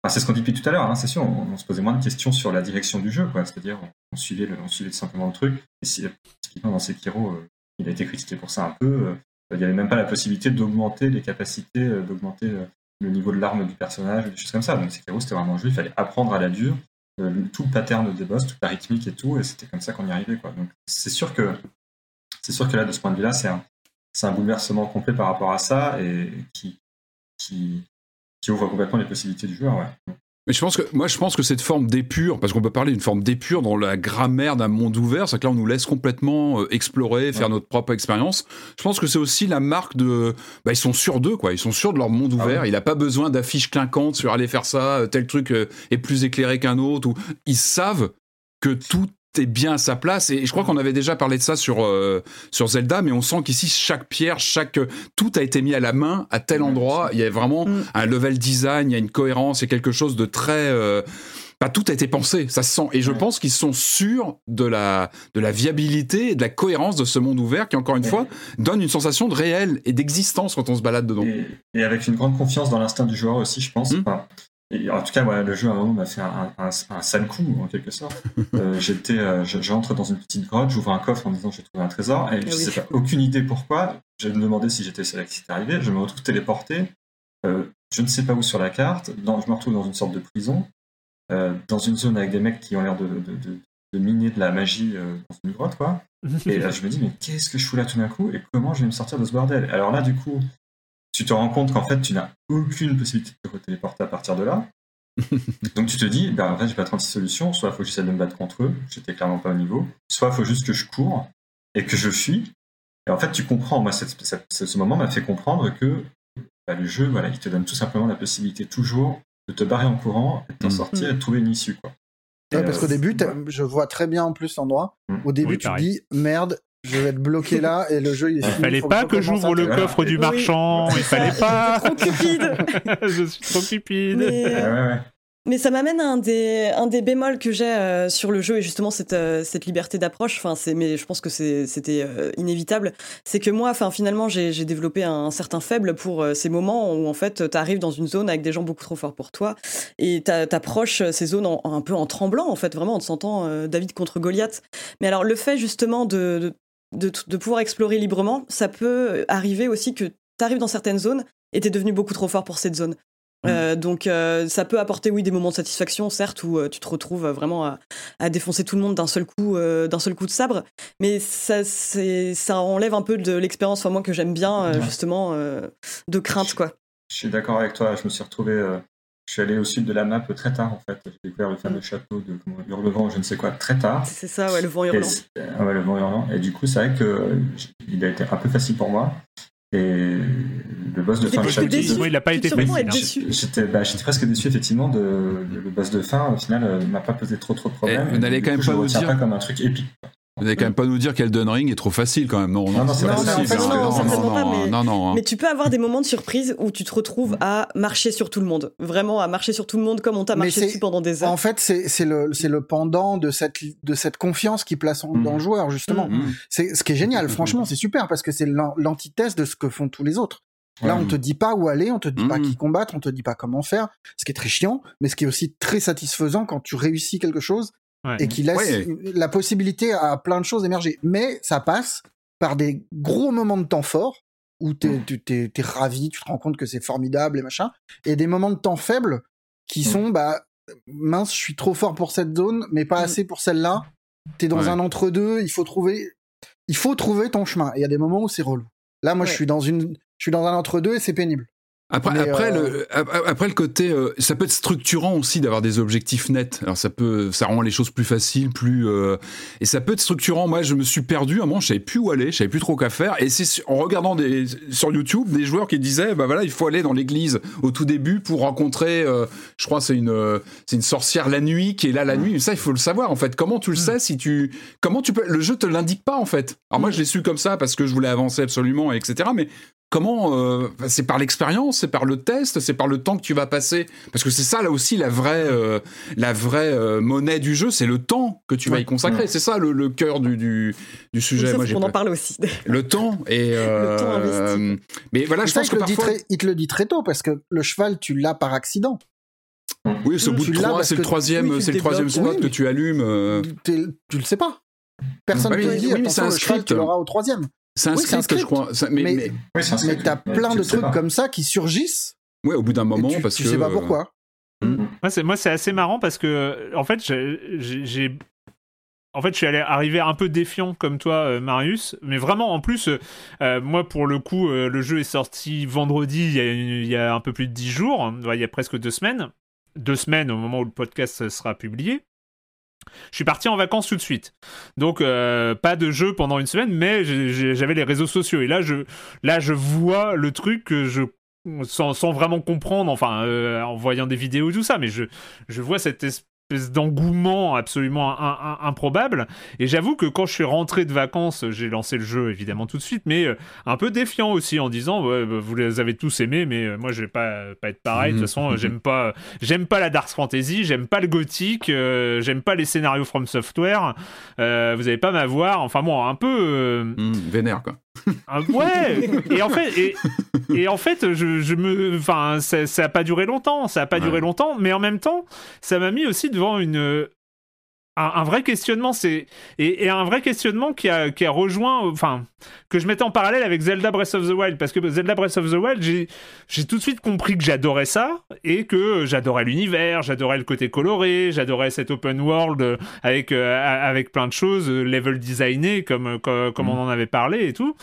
c'est ce qu'on dit depuis tout à l'heure, hein, c'est sûr. On, se posait moins de questions sur la direction du jeu, quoi. C'est-à-dire, on, suivait on suivait simplement le truc. Et si, typiquement, dans Sekiro, euh, il a été critiqué pour ça un peu. euh, il n'y avait même pas la possibilité d'augmenter les capacités, euh, d'augmenter le niveau de l'arme du personnage, des choses comme ça. Donc Sekiro, c'était vraiment un jeu, il fallait apprendre à la dure, tout le pattern des boss, toute la rythmique et tout, et c'était comme ça qu'on y arrivait. Quoi. Donc c'est sûr que c'est sûr que là, de ce point de vue-là, c'est un, c'est un bouleversement complet par rapport à ça, et qui, qui, qui ouvre complètement les possibilités du joueur. Ouais. Mais je pense que moi je pense que cette forme d'épure, parce qu'on peut parler d'une forme d'épure dans la grammaire d'un monde ouvert, c'est que là on nous laisse complètement euh, explorer, faire Ouais. notre propre expérience. Je pense que c'est aussi la marque de, bah, ils sont sûrs d'eux quoi, ils sont sûrs de leur monde Ah ouvert. ouais. Il a pas besoin d'affiches clinquantes sur aller faire ça, euh, tel truc euh, est plus éclairé qu'un autre. Ou ils savent que tout est bien à sa place et je crois qu'on avait déjà parlé de ça sur euh, sur Zelda mais on sent qu'ici chaque pierre chaque tout a été mis à la main à tel endroit il y a vraiment Mm. un level design il y a une cohérence il y a quelque chose de très euh, bah, tout a été pensé, ça se sent. Et je Ouais. pense qu'ils sont sûrs de la, de la viabilité et de la cohérence de ce monde ouvert qui, encore une Ouais. fois, donne une sensation de réel et d'existence quand on se balade dedans. Et, et avec une grande confiance dans l'instinct du joueur aussi, je pense. Mm. Enfin, et en tout cas, ouais, le jeu à un moment m'a fait un, un, un sale coup, en quelque sorte. [LAUGHS] Euh, J'étais, euh, je- j'entre dans une petite grotte, j'ouvre un coffre en disant j'ai trouvé un trésor, et je Ah oui. sais pas, aucune idée pourquoi. Je me demandais si j'étais celui qui était arrivé, je me retrouve téléporté, euh, je ne sais pas où sur la carte, dans, je me retrouve dans une sorte de prison, euh, dans une zone avec des mecs qui ont l'air de, de, de- de miner de la magie euh, dans une grotte, quoi. [LAUGHS] Et là, je me dis, mais qu'est-ce que je fous là tout d'un coup? Et comment je vais me sortir de ce bordel? Alors là, du coup, tu te rends compte qu'en fait, tu n'as aucune possibilité de te téléporter à partir de là. [LAUGHS] Donc tu te dis, bah, en fait, j'ai pas 36 solutions. Soit il faut que j'essaie de me battre contre eux, j'étais clairement pas au niveau. Soit il faut juste que je cours et que je fuis. Et en fait, tu comprends. Moi, cette- cette- ce moment m'a fait comprendre que bah, le jeu, voilà, il te donne tout simplement la possibilité toujours de te barrer en courant, et de t'en Mm. sortir et de trouver une issue. Quoi. Ouais, parce euh, qu'au début, t'as- voilà. je vois très bien en plus l'endroit. Mm. Au début, Oui, tu te pareil. dis merde, je vais être bloqué là et le jeu il est Il fini. Fallait pas que j'ouvre le coffre du Oui. marchand, il fallait pas. Trop cupide. [LAUGHS] je suis trop cupide. Mais, ouais, ça m'amène à un des, un des bémols que j'ai euh, sur le jeu et justement cette, euh, cette liberté d'approche. Enfin, c'est, mais je pense que c'était euh, inévitable. C'est que moi, enfin, finalement, j'ai, développé un, certain faible pour euh, ces moments où en fait, tu arrives dans une zone avec des gens beaucoup trop forts pour toi et t'a- t'approches ces zones en- un peu en tremblant, en fait, vraiment en te sentant euh, David contre Goliath. Mais alors, le fait justement de, de, de, de pouvoir explorer librement, ça peut arriver aussi que tu arrives dans certaines zones et t'es devenu beaucoup trop fort pour cette zone. Euh, donc euh, ça peut apporter oui des moments de satisfaction certes où euh, tu te retrouves vraiment à, à défoncer tout le monde d'un seul coup d'un seul coup de sabre mais ça c'est ça enlève un peu de l'expérience enfin moi que j'aime bien Ouais. justement de crainte quoi Je suis d'accord avec toi. Je me suis retrouvé. Euh, je suis allé au sud de la map très tard en fait. J'ai découvert le fameux château de Hurlevent, je ne sais quoi, très tard. c'est ça ouais le vent Et, hurlant c'est- ah ouais, le vent hurlant. Et du coup, c'est vrai que euh, a été un peu facile pour moi. Et le boss de fin de presque chapitre. déçu. Moi, il a pas été facile, hein. J'étais bah, j'étais presque déçu effectivement de, de- le boss de fin. Au final, euh, il m'a pas posé trop trop de problèmes. Eh, vous n'allez Et quand même coup, pas vous dire- pas comme un truc épique. Vous n'allez quand même pas nous dire qu'Elden Ring est trop facile quand même. Non, non, non, c'est pas possible. Non, non. Mais, non, non, mais tu peux avoir des moments de surprise où tu te retrouves à marcher sur tout le monde. Vraiment à marcher sur tout le monde comme on t'a marché dessus pendant des heures. En fait, c'est le, le pendant de cette, de cette confiance qui place en, dans le joueur, justement. Mm. C'est ce qui est génial. Franchement, c'est super parce que c'est l'antithèse de ce que font tous les autres. Là, on te dit pas où aller, on te dit pas qui combattre, on te dit pas comment faire, ce qui est très chiant, mais ce qui est aussi très satisfaisant quand tu réussis quelque chose et qui laisse la possibilité à plein de choses émerger. Mais ça passe par des gros moments de temps forts où t'es, es, es, ravi, tu te rends compte que c'est formidable et machin, et des moments de temps faibles qui sont, bah, mince, je suis trop fort pour cette zone, mais pas assez pour celle-là. T'es dans un entre-deux, il faut trouver, il faut trouver ton chemin. Et il y a des moments où c'est relou. Là, moi, je suis dans une, je suis dans un entre-deux et c'est pénible. Après, après, le, euh, après le côté, euh, ça peut être structurant aussi d'avoir des objectifs nets. Alors ça peut, ça rend les choses plus faciles, plus euh, et ça peut être structurant. Moi, je me suis perdu. À un moment, je savais plus où aller, je savais plus trop quoi faire. Et c'est en regardant des, sur YouTube des joueurs qui disaient, bah voilà, il faut aller dans l'église au tout début pour rencontrer. je crois c'est une, c'est une sorcière la nuit qui est là la nuit. Ça, il faut le savoir en fait. Comment tu le sais si tu, comment tu peux, le jeu te l'indique pas en fait. Alors moi, je l'ai su comme ça parce que je voulais avancer absolument, etc. Mais comment euh, c'est par l'expérience, c'est par le test, c'est par le temps que tu vas passer? Parce que c'est ça là aussi la vraie euh, la vraie euh, monnaie du jeu, c'est le temps que tu vas y consacrer. C'est ça le, le cœur du, du, du sujet. Moi, on en parle aussi. [LAUGHS] Le temps et le temps investi. mais voilà, je pense que parfois il te le dit très tôt parce que le cheval tu l'as par accident. Oui, c'est au bout de trois, c'est le troisième, c'est le troisième spot que tu allumes. Tu le sais pas. Personne ne te dit. Oui, c'est un script. Tu l'auras au troisième. C'est un, script, je crois. Mais, mais, mais, t'as plein de trucs comme ça qui surgissent. Oui, au bout d'un moment, tu, parce tu que. sais pas pourquoi. Mm. Moi, c'est assez marrant parce que, en fait, j'ai. En fait, je suis allé arriver un peu défiant comme toi, euh, Marius, mais vraiment, en plus, euh, moi, pour le coup, euh, le jeu est sorti vendredi, il y, a, il y a un peu plus de dix jours, il y a presque deux semaines, deux semaines au moment où le podcast sera publié. Je suis parti en vacances tout de suite. Donc euh, pas de jeu pendant une semaine, mais j'avais les réseaux sociaux. Et là je, là, je vois le truc que je sans, vraiment comprendre, enfin, euh, en voyant des vidéos tout ça, mais je, je vois cette espèce d'engouement absolument improbable. Et j'avoue que quand je suis rentré de vacances, j'ai lancé le jeu évidemment tout de suite, mais euh, un peu défiant aussi en disant bah, vous les avez tous aimés, mais euh, moi je vais pas pas être pareil. De toute façon, euh, j'aime pas j'aime pas la dark fantasy, j'aime pas le gothique, j'aime pas les scénarios from software. vous avez pas m'avoir. Enfin bon, un peu mmh, vénère quoi. Ah, ouais. Et en fait et, en fait je, me enfin ça, ça a pas duré longtemps ça a pas duré longtemps mais en même temps ça m'a mis aussi devant une un, vrai questionnement, c'est et, un vrai questionnement qui a, qui a rejoint, enfin, que je mettais en parallèle avec Zelda Breath of the Wild, parce que Zelda Breath of the Wild, j'ai tout de suite compris que j'adorais ça et que j'adorais l'univers, j'adorais le côté coloré, j'adorais cet open world avec euh, avec plein de choses, euh, level designé comme comme, mm. on en avait parlé et tout.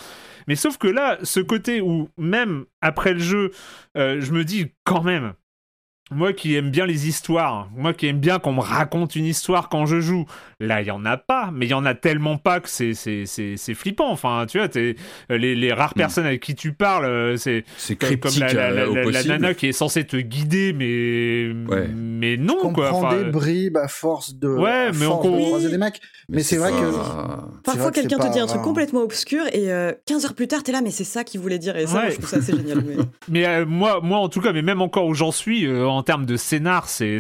Mais sauf que là, ce côté où même après le jeu, euh, je me dis quand même, moi qui aime bien les histoires, moi qui aime bien qu'on me raconte une histoire quand je joue, là il y en a pas, mais il y en a tellement pas que c'est c'est c'est flippant. Enfin, tu vois, es, euh, les, les rares hmm. personnes avec qui tu parles, euh, c'est c'est comme la, la, la, la, nana qui est censée te guider, mais mais non on quoi. Prend des bribes à force de ouais, mais on croiser des mecs. Mais, c'est vrai que parfois quelqu'un te dit un truc complètement obscur et 15 euh, heures plus tard t'es là, mais c'est ça qu'il voulait dire et ça, je trouve ça assez génial. Mais, [LAUGHS] moi moi en tout cas, mais même encore où j'en suis en termes de scénar, c'est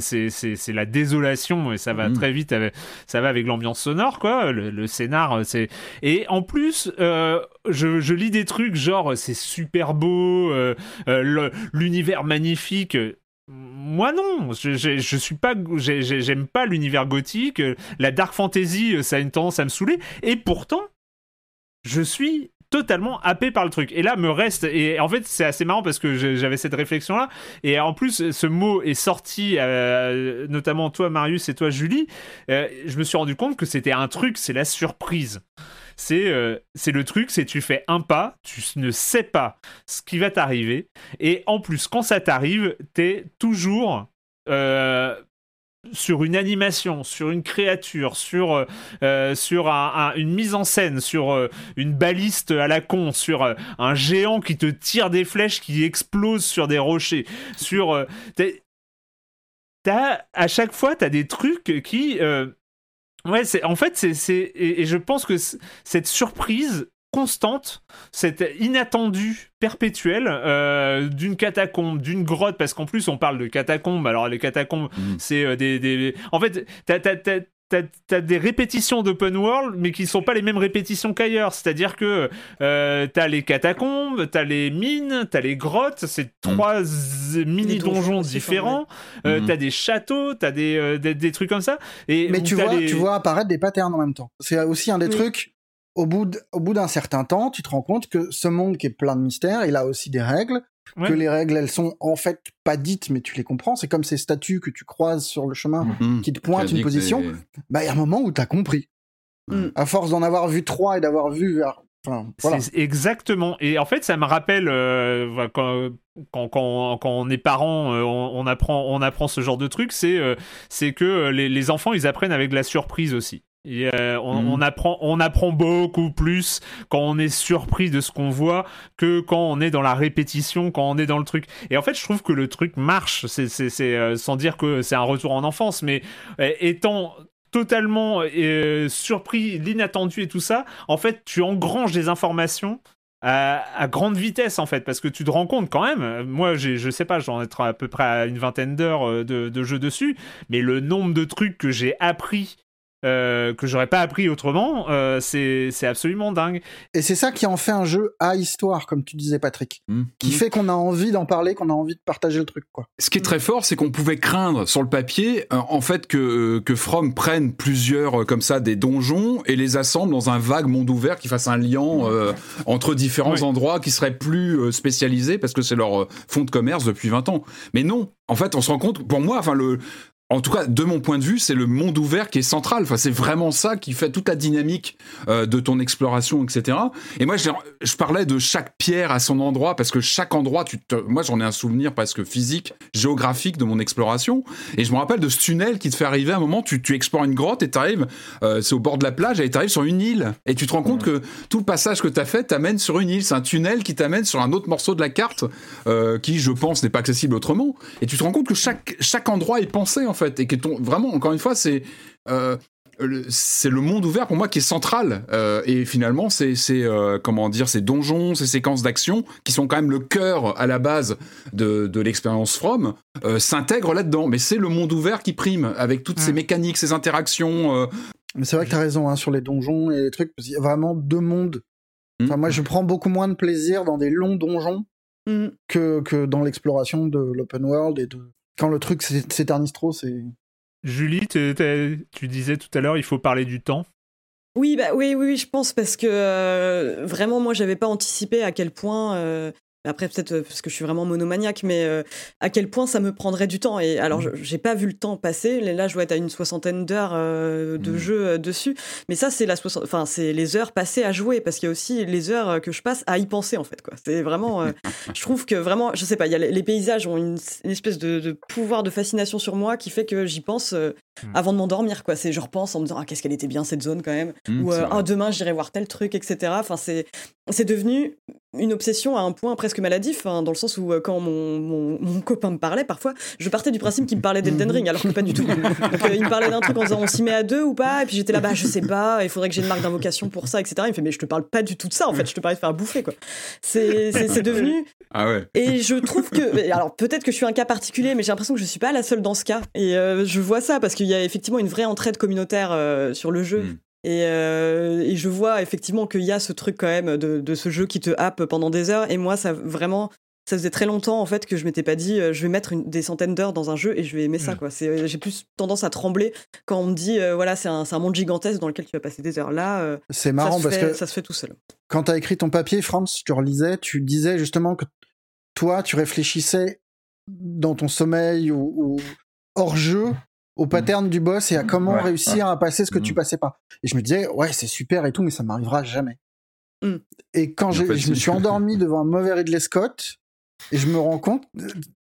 la désolation et ça va mm. très vite. Avec, ça va avec l'ambiance sonore, quoi. Le, scénar, c'est. Et en plus, euh, je, lis des trucs genre c'est super beau, euh, euh, l'univers magnifique. Moi non, je, je, suis pas, j'aime pas l'univers gothique, la dark fantasy, ça a une tendance à me saouler, et pourtant, je suis totalement happé par le truc. Et là, me reste. Et en fait, c'est assez marrant parce que j'avais cette réflexion-là. Et en plus, ce mot est sorti, euh, notamment toi, Marius, et toi, Julie. Euh, je me suis rendu compte que c'était un truc, c'est la surprise. C'est euh, le truc, c'est tu fais un pas, tu ne sais pas ce qui va t'arriver. Et en plus, quand ça t'arrive, t'es toujours sur une animation, sur une créature, sur, euh, euh, sur une mise en scène, sur euh, une baliste à la con, sur un géant qui te tire des flèches qui explosent sur des rochers, sur... à chaque fois, tu as des trucs qui Ouais, en fait c'est et, et, je pense que cette surprise constante, cette inattendue perpétuelle euh, d'une catacombe, d'une grotte, parce qu'en plus on parle de catacombes. Alors les catacombes, mm. c'est euh, des, des, En fait, t'as t'as des répétitions d'open world, mais qui sont pas les mêmes répétitions qu'ailleurs. C'est-à-dire que euh, t'as les catacombes, t'as les mines, t'as les grottes, c'est mm. trois mini donjons, différents. Euh, mm. T'as des châteaux, t'as des, euh, des, des, trucs comme ça. Et mais tu vois, tu vois apparaître des patterns en même temps. C'est aussi un des trucs. Au bout, au bout d'un certain temps, tu te rends compte que ce monde qui est plein de mystères, il a aussi des règles que les règles, elles sont en fait pas dites, mais tu les comprends. C'est comme ces statues que tu croises sur le chemin mhm. qui te pointent une position. Bah, il y a un moment où tu as compris. Mm. À force d'en avoir vu trois et d'avoir vu vers. Exactement. Et en fait, ça me rappelle euh, quand, quand, quand, quand, on est parent, euh, on, apprend, on apprend ce genre de truc. C'est euh, c'est que les, les enfants, ils apprennent avec la surprise aussi. Euh, mhm. on, apprend, on apprend beaucoup plus quand on est surpris de ce qu'on voit que quand on est dans la répétition, quand on est dans le truc. Et en fait, je trouve que le truc marche, c'est, euh, sans dire que c'est un retour en enfance, mais euh, étant totalement surpris, l'inattendu et tout ça, en fait, tu engranges des informations à, grande vitesse en fait parce que tu te rends compte quand même moi je sais pas j'en être à peu près à une vingtaine d'heures de, de jeu dessus mais le nombre de trucs que j'ai appris euh, que j'aurais pas appris autrement, euh, c'est absolument dingue. Et c'est ça qui en fait un jeu à histoire, comme tu disais Patrick, mmh. qui mmh. fait qu'on a envie d'en parler, qu'on a envie de partager le truc. Quoi. Ce qui est très fort, c'est qu'on pouvait craindre sur le papier, euh, en fait, que, que From prenne plusieurs comme ça des donjons et les assemble dans un vague monde ouvert qui fasse un lien entre différents endroits qui seraient plus spécialisés parce que c'est leur fonds de commerce depuis 20 ans. Mais non, en fait, on se rend compte, pour moi, enfin, le, en tout cas, de mon point de vue, c'est le monde ouvert qui est central. Enfin, c'est vraiment ça qui fait toute la dynamique euh, de ton exploration, etc. Et moi, je, je, parlais de chaque pierre à son endroit parce que chaque endroit, tu te, moi, j'en ai un souvenir presque physique, géographique de mon exploration. Et je me rappelle de ce tunnel qui te fait arriver à un moment, tu, tu explores une grotte et t'arrives, euh, c'est au bord de la plage et t'arrives sur une île. Et tu te rends compte que tout le passage que t'as fait t'amène sur une île. C'est un tunnel qui t'amène sur un autre morceau de la carte euh, qui, je pense, n'est pas accessible autrement. Et tu te rends compte que chaque, chaque endroit est pensé en fait et qui est vraiment encore une fois c'est euh, c'est le monde ouvert pour moi qui est central. Euh, et finalement c'est euh, comment dire ces donjons ces séquences d'action qui sont quand même le cœur à la base de, de l'expérience From s'intègrent là-dedans. Mais c'est le monde ouvert qui prime avec toutes ces mécaniques ces interactions mais c'est vrai que tu as raison hein, sur les donjons et les trucs parce qu'il y a vraiment deux mondes. Hmm. enfin moi je prends beaucoup moins de plaisir dans des longs donjons hmm. que, que dans l'exploration de l'open world et de quand le truc s'éternise trop, c'est. Julie, tu disais tout à l'heure, il faut parler du temps. Oui, bah oui, oui, je pense parce que euh, vraiment, moi, j'avais pas anticipé à quel point euh, après, peut-être euh, parce que je suis vraiment monomaniaque, mais euh, à quel point ça me prendrait du temps? Et alors, mmh. j'ai pas vu le temps passer. Là, je dois être à une soixantaine d'heures euh, de mmh. jeu dessus. Mais ça, c'est la enfin, c'est les heures passées à jouer, parce qu'il y a aussi les heures que je passe à y penser, en fait. Quoi. C'est vraiment. [LAUGHS] je trouve que vraiment, je sais pas, y a, les paysages ont une, espèce de, pouvoir de fascination sur moi qui fait que j'y pense mmh. avant de m'endormir. Quoi. C'est, je repense en me disant, ah, qu'est-ce qu'elle était bien cette zone quand même. Ou, ah, demain, j'irai voir tel truc, etc. Enfin, c'est, c'est devenu une obsession à un point presque maladif, hein, dans le sens où euh, quand mon, mon, copain me parlait, parfois, je partais du principe qu'il me parlait d'Elden Ring, alors que pas du tout. [LAUGHS] Donc, euh, il me parlait d'un truc en disant on s'y met à deux ou pas, et puis j'étais là, bah je sais pas, il faudrait que j'ai une marque d'invocation pour ça, etc. Il me fait mais je te parle pas du tout de ça, en fait, je te parlais de faire bouffer, quoi. C'est devenu. Ah ouais. Et je trouve que. Alors peut-être que je suis un cas particulier, mais j'ai l'impression que je suis pas la seule dans ce cas. Et euh, je vois ça parce qu'il y a effectivement une vraie entraide communautaire sur le jeu. Euh, et, je vois effectivement qu'il y a ce truc quand même de, ce jeu qui te happe pendant des heures. Et moi, ça vraiment, ça faisait très longtemps en fait que je m'étais pas dit, euh, je vais mettre des centaines d'heures dans un jeu et je vais aimer ça. quoi. Euh, j'ai plus tendance à trembler quand on me dit, voilà, c'est un, un, monde gigantesque dans lequel tu vas passer des heures. Là, c'est marrant parce que ça se fait tout seul. Quand tu as écrit ton papier, France, tu relisais, tu disais justement que toi, tu réfléchissais dans ton sommeil ou hors jeu au pattern du boss et à comment réussir à passer ce que tu mm. passais pas. Et je me disais, ouais, c'est super et tout, mais ça m'arrivera jamais. Mm. Et quand je me suis endormi [LAUGHS] devant un mauvais Ridley Scott, et je me rends compte,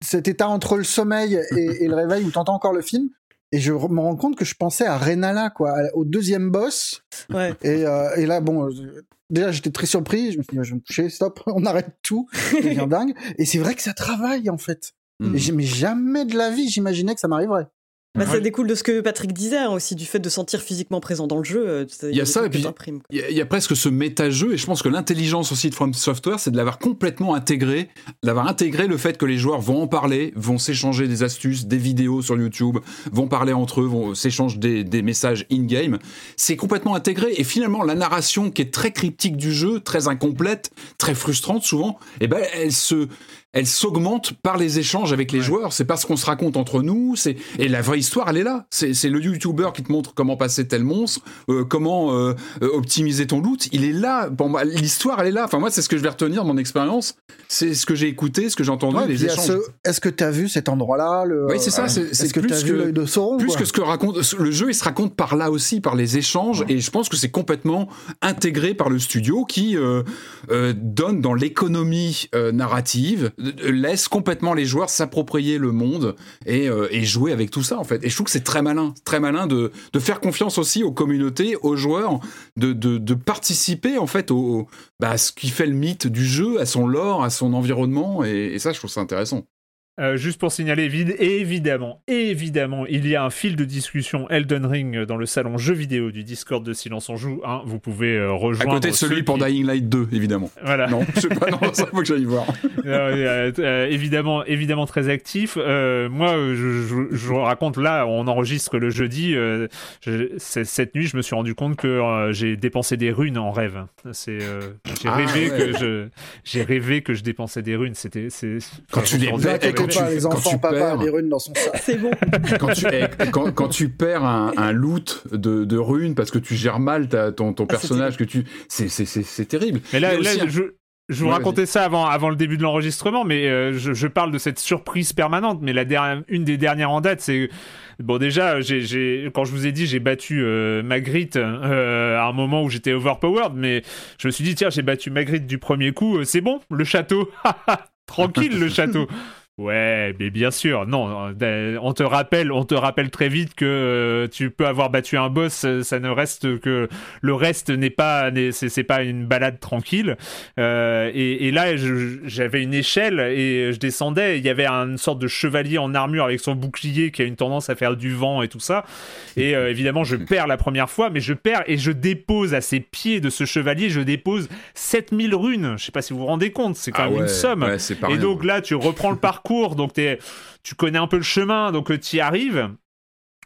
cet état entre le sommeil et, le réveil où t'entends encore le film, et je me rends compte que je pensais à Renala, quoi, au deuxième boss. Ouais. Et, euh, et, là, bon, déjà j'étais très surpris, je me suis dit, je vais me coucher, stop, [LAUGHS] on arrête tout, c'est [LAUGHS] dingue. Et c'est vrai que ça travaille, en fait. Mm. Mais jamais de la vie, j'imaginais que ça m'arriverait. Bah, ça découle de ce que Patrick disait hein, aussi, du fait de sentir physiquement présent dans le jeu. Euh, il y a ça, et puis il y, a presque ce méta-jeu, et je pense que l'intelligence aussi de From Software, c'est de l'avoir complètement intégré, d'avoir intégré le fait que les joueurs vont en parler, vont s'échanger des astuces, des vidéos sur YouTube, vont parler entre eux, vont s'échanger des, des messages in-game. C'est complètement intégré, et finalement, la narration qui est très cryptique du jeu, très incomplète, très frustrante souvent, et eh ben, elle se, elle s'augmente par les échanges avec les joueurs. C'est pas ce qu'on se raconte entre nous. C'est et la vraie histoire, elle est là. C'est le YouTuber qui te montre comment passer tel monstre, euh, comment euh, euh, optimiser ton loot. Il est là. Pour moi, l'histoire, elle est là. Enfin moi, c'est ce que je vais retenir de mon expérience. C'est ce que j'ai écouté, ce que j'ai entendu, les échanges. Est-ce que tu as vu cet endroit-là le... Oui, c'est ça. C'est que plus que de Sauron, plus que ce que raconte le jeu. Il se raconte par là aussi, par les échanges. Et je pense que c'est complètement intégré par le studio qui donne dans l'économie narrative laisse complètement les joueurs s'approprier le monde euh, et, jouer avec tout ça en fait. Et je trouve que c'est très malin, très malin de, faire confiance aussi aux communautés, aux joueurs, de, participer en fait au, bah, à ce qui fait le mythe du jeu, à son lore, à son environnement. et ça, je trouve ça intéressant. Euh, juste pour signaler, vide, évidemment, évidemment, il y a un fil de discussion Elden Ring dans le salon jeux vidéo du Discord de Silence on Joue. Hein, vous pouvez euh, rejoindre. À côté de celui pour Dying Light 2, évidemment. Voilà. Non, je sais pas, non, ça faut que j'aille voir. [LAUGHS] Euh, évidemment, évidemment très actif. moi, je, vous raconte là, on enregistre le jeudi. cette nuit, je me suis rendu compte que j'ai dépensé des runes en rêve. C'est, j'ai ah, rêvé que je, j'ai rêvé que je dépensais des runes. C'était, c'est. Quand tu les pas les enfants, papa, les runes dans son sac. [LAUGHS] C'est bon. quand, tu, quand, tu perds un, loot de, de, runes parce que tu gères mal ton, ton ah, personnage, que tu, c'est terrible. Mais là, là je, je vous racontais ça avant, avant le début de l'enregistrement, mais euh, je, je, parle de cette surprise permanente. Mais la dernière, une des dernières en date, c'est bon déjà, j'ai, quand je vous ai dit, j'ai battu euh, Magritte euh, à un moment où j'étais overpowered, mais je me suis dit tiens, j'ai battu Magritte du premier coup, c'est bon, le château, [LAUGHS] tranquille le château. [LAUGHS] Ouais, mais bien sûr. Non, euh, on te rappelle, on te rappelle très vite que euh, tu peux avoir battu un boss, euh, ça ne reste que le reste n'est pas, c'est pas une balade tranquille. et, là, j'avais une échelle et je descendais. Il y avait une sorte de chevalier en armure avec son bouclier qui a une tendance à faire du vent et tout ça. Et évidemment, je [LAUGHS] perds la première fois, mais je perds et je dépose à ses pieds de ce chevalier, je dépose 7000 runes. Je sais pas si vous vous rendez compte, c'est quand ah même une somme. et donc là, tu reprends le parcours [LAUGHS] donc tu connais un peu le chemin, donc euh, tu y arrives.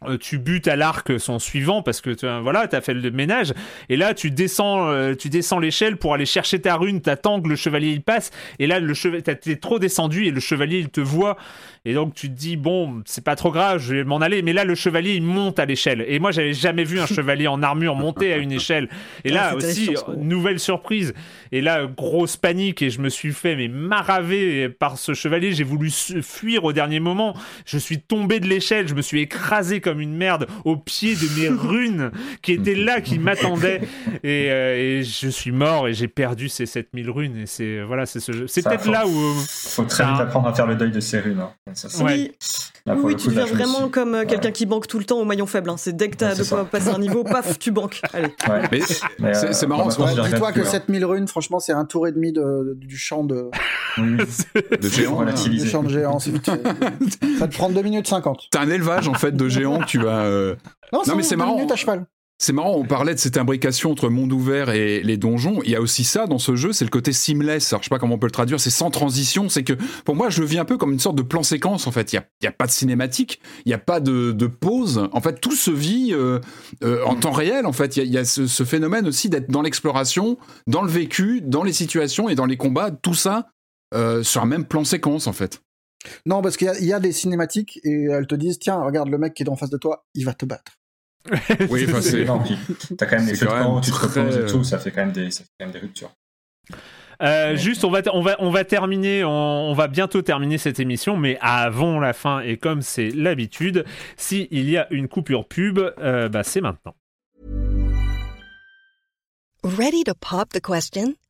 Euh, tu butes à l'arc son suivant parce que tu voilà, as fait le ménage. Et là tu descends euh, tu descends l'échelle pour aller chercher ta rune, t'attends que le chevalier il passe. Et là le chevalier t'es trop descendu et le chevalier il te voit et donc tu te dis bon, c'est pas trop grave, je vais m'en aller. Mais là, le chevalier il monte à l'échelle. Et moi, j'avais jamais vu un [LAUGHS] chevalier en armure monter à une échelle. Et là aussi, nouvelle surprise. Et là, grosse panique et je me suis fait mais maraver par ce chevalier. J'ai voulu fuir au dernier moment. Je suis tombé de l'échelle, je me suis écrasé comme une merde au pied de mes [LAUGHS] runes qui étaient là, qui [LAUGHS] m'attendaient. Et, euh, je suis mort et j'ai perdu ces 7000 runes. Et c'est voilà, c'est ce C'est peut-être là où. Faut très vite apprendre à faire le deuil de ces runes. Hein oui, oui tu deviens vraiment comme euh, quelqu'un qui banque tout le temps au maillon faible. Hein. C'est dès que tu as de quoi passer un niveau, paf, tu banques. [LAUGHS] Allez. Mais, c'est marrant. Dis-toi que 7000 runes, franchement, c'est un tour et demi de, du champ de, [LAUGHS] de géants. Du champ de géants. [LAUGHS] ça te prend 2 minutes 50. T'as un élevage en fait de géants que tu vas. Euh, non, mais c'est marrant. minutes à cheval. C'est marrant, on parlait de cette imbrication entre monde ouvert et les donjons. Il y a aussi ça dans ce jeu, c'est le côté seamless. Alors, je sais pas comment on peut le traduire, c'est sans transition. C'est que pour moi, je le vis un peu comme une sorte de plan séquence. En fait, il y a, pas de cinématique, il n'y a pas de, pause. En fait, tout se vit euh, euh, en temps réel. En fait, il y a, ce, phénomène aussi d'être dans l'exploration, dans le vécu, dans les situations et dans les combats. Tout ça euh, sur un même plan séquence, en fait. Non, parce qu'il y, a des cinématiques et elles te disent tiens, regarde le mec qui est en face de toi, il va te battre oui, enfin, c'est. T'as quand même des feux de tu te reposes et tout, ça fait quand même des, ça fait quand même des ruptures. Euh, juste, on va, on va, on va terminer, on, va bientôt terminer cette émission, mais avant la fin, et comme c'est l'habitude, s'il y a une coupure pub, euh, bah, c'est maintenant. Ready to pop the question?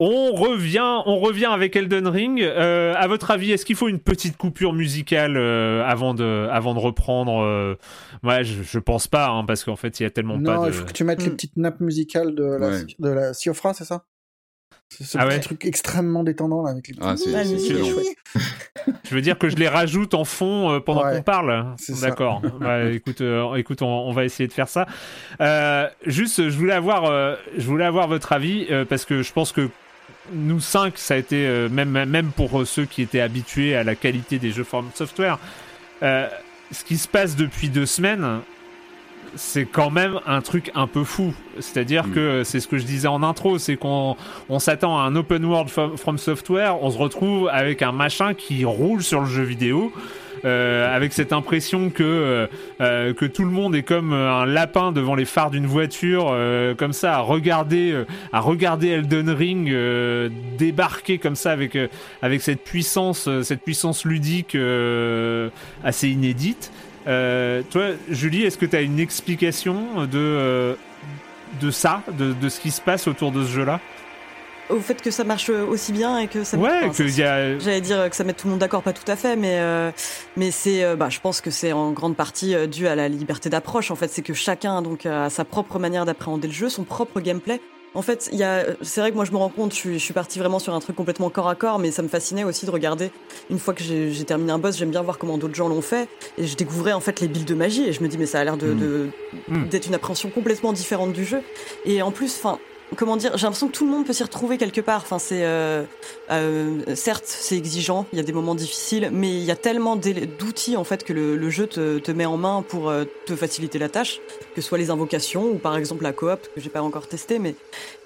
On revient, on revient avec Elden Ring. Euh, à votre avis, est-ce qu'il faut une petite coupure musicale euh, avant, de, avant de reprendre euh... Ouais, je, je pense pas, hein, parce qu'en fait, il y a tellement non, pas de. il faut que tu mettes les petites nappes musicales de la, Ouais. de la Siofra, c'est ça? C'est ce Ah petit ouais truc extrêmement détendant là avec les Ah, c'est- Ah. [LAUGHS] Je veux dire que je les rajoute en fond euh, pendant Ouais, qu'on parle. c'est ça. D'accord. [LAUGHS] Ouais, écoute, euh, écoute, on, on va essayer de faire ça. Euh, juste, je voulais avoir, euh, je voulais avoir votre avis euh, parce que je pense que nous cinq, ça a été euh, même même pour ceux qui étaient habitués à la qualité des jeux From Software. euh, ce qui se passe depuis deux semaines, c'est quand même un truc un peu fou. C'est-à-dire Mm. que c'est ce que je disais en intro, c'est qu'on on s'attend à un open world from, software, on se retrouve avec un machin qui roule sur le jeu vidéo. euh, avec cette impression que euh, euh, que tout le monde est comme un lapin devant les phares d'une voiture, euh, comme ça à regarder à regarder Elden Ring débarquer comme ça avec avec cette puissance cette puissance ludique assez inédite. Euh, toi, Julie, est-ce que tu as une explication de, euh, de ça, de, de ce qui se passe autour de ce jeu-là? Au fait que ça marche aussi bien et que ça. Ouais, enfin, y a. J'allais dire que ça met tout le monde d'accord, pas tout à fait, mais euh, mais c'est, euh, bah, je pense que c'est en grande partie euh, dû à la liberté d'approche. En fait, c'est que chacun donc a sa propre manière d'appréhender le jeu, son propre gameplay. En fait, il y a, c'est vrai que moi je me rends compte, je suis, je suis partie vraiment sur un truc complètement corps à corps, mais ça me fascinait aussi de regarder. Une fois que j'ai j'ai terminé un boss, j'aime bien voir comment d'autres gens l'ont fait, et je découvrais en fait les builds de magie, et je me dis mais ça a l'air de, de- Mm. d'être une appréhension complètement différente du jeu. Et en plus, enfin, comment dire, j'ai l'impression que tout le monde peut s'y retrouver quelque part. Enfin, c'est euh, euh, certes, c'est exigeant, il y a des moments difficiles, mais il y a tellement d'outils en fait que le, jeu te, met en main pour euh, te faciliter la tâche, que ce soit les invocations ou par exemple la coop que j'ai pas encore testé, mais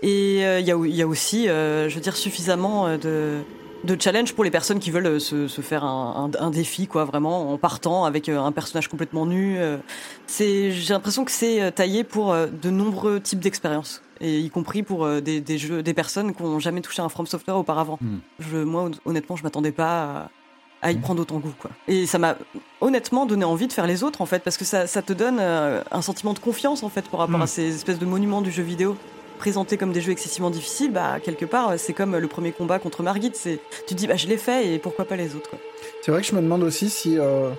et euh, il y, a, y a aussi, euh, je veux dire, suffisamment de de challenge pour les personnes qui veulent euh, se, se faire un, un- un défi quoi vraiment en partant avec euh, un personnage complètement nu euh. c'est j'ai l'impression que c'est taillé pour de nombreux types d'expériences et y compris pour des, des jeux des personnes qui n'ont jamais touché un From Software auparavant Hmm. je moi hon- honnêtement je m'attendais pas à, à y prendre autant goût quoi et ça m'a honnêtement donné envie de faire les autres en fait parce que ça, ça te donne un sentiment de confiance en fait par rapport Mm. à ces espèces de monuments du jeu vidéo présentés comme des jeux excessivement difficiles bah quelque part c'est comme le premier combat contre Margit c'est tu te dis bah je l'ai fait et pourquoi pas les autres quoi. C'est vrai que je me demande aussi si, euh,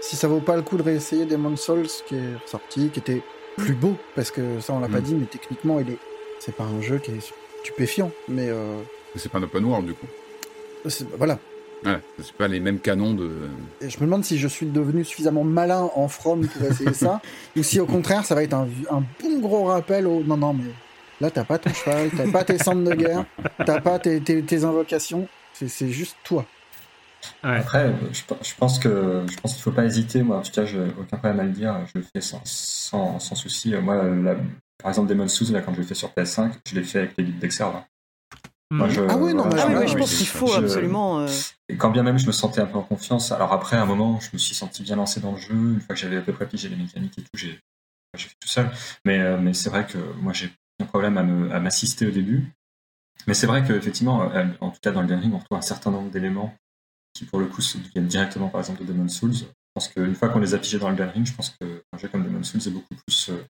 si ça vaut pas le coup de réessayer Demon's Souls qui est ressorti, qui était plus beau, parce que ça on l'a pas Mm. dit, mais techniquement il est. C'est pas un jeu qui est stupéfiant, mais euh, C'est pas un open world du coup. c'est- voilà. Ouais, c'est pas les mêmes canons de. Et je me demande si je suis devenu suffisamment malin en From pour essayer ça, [LAUGHS] ou si au contraire ça va être un, un bon gros rappel au. Non, non, mais là t'as pas ton cheval, t'as pas tes centres de [LAUGHS] guerre, t'as pas tes, tes, tes invocations, c'est c'est juste toi. Ouais. Après, je, je pense que je pense qu'il faut pas hésiter. Moi, en tout cas, j'ai aucun problème à le dire. Je le fais sans, sans, sans souci. Moi, la- par exemple, Demon's Souls, là, quand je l'ai fait sur PS5, je l'ai fait avec les guides d'Exerve. Moi, je- Ah oui, non, mais ah oui, ouais, oui, je pense je- qu'il faut je- absolument euh, Et quand bien même je me sentais un peu en confiance, alors après, à un moment, je me suis senti bien lancé dans le jeu. Une fois que j'avais à peu près pigé les mécaniques et tout, j'ai j'ai fait tout seul. Mais, euh, mais c'est vrai que moi, j'ai problème à m'assister au début. Mais c'est vrai qu'effectivement, euh, en tout cas dans le Ring, on retrouve un certain nombre d'éléments qui, pour le coup, se- viennent directement, par exemple, de Demon's Souls. Je pense qu'une fois qu'on les a pigés dans le Ring, je pense qu'un jeu comme Demon's Souls est beaucoup plus euh,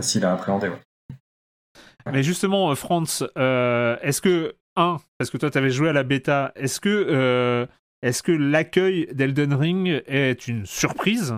facile à appréhender. Mais justement, euh, Franz, est-ce que, un, parce que toi, tu avais joué à la bêta, est-ce que, est-ce que l'accueil d'Elden Ring est une surprise?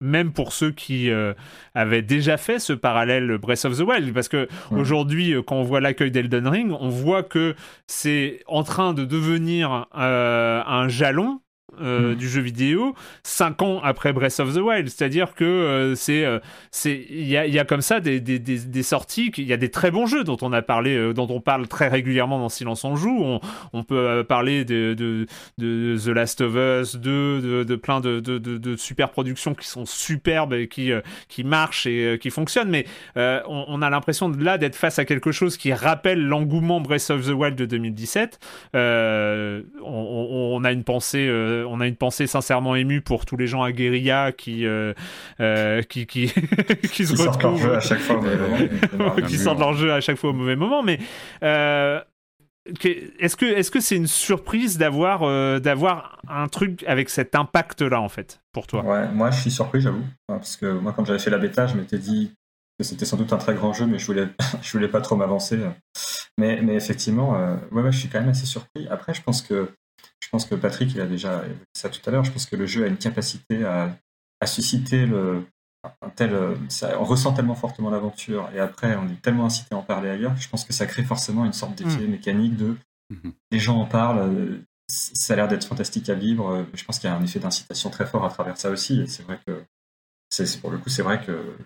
Même pour ceux qui euh, avaient déjà fait ce parallèle Breath of the Wild, parce que aujourd'hui, euh, quand on voit l'accueil d'Elden Ring, on voit que c'est en train de devenir euh, un jalon euh, du jeu vidéo cinq ans après Breath of the Wild. C'est-à-dire que euh, c'est euh, c'est il y a, y a comme ça des, des, des, sorties, il y a des très bons jeux dont on a parlé, dont on parle très régulièrement dans Silence on joue. On, peut parler de, de, The Last of Us 2, de, de plein de, de, super productions qui sont superbes et qui, qui marchent et qui fonctionnent. Mais on, a l'impression de là d'être face à quelque chose qui rappelle l'engouement Breath of the Wild de 2017. Euh, on, a une pensée, on a une pensée sincèrement émue pour tous les gens à Guérilla qui, euh, euh, qui, qui, [LAUGHS] qui se retrouvent jeu à chaque fois. au mauvais moment, [LAUGHS] qui sortent leur jeu à chaque fois au mauvais moment. Mais euh, est-ce que est-ce que c'est une surprise d'avoir euh, d'avoir un truc avec cet impact là en fait pour toi? Ouais, moi je suis surpris, j'avoue, parce que moi quand j'avais fait la bêta, je m'étais dit que c'était sans doute un très grand jeu, mais je voulais [LAUGHS] je voulais pas trop m'avancer. Mais mais effectivement, euh, ouais, je suis quand même assez surpris. Après, je pense que pense que Patrick il a déjà dit ça tout à l'heure. Je pense que le jeu a une capacité à, à susciter le tel, euh, on ressent tellement fortement l'aventure et après on est tellement incité à en parler ailleurs je pense que ça crée forcément une sorte d'effet mm. mécanique de mm-hmm. les gens en parlent, euh, ça a l'air d'être fantastique à vivre. Euh, je pense qu'il y a un effet d'incitation très fort à travers ça aussi et c'est vrai que c'est pour le coup c'est vrai que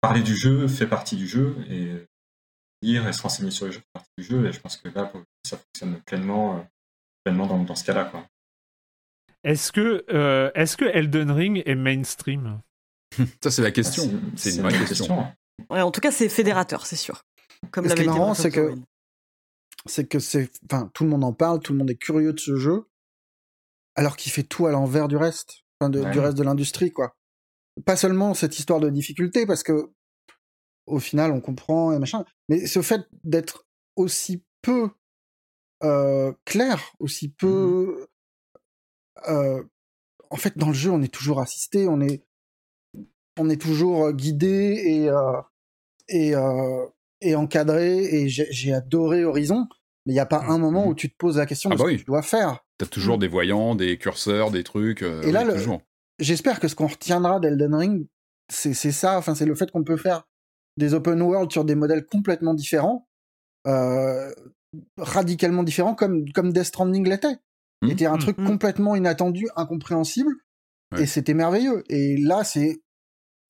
parler du jeu fait partie du jeu et lire et se renseigner sur le jeu fait partie du jeu et je pense que là ça fonctionne pleinement, pleinement dans, dans ce cas-là. Est-ce que, est-ce que Elden Ring est mainstream? [LAUGHS] Ça, c'est la question. C'est une vraie question. en tout cas, c'est fédérateur, c'est sûr. Comme ce qui est marrant, c'est que c'est que c'est, enfin, tout le monde en parle, tout le monde est curieux de ce jeu, alors qu'il fait tout à l'envers du reste, du reste de l'industrie, quoi. Pas seulement cette histoire de difficulté, parce que au final, on comprend et machin, mais ce fait d'être aussi peu euh, clair, aussi peu, mmh euh, en fait, dans le jeu, on est toujours assisté, on est, on est toujours guidé et euh, et et encadré et j'ai adoré Horizon mais il n'y a pas un moment mmh. où tu te poses la question ah de ce bah que tu dois faire. T'as toujours mmh. des voyants, des curseurs, des trucs. et là, j'espère que ce qu'on retiendra d'Elden Ring, c'est ça. Enfin, c'est le fait qu'on peut faire des open world sur des modèles complètement différents, radicalement différents, comme comme Death Stranding l'était. Mmh. C'était un truc complètement inattendu, incompréhensible, et c'était merveilleux. Et là, c'est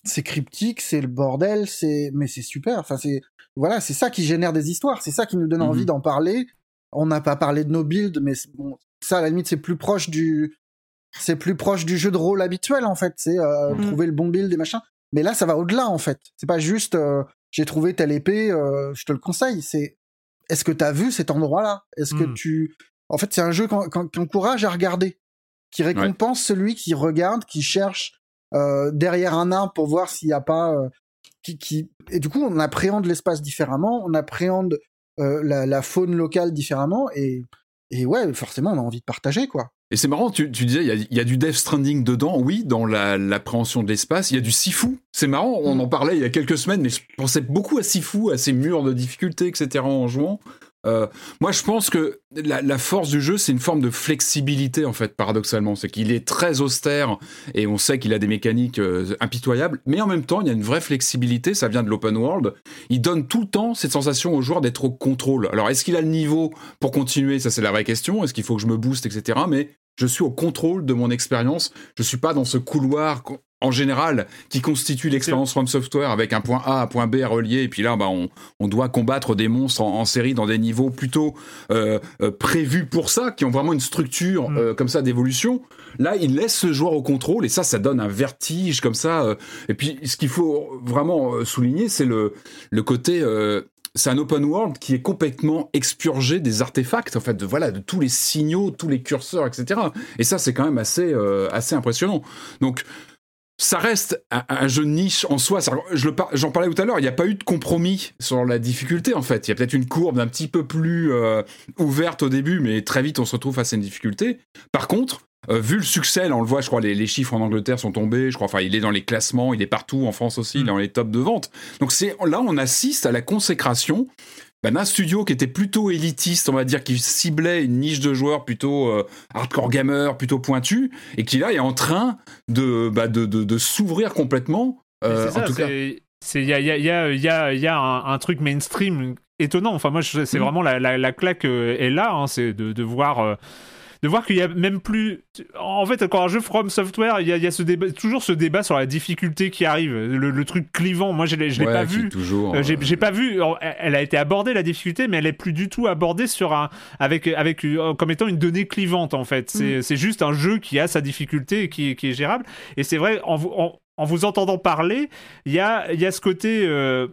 c'est cryptique, c'est le bordel, c'est mais c'est super. Enfin c'est voilà, c'est ça qui génère des histoires, c'est ça qui nous donne envie mmh d'en parler. On n'a pas parlé de nos builds, mais bon, ça à la limite c'est plus proche du c'est plus proche du jeu de rôle habituel en fait, c'est euh, mmh. trouver le bon build et machin. Mais là ça va au-delà en fait. C'est pas juste euh, j'ai trouvé telle épée, euh, je te le conseille. C'est est-ce que t'as vu cet endroit-là? Est-ce que mmh. tu en fait c'est un jeu qui encourage à regarder, qui récompense celui qui regarde, qui cherche euh, derrière un arbre pour voir s'il n'y a pas euh, qui, qui, et du coup on appréhende l'espace différemment, on appréhende euh, la, la, faune locale différemment et et ouais forcément on a envie de partager quoi. Et c'est marrant, tu, tu disais, il y, y a, du Death Stranding dedans, oui, dans l'appréhension de l'espace. Il y a du Sifu. C'est marrant, on mm. en parlait il y a quelques semaines, mais je pensais beaucoup à Sifu, à ses murs de difficulté, etc. en jouant. Euh, moi, je pense que la, force du jeu, c'est une forme de flexibilité, en fait, paradoxalement. C'est qu'il est très austère et on sait qu'il a des mécaniques euh, impitoyables, mais en même temps, il y a une vraie flexibilité. Ça vient de l'open world. Il donne tout le temps cette sensation au joueur d'être au contrôle. Alors, est-ce qu'il a le niveau pour continuer? Ça, c'est la vraie question. Est-ce qu'il faut que je me booste, etc. Mais je suis au contrôle de mon expérience. Je suis pas dans ce couloir en général qui constitue l'expérience From Software avec un point A, un point B à relier, et puis là, bah, on, on doit combattre des monstres en, série dans des niveaux plutôt euh, euh, prévus pour ça, qui ont vraiment une structure mm. euh, comme ça d'évolution. Là, il laisse ce joueur au contrôle, et ça, ça donne un vertige comme ça. et puis, ce qu'il faut vraiment souligner, c'est le, le côté c'est un open world qui est complètement expurgé des artefacts, en fait, de, voilà, de tous les signaux, tous les curseurs, etc. Et ça, c'est quand même assez, assez impressionnant. Donc, ça reste un, jeu de niche en soi. J'en parlais tout à l'heure, il n'y a pas eu de compromis sur la difficulté en fait. Il y a peut-être une courbe un petit peu plus euh, ouverte au début, mais très vite on se retrouve face à une difficulté. Par contre, euh, vu le succès, là on le voit, je crois les, les, chiffres en Angleterre sont tombés, je crois, enfin il est dans les classements, il est partout en France aussi, il est mm. dans les tops de vente. Donc c'est là on assiste à la consécration d'un studio qui était plutôt élitiste, on va dire, qui ciblait une niche de joueurs plutôt euh, hardcore gamer, plutôt pointu, et qui là est en train de, bah, de, de, s'ouvrir complètement. Euh, en tout cas. Il y a, y, a, y, a, y a un, truc mainstream étonnant. Enfin, moi, c'est mm. vraiment la, la, claque euh, est là. Hein, c'est de, de, voir de voir qu'il y a même plus. En fait, quand un jeu From Software, il y a, il y a ce débat, toujours ce débat sur la difficulté qui arrive, le, truc clivant. Moi, je l'ai, l'ai pas vu. Toujours. Euh, j'ai, pas vu. Elle a été abordée la difficulté, mais elle est plus du tout abordée sur un avec avec euh, comme étant une donnée clivante en fait. C'est, mm. c'est juste un jeu qui a sa difficulté et qui, qui est gérable. Et c'est vrai en, en, en vous entendant parler, il y a, y a ce côté. Euh,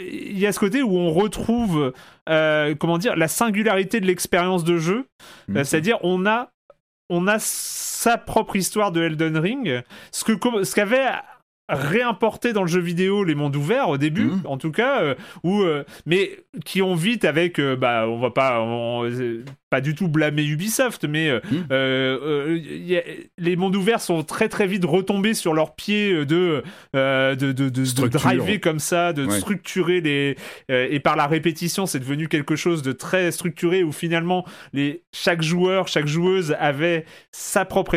il y a ce côté où on retrouve euh, comment dire la singularité de l'expérience de jeu mhm. c'est-à-dire on a on a sa propre histoire de Elden Ring ce que ce qu'avait réimporté dans le jeu vidéo les mondes ouverts au début, mmh. en tout cas, euh, euh, mais qui ont vite avec, euh, bah, on va pas, pas du tout blâmer Ubisoft, mais mmh. les mondes ouverts sont très très vite retombés sur leurs pieds de de, de, de, driver comme ça, de structurer les et par la répétition, c'est devenu quelque chose de très structuré où finalement les chaque joueur, chaque joueuse avait sa propre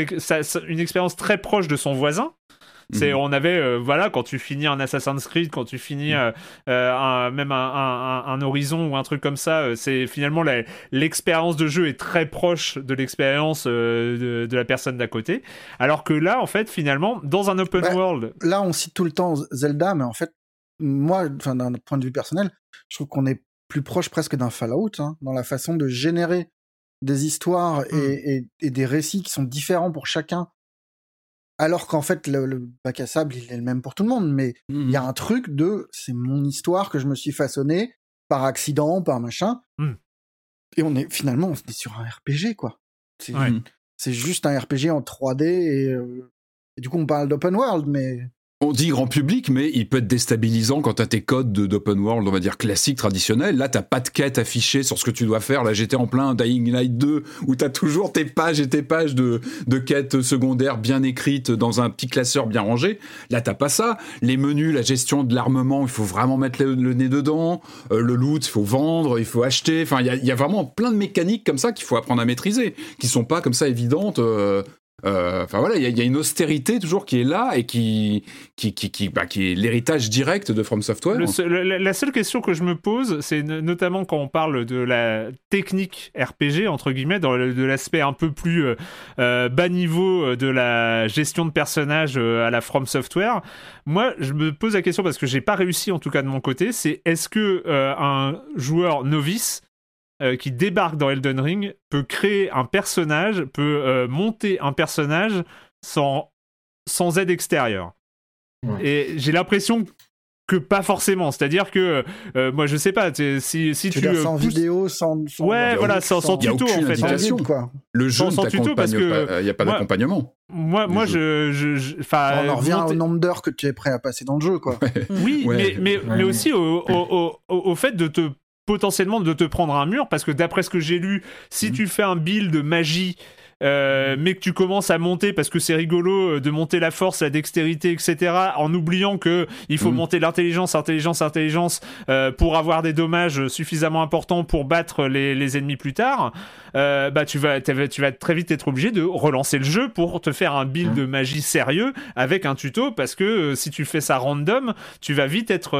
une expérience très proche de son voisin. C'est, mhm. on avait, euh, voilà, quand tu finis un Assassin's Creed, quand tu finis mhm. euh, euh, même un, Horizon ou un truc comme ça, c'est finalement l'expérience de jeu est très proche de l'expérience de, la personne d'à côté. Alors que là, en fait, finalement, dans un open world. Là, on cite tout le temps Zelda, mais en fait, moi, enfin, d'un point de vue personnel, je trouve qu'on est plus proche presque d'un Fallout hein, dans la façon de générer des histoires et, hmm. des récits qui sont différents pour chacun alors qu'en fait le, bac à sable il est le même pour tout le monde mais il y a mmh. un truc de c'est mon histoire que je me suis façonné par accident par machin mmh. et on est finalement on est sur un RPG quoi c'est juste un RPG en 3D euh, et, du coup on parle d'open world mais on dit grand public, mais il peut être déstabilisant quand t'as tes codes d'open world, on va dire classique, traditionnel. Là, t'as pas de quête affichée sur ce que tu dois faire. Là, j'étais en plein Dying Light 2, où t'as toujours tes pages et tes pages de, de quêtes secondaires bien écrites dans un petit classeur bien rangé. Là, t'as pas ça. Les menus, la gestion de l'armement, il faut vraiment mettre le, nez dedans. Euh, le loot, il faut vendre, il faut acheter. Enfin, il y a, vraiment plein de mécaniques comme ça qu'il faut apprendre à maîtriser, qui sont pas comme ça évidentes. Euh, enfin voilà, il y, a une austérité toujours qui est là et qui, qui, qui, qui, bah, qui est l'héritage direct de From Software. la, seule question que je me pose, c'est notamment quand on parle de la technique RPG, entre guillemets, de l'aspect un peu plus euh, euh, bas niveau de la gestion de personnages à la From Software. Moi, je me pose la question parce que j'ai pas réussi en tout cas de mon côté, c'est est-ce que un joueur novice euh, qui débarque dans Elden Ring peut créer un personnage, peut euh, monter un personnage sans, sans aide extérieure. Et j'ai l'impression que pas forcément. C'est-à-dire que euh, moi je sais pas si si tu, tu sans vidéo, sans, ouais voilà sans, tuto en fait. quoi. Le jeu sans, tuto parce que il y a pas d'accompagnement. Moi moi je, je, on en revient au nombre d'heures que tu es prêt à passer dans le jeu quoi. Oui mais mais, mais aussi au, au, au, fait de te potentiellement de te prendre un mur parce que d'après ce que j'ai lu, si mmh. tu fais un build de magie euh, mais que tu commences à monter parce que c'est rigolo euh, de monter la force, la dextérité, etc. En oubliant que il faut mm. monter l'intelligence, intelligence, intelligence euh, pour avoir des dommages suffisamment importants pour battre les, les ennemis plus tard. bah tu vas tu vas très vite être obligé de relancer le jeu pour te faire un build de magie sérieux avec un tuto parce que si tu fais ça random, tu vas vite être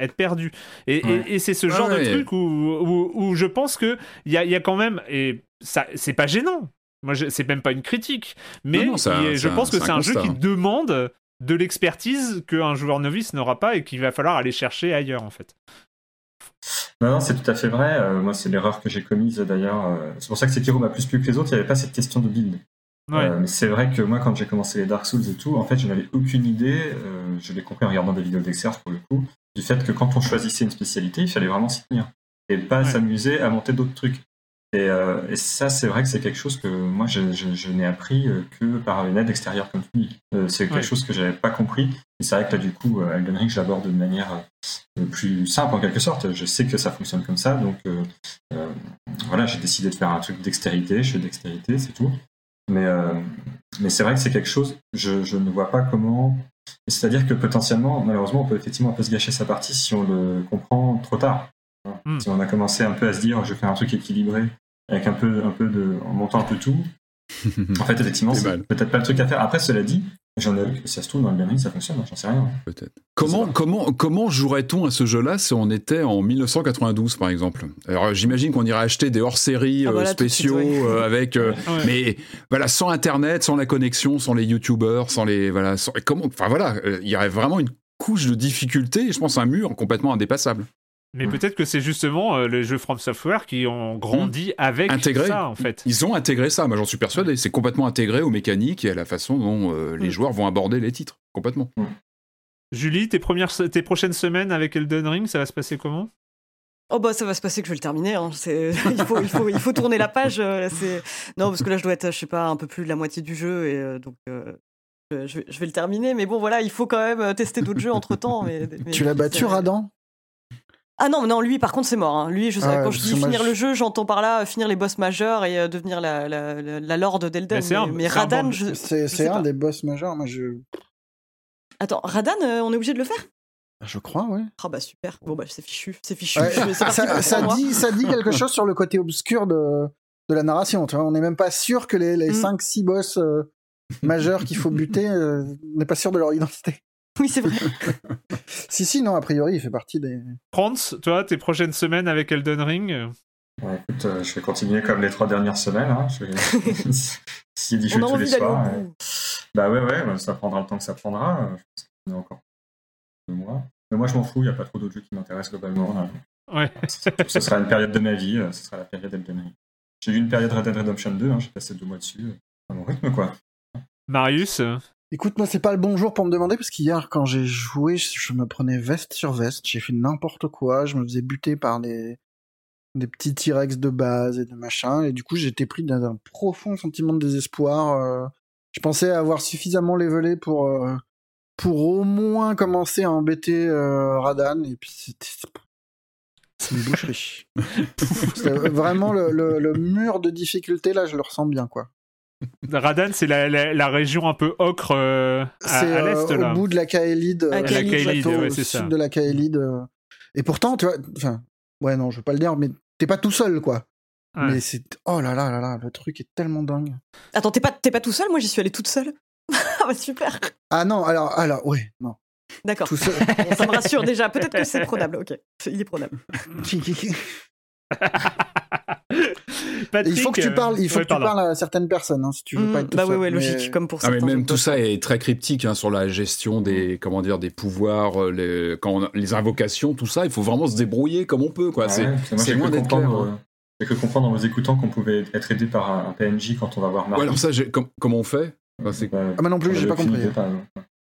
être perdu. Et, et, c'est ce genre de truc où, où, où, je pense que il y a, y a quand même et ça c'est pas gênant moi, c'est même pas une critique, mais je pense que c'est un, jeu qui demande de l'expertise qu'un joueur novice n'aura pas et qu'il va falloir aller chercher ailleurs, en fait. Non, non c'est tout à fait vrai. Euh, moi, c'est l'erreur que j'ai commise d'ailleurs. Euh, c'est pour ça que Sekiro m'a plus plu que les autres. Il n'y avait pas cette question de build. Euh, mais c'est vrai que moi, quand j'ai commencé les Dark Souls et tout, en fait, je n'avais aucune idée. je l'ai compris en regardant des vidéos d'exerce pour le coup, du fait que quand on choisissait une spécialité, il fallait vraiment s'y tenir et pas s'amuser à monter d'autres trucs. Euh, et, ça, c'est vrai que c'est quelque chose que moi, je, n'ai appris euh, que par une aide extérieure, comme tu dis. Euh, c'est quelque chose que je n'avais pas compris. Et c'est vrai que là, du coup, Elden Ring, je l'aborde de manière plus simple, en quelque sorte. Je sais que ça fonctionne comme ça. Donc, voilà, j'ai décidé de faire un truc dextérité. Je fais dextérité, c'est tout. Mais, mais c'est vrai que c'est quelque chose, je, je ne vois pas comment. C'est-à-dire que potentiellement, malheureusement, on peut effectivement un peu se gâcher sa partie si on le comprend trop tard. Hmm. Si on a commencé un peu à se dire, je faire un truc équilibré avec un peu, un peu de, en montant un peu tout. [LAUGHS] en fait, effectivement, c'est peut-être pas le truc à faire. Après, cela dit, j'en ai, si ça se trouve dans le Ring, ça fonctionne, j'en sais rien. Peut-être. Comment, comment, comment jouerait-on à ce jeu-là si on était en 1992, par exemple? Alors, j'imagine qu'on irait acheter des hors-séries ah, euh, spéciaux euh, avec, euh, [LAUGHS] mais voilà, sans Internet, sans la connexion, sans les YouTubers, sans les, voilà, comment, enfin voilà, il y aurait vraiment une couche de difficulté, je pense un mur complètement indépassable. Mais peut-être que c'est justement euh, les jeux From Software qui ont grandi hmm. avec ça, en fait. Ils ont intégré ça, moi j'en suis persuadé. C'est complètement intégré aux mécaniques et à la façon dont euh, les joueurs vont aborder les titres. Complètement. Julie, tes, premières, tes prochaines semaines avec Elden Ring, ça va se passer comment? Oh bah ça va se passer que je vais le terminer. Hein. [LAUGHS] il, faut, il, faut, il faut tourner la page. Euh, [LAUGHS] non parce que là je dois être je sais pas un peu plus de la moitié du jeu et donc je, vais le terminer. Mais bon, voilà, il faut quand même tester d'autres jeux entre temps. Mais, tu l'as battu, Radan? Ah non, non, lui par contre c'est mort. Hein. Lui, je, ah quand je dis finir le jeu, j'entends par là finir les boss majeurs et devenir la, la, la, lord d'Elden. Mais, mais, Radan, c'est un des boss majeurs. Moi, je... Attends, Radan, on est obligé de le faire? Je crois, ouais. Ah bah super. Bon bah c'est fichu, c'est fichu. [LAUGHS] ça, dit, ça dit quelque chose sur le côté obscur de, de la narration. Tu vois, on n'est même pas sûr que les, les 5-6 mm. boss euh, majeurs qu'il faut buter, euh, on n'est pas sûr de leur identité. [LAUGHS] Oui, c'est vrai. [LAUGHS] si, si, non, a priori, il fait partie des. Franz, toi, tes prochaines semaines avec Elden Ring ouais, écoute, euh, je vais continuer comme les trois dernières semaines. Hein. Je vais... [LAUGHS] Dit tous les soirs. Bah ouais, ouais, ça prendra le temps que ça prendra. Je pense qu'il y a encore deux mois. Mais moi, je m'en fous, il n'y a pas trop d'autres jeux qui m'intéressent globalement. Ouais. ce sera une période de ma vie, euh, ce sera la période Elden Ring. J'ai eu une période Red Dead Redemption 2, hein, j'ai passé deux mois dessus, euh, à mon rythme, quoi. Marius Écoute, moi, c'est pas le bon jour pour me demander, parce qu'hier, quand j'ai joué, je me prenais veste sur veste, j'ai fait n'importe quoi, je me faisais buter par des, des petits T-Rex de base et de machin, et du coup, j'étais pris dans un profond sentiment de désespoir. Euh. je pensais avoir suffisamment levelé pour, pour au moins commencer à embêter euh, Radan et puis c'est une boucherie. [LAUGHS] vraiment le, le, mur de difficulté là, je le ressens bien quoi. [LAUGHS] Radan, c'est la, la, région un peu ocre euh, à, l'est euh, là. Au bout de la Kaelid, la Kaelid, ouais, c'est ça. de la Kaelid. Et pourtant, tu vois, enfin, ouais non, je veux pas le dire, mais t'es pas tout seul quoi. Mais c'est oh là là là là, le truc est tellement dingue. Attends, t'es pas t'es pas tout seul? Moi, j'y suis allé toute seule. [LAUGHS] ah bah super. Ah non, alors, alors, ouais, non. D'accord. [LAUGHS] ça me rassure déjà. Peut-être que c'est prenable. Ok, il est prenable. [LAUGHS] il faut que tu parles, il faut que tu parles à certaines personnes, hein, si tu veux pas mm, être tout Bah seul, ouais, logique, comme pour ça. Ah, mais même tout ça est très cryptique hein, sur la gestion des, comment dire, des pouvoirs, euh, les, quand les invocations, tout ça. Il faut vraiment se débrouiller comme on peut, quoi. c'est loin d'être clair. Hein. J'ai cru comprendre en vous écoutant qu'on pouvait être aidé par un PNJ quand on va voir Marc. Ouais, alors ça, comment on fait? Bah, ah, mais non plus, j'ai pas compris. Ah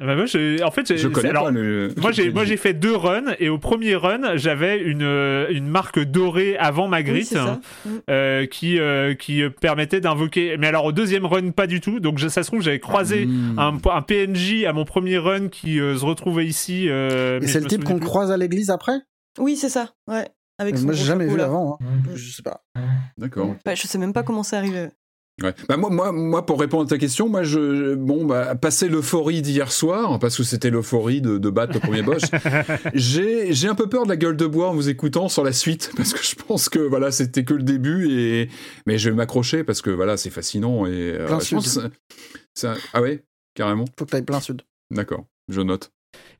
bah moi, en fait, je connais alors, pas le... moi j'ai moi j'ai fait deux runs et au premier run j'avais une une marque dorée avant Magritte mm. euh, qui euh, qui permettait d'invoquer. Mais alors au deuxième run pas du tout. Donc ça se trouve j'avais croisé mm. un, un, PNJ à mon premier run qui euh, se retrouvait ici. et c'est le type qu'on croise à l'église après? Oui c'est ça. Ouais. Avec moi j'ai jamais vu avant. Hein. Je sais pas. D'accord. Bah, je sais même pas comment c'est arrivé. Ouais. Bah moi, moi, moi, pour répondre à ta question, moi, je, bon, bah, passer l'euphorie d'hier soir, parce que c'était l'euphorie de, de, battre le premier boss, [LAUGHS] j'ai, j'ai un peu peur de la gueule de bois en vous écoutant sur la suite, [LAUGHS] parce que je pense que voilà, c'était que le début, et mais je vais m'accrocher parce que voilà, c'est fascinant et euh, plein sud. Ça, ah ouais, carrément. Faut que t'ailles plein sud. D'accord, je note.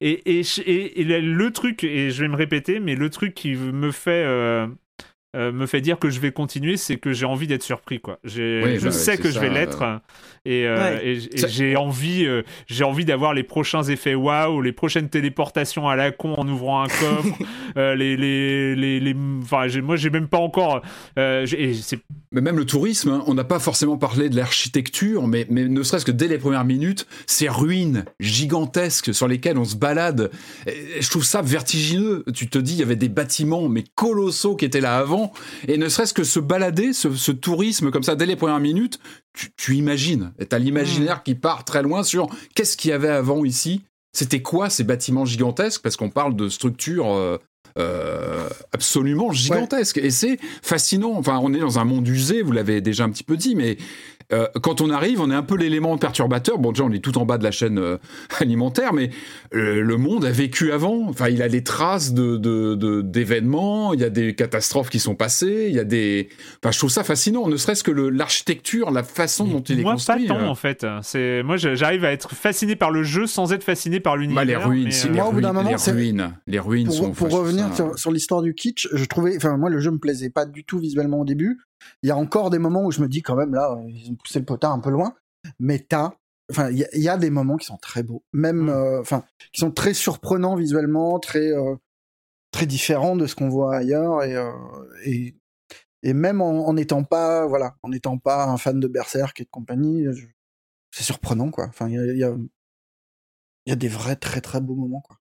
Et, et, et, le truc, et je vais me répéter, mais le truc qui me fait euh, euh, me fait dire que je vais continuer, c'est que j'ai envie d'être surpris. Quoi. je bah sais que je vais l'être et, euh, j'ai envie, euh, j'ai envie d'avoir les prochains effets waouh, les prochaines téléportations à la con en ouvrant un coffre. [LAUGHS] les, les, les, les, enfin, moi, j'ai même pas encore. mais même le tourisme, hein, on n'a pas forcément parlé de l'architecture, mais, mais ne serait-ce que dès les premières minutes, ces ruines gigantesques sur lesquelles on se balade, je trouve ça vertigineux. Tu te dis, il y avait des bâtiments mais colossaux qui étaient là avant et ne serait-ce que se balader, ce, tourisme comme ça, dès les premières minutes, tu, imagines. Tu as l'imaginaire mm. qui part très loin sur qu'est-ce qu'il y avait avant ici C'était quoi ces bâtiments gigantesques? Parce qu'on parle de structures euh, euh, absolument gigantesques. Et c'est fascinant. Enfin, on est dans un monde usé, vous l'avez déjà un petit peu dit, mais euh, quand on arrive, on est un peu l'élément perturbateur. Bon, déjà, on est tout en bas de la chaîne euh, [LAUGHS] alimentaire, mais euh, le monde a vécu avant. Enfin, il a des traces de, d'événements, il y a des catastrophes qui sont passées, il y a des. Enfin, je trouve ça fascinant, ne serait-ce que l'architecture, la façon dont il est construit. Moi, pas tant, en fait. C'est moi, j'arrive à être fasciné par le jeu sans être fasciné par l'univers. Bah, les ruines, les, ruines les ruines, pour, sont. Pour revenir sur, l'histoire du kitsch, je trouvais. Enfin, moi, le jeu me plaisait pas du tout visuellement au début. Il y a encore des moments où je me dis quand même là, ils ont poussé le potard un peu loin, mais t'as enfin il y, a des moments qui sont très beaux. Même mmh. euh, enfin qui sont très surprenants visuellement très euh, très différents de ce qu'on voit ailleurs et, euh, et et même en n'étant pas voilà en n'étant pas un fan de Berserk et de compagnie c'est surprenant quoi. Enfin il y a il y a, y a des vrais très très beaux moments quoi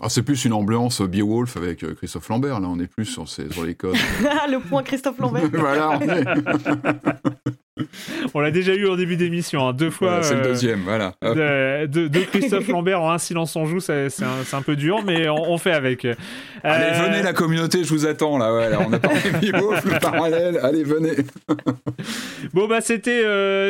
ah, c'est plus une ambiance Beowulf avec euh, Christophe Lambert, là, on est plus sur, ces, sur les codes. [LAUGHS] le point Christophe Lambert. [LAUGHS] voilà, [LAUGHS] [LAUGHS] On l'a déjà eu en début d'émission, hein, deux fois. c'est le deuxième, voilà. De, Christophe Lambert en un silence en joue, c'est un, peu dur, mais on, fait avec. Allez, venez la communauté, je vous attends là. Ouais, on a parlé le parallèle. Allez, venez. [LAUGHS] bon bah c'était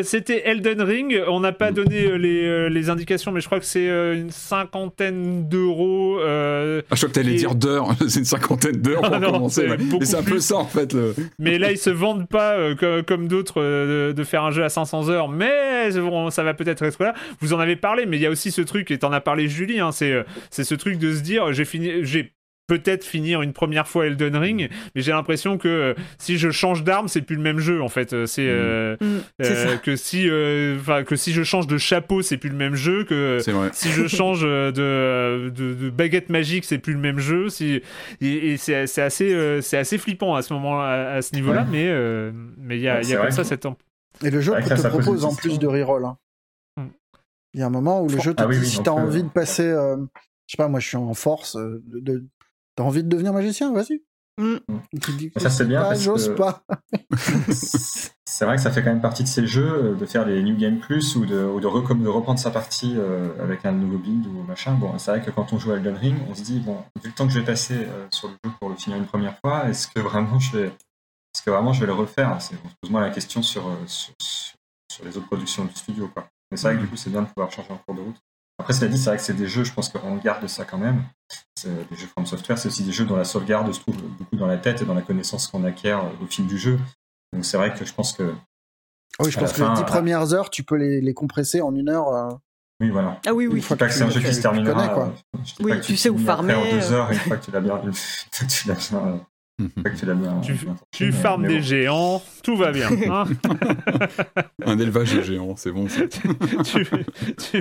c'était Elden Ring. On n'a pas donné les, les, indications, mais je crois que c'est une cinquantaine d'euros. ah, je crois que t'allais dire d'heures. [LAUGHS] c'est une cinquantaine d'heures pour commencer. C'est un peu ça en fait. Le... Mais là, ils se vendent pas comme, d'autres de, faire un jeu à 500 heures, mais ça va peut-être être là. Vous en avez parlé, mais il y a aussi ce truc, et t'en as parlé Julie, hein, c'est ce truc de se dire, j'ai fini, j'ai peut-être finir une première fois Elden Ring, mais j'ai l'impression que euh, si je change d'arme, c'est plus le même jeu en fait. Euh, c'est euh, mm. que si, enfin que si je change de chapeau, c'est plus le même jeu. Que si je change de, de, baguette magique, c'est plus le même jeu. Si, et, c'est assez, c'est assez flippant à ce moment, à, ce niveau-là, mais mais il y a, y a comme ça cette. Et le jeu te propose en plus de reroll. Hein. Mm. Il y a un moment où le jeu te ah dit si t'as envie de passer, je sais pas, moi je suis en force, de, T'as envie de devenir magicien Vas-y. Mm. Ça c'est bien. J'ose pas. [LAUGHS] [LAUGHS] c'est vrai que ça fait quand même partie de ces jeux euh, de faire des New Game Plus ou de, ou de, reprendre sa partie euh, avec un nouveau build ou machin. Bon, c'est vrai que quand on joue à Elden Ring, on se dit, bon, vu le temps que je vais passer euh, sur le jeu pour le finir une première fois, est-ce que vraiment je vais, est-ce que vraiment je vais le refaire Pose-moi la question sur, sur, sur, les autres productions du studio. Quoi. Mais c'est vrai que du coup, c'est bien de pouvoir changer en cours de route. Après, cela dit, c'est vrai que c'est des jeux, je pense qu'on garde ça quand même. Des jeux From Software, c'est aussi des jeux dont la sauvegarde se trouve beaucoup dans la tête et dans la connaissance qu'on acquiert au fil du jeu. Donc c'est vrai que je pense que. Oui, je pense que les 10 premières heures, tu peux les, les compresser en une heure. Euh, oui, voilà. Ah oui, oui. Une fois que c'est un jeu qui se terminera. Quoi. Euh, oui, tu, sais où farmer. En deux heures, une fois que tu l'as bien, [LAUGHS] tu l'as bien tu, farmes des géants, tout va bien. [LAUGHS] Hein. un élevage de géants, c'est bon. [LAUGHS] tu,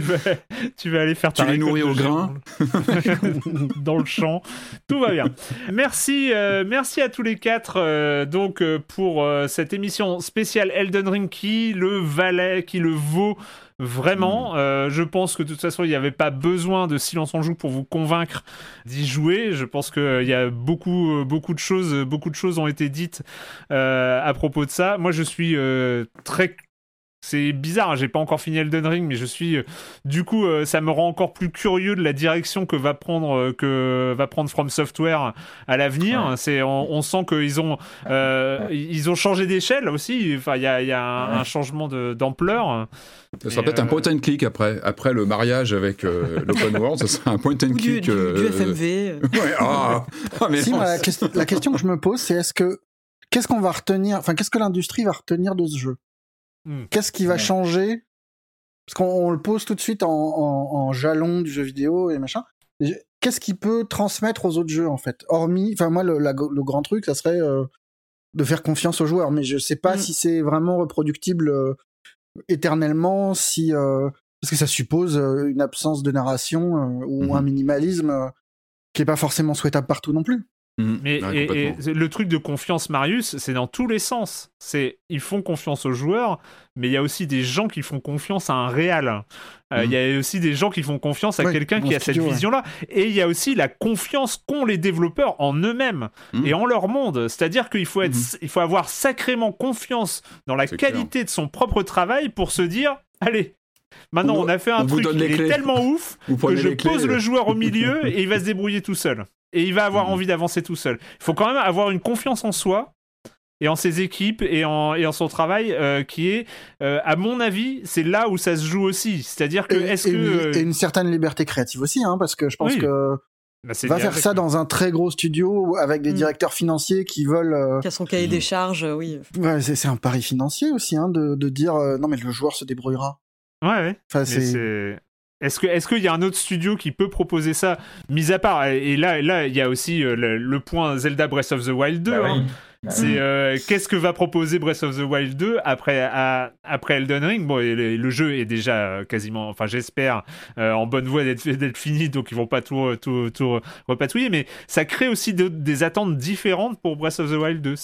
vas, aller faire ta Tu les nourris au grain [LAUGHS] dans le champ, tout va bien. Merci, euh, merci à tous les quatre euh, donc euh, pour cette émission spéciale Elden Ring qui le valait, qui le vaut Vraiment, hmm. euh, je pense que de toute façon, il n'y avait pas besoin de silence en joue pour vous convaincre d'y jouer. Je pense qu'il euh, y a beaucoup, euh, beaucoup de choses, beaucoup de choses ont été dites à propos de ça. Moi, je suis très c'est bizarre, hein, j'ai pas encore fini Elden Ring, mais je suis du coup, ça me rend encore plus curieux de la direction que va prendre que va prendre From Software à l'avenir. C'est, on, sent qu'ils ont ils ont changé d'échelle aussi. Enfin, il y a, y a un, un changement d'ampleur. Ça sera peut-être un point and click après, après le mariage avec euh, l'open [LAUGHS] world, ça sera un point and click. Du, euh, FMV. [LAUGHS] ouais, ah, ah mais la, question, que je me pose, c'est est-ce que qu'est-ce qu'on va retenir, enfin qu'est-ce que l'industrie va retenir de ce jeu? Hmm. Qu'est-ce qui va changer? Parce qu'on le pose tout de suite en, jalon du jeu vidéo et machin. Qu'est-ce qui peut transmettre aux autres jeux en fait? Hormis, enfin moi le, le, grand truc, ça serait euh, de faire confiance aux joueurs, mais je sais pas hmm. si c'est vraiment reproductible éternellement si euh, parce que ça suppose euh, une absence de narration euh, ou mhm. un minimalisme qui est pas forcément souhaitable partout non plus. Mhm. Mais le truc de confiance, Marius, c'est dans tous les sens. C'est ils font confiance aux joueurs, mais il y a aussi des gens qui font confiance à un réal. Il y a aussi des gens qui font confiance à quelqu'un qui a cette vision-là. Et il y a aussi la confiance qu'ont les développeurs en eux-mêmes et en leur monde. C'est-à-dire qu'il faut, être, il faut avoir sacrément confiance dans la qualité de son propre travail pour se dire, allez, Maintenant, on, a fait un truc qui est tellement ouf que je pose le joueur au milieu [LAUGHS] et il va se débrouiller tout seul et il va avoir envie d'avancer tout seul. Il faut quand même avoir une confiance en soi et en ses équipes et en, et en son travail euh, qui est, euh, à mon avis, c'est là où ça se joue aussi. C'est-à-dire que est-ce que et une certaine liberté créative aussi, hein, parce que je pense que bah, va faire ça dans un très gros studio avec des mm. directeurs financiers qui veulent. Euh, qui a son cahier des charges, oui. Ouais, c'est un pari financier aussi, hein, de, de dire non mais le joueur se débrouillera. Ouais, ouais. Enfin, c'est est-ce que qu'il y a un autre studio qui peut proposer ça, mis à part et là là il y a aussi euh, le, point Zelda Breath of the Wild 2. Bah hein. bah c'est euh, qu'est-ce que va proposer Breath of the Wild 2 après après Elden Ring? Bon, le, jeu est déjà euh, quasiment, enfin j'espère en bonne voie [LAUGHS] d'être fini, donc ils vont pas tout tout, tout repatouiller, mais ça crée aussi des attentes différentes pour Breath of the Wild 2.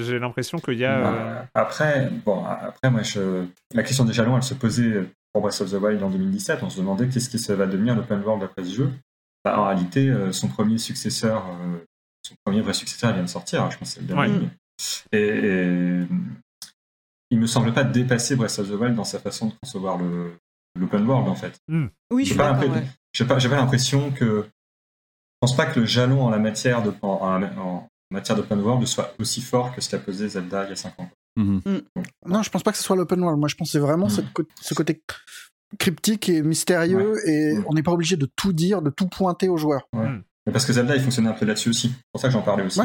J'ai l'impression qu'il y a. Bah, après bon après moi je... la question des jalons elle se posait pour Breath of the Wild en 2017, on se demandait qu'est-ce qui va devenir l'open world après ce jeu. Bah, en réalité, euh, son premier successeur, euh, son premier vrai successeur vient de sortir, je pense que c'est le dernier. Et, il me semble pas dépasser Breath of the Wild dans sa façon de concevoir le l'open world en fait. Hmm. Oui, je suis pas, pas, l'impression que je pense pas que le jalon en la matière de en, matière d'open world soit aussi fort que ce qu'a posé Zelda il y a 5 ans. Mhm. Hmm. Non, je pense pas que ce soit l'open world. Moi, je pense que c'est vraiment hmm. ce côté cryptique et mystérieux et on n'est pas obligé de tout dire, de tout pointer aux joueurs. parce que Zelda, il fonctionnait un peu là-dessus aussi. C'est pour ça que j'en parlais aussi.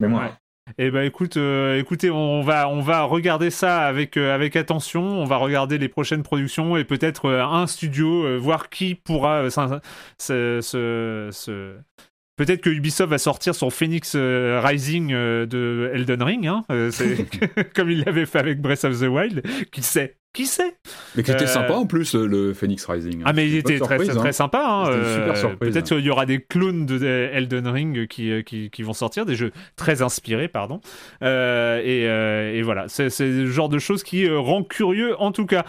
Mais moi, eh ben écoute, euh, écoutez, on va on va regarder ça avec euh, avec attention. On va regarder les prochaines productions et peut-être euh, un studio, voir qui pourra se, Peut-être que Ubisoft va sortir son Phoenix Rising de Elden Ring, hein, [LAUGHS] [LAUGHS] comme il l'avait fait avec Breath of the Wild. Qui sait? Qui sait? Mais qui était sympa en plus, le, Phoenix Rising. Ah, mais il était très, très, hein. sympa. Hein. super surprise. Peut-être qu'il y aura des clones de Elden Ring qui, qui, qui, vont sortir, des jeux très inspirés, pardon. Euh, et, euh, et, voilà, c'est le genre de choses qui euh, rend curieux en tout cas.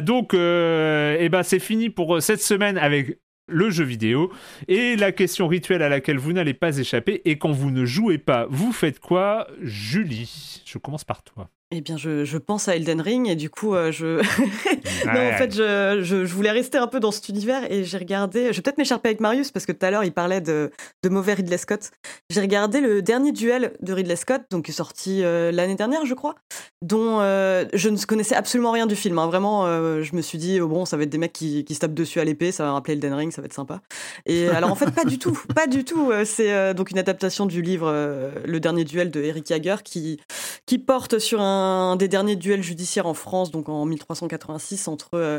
donc, et eh ben, c'est fini pour cette semaine avec le jeu vidéo. Et la question rituelle à laquelle vous n'allez pas échapper, et quand vous ne jouez pas, vous faites quoi Julie, je commence par toi. Eh bien, je, je, pense à Elden Ring et du coup, euh, je... [LAUGHS] non, en fait, je, je, voulais rester un peu dans cet univers et j'ai regardé... Je vais peut-être m'écharper avec Marius parce que tout à l'heure, il parlait de, de mauvais Ridley Scott. J'ai regardé le dernier duel de Ridley Scott, donc qui est sorti euh, l'année dernière, je crois, dont euh, je ne connaissais absolument rien du film. Hein. Vraiment, je me suis dit, oh, bon, ça va être des mecs qui, qui se tapent dessus à l'épée, ça va rappeler Elden Ring, ça va être sympa. Et [LAUGHS] alors, en fait, pas du tout, pas du tout. C'est donc une adaptation du livre Le dernier duel de Eric Jagger qui, qui porte sur un des derniers duels judiciaires en France, donc en 1386, entre euh,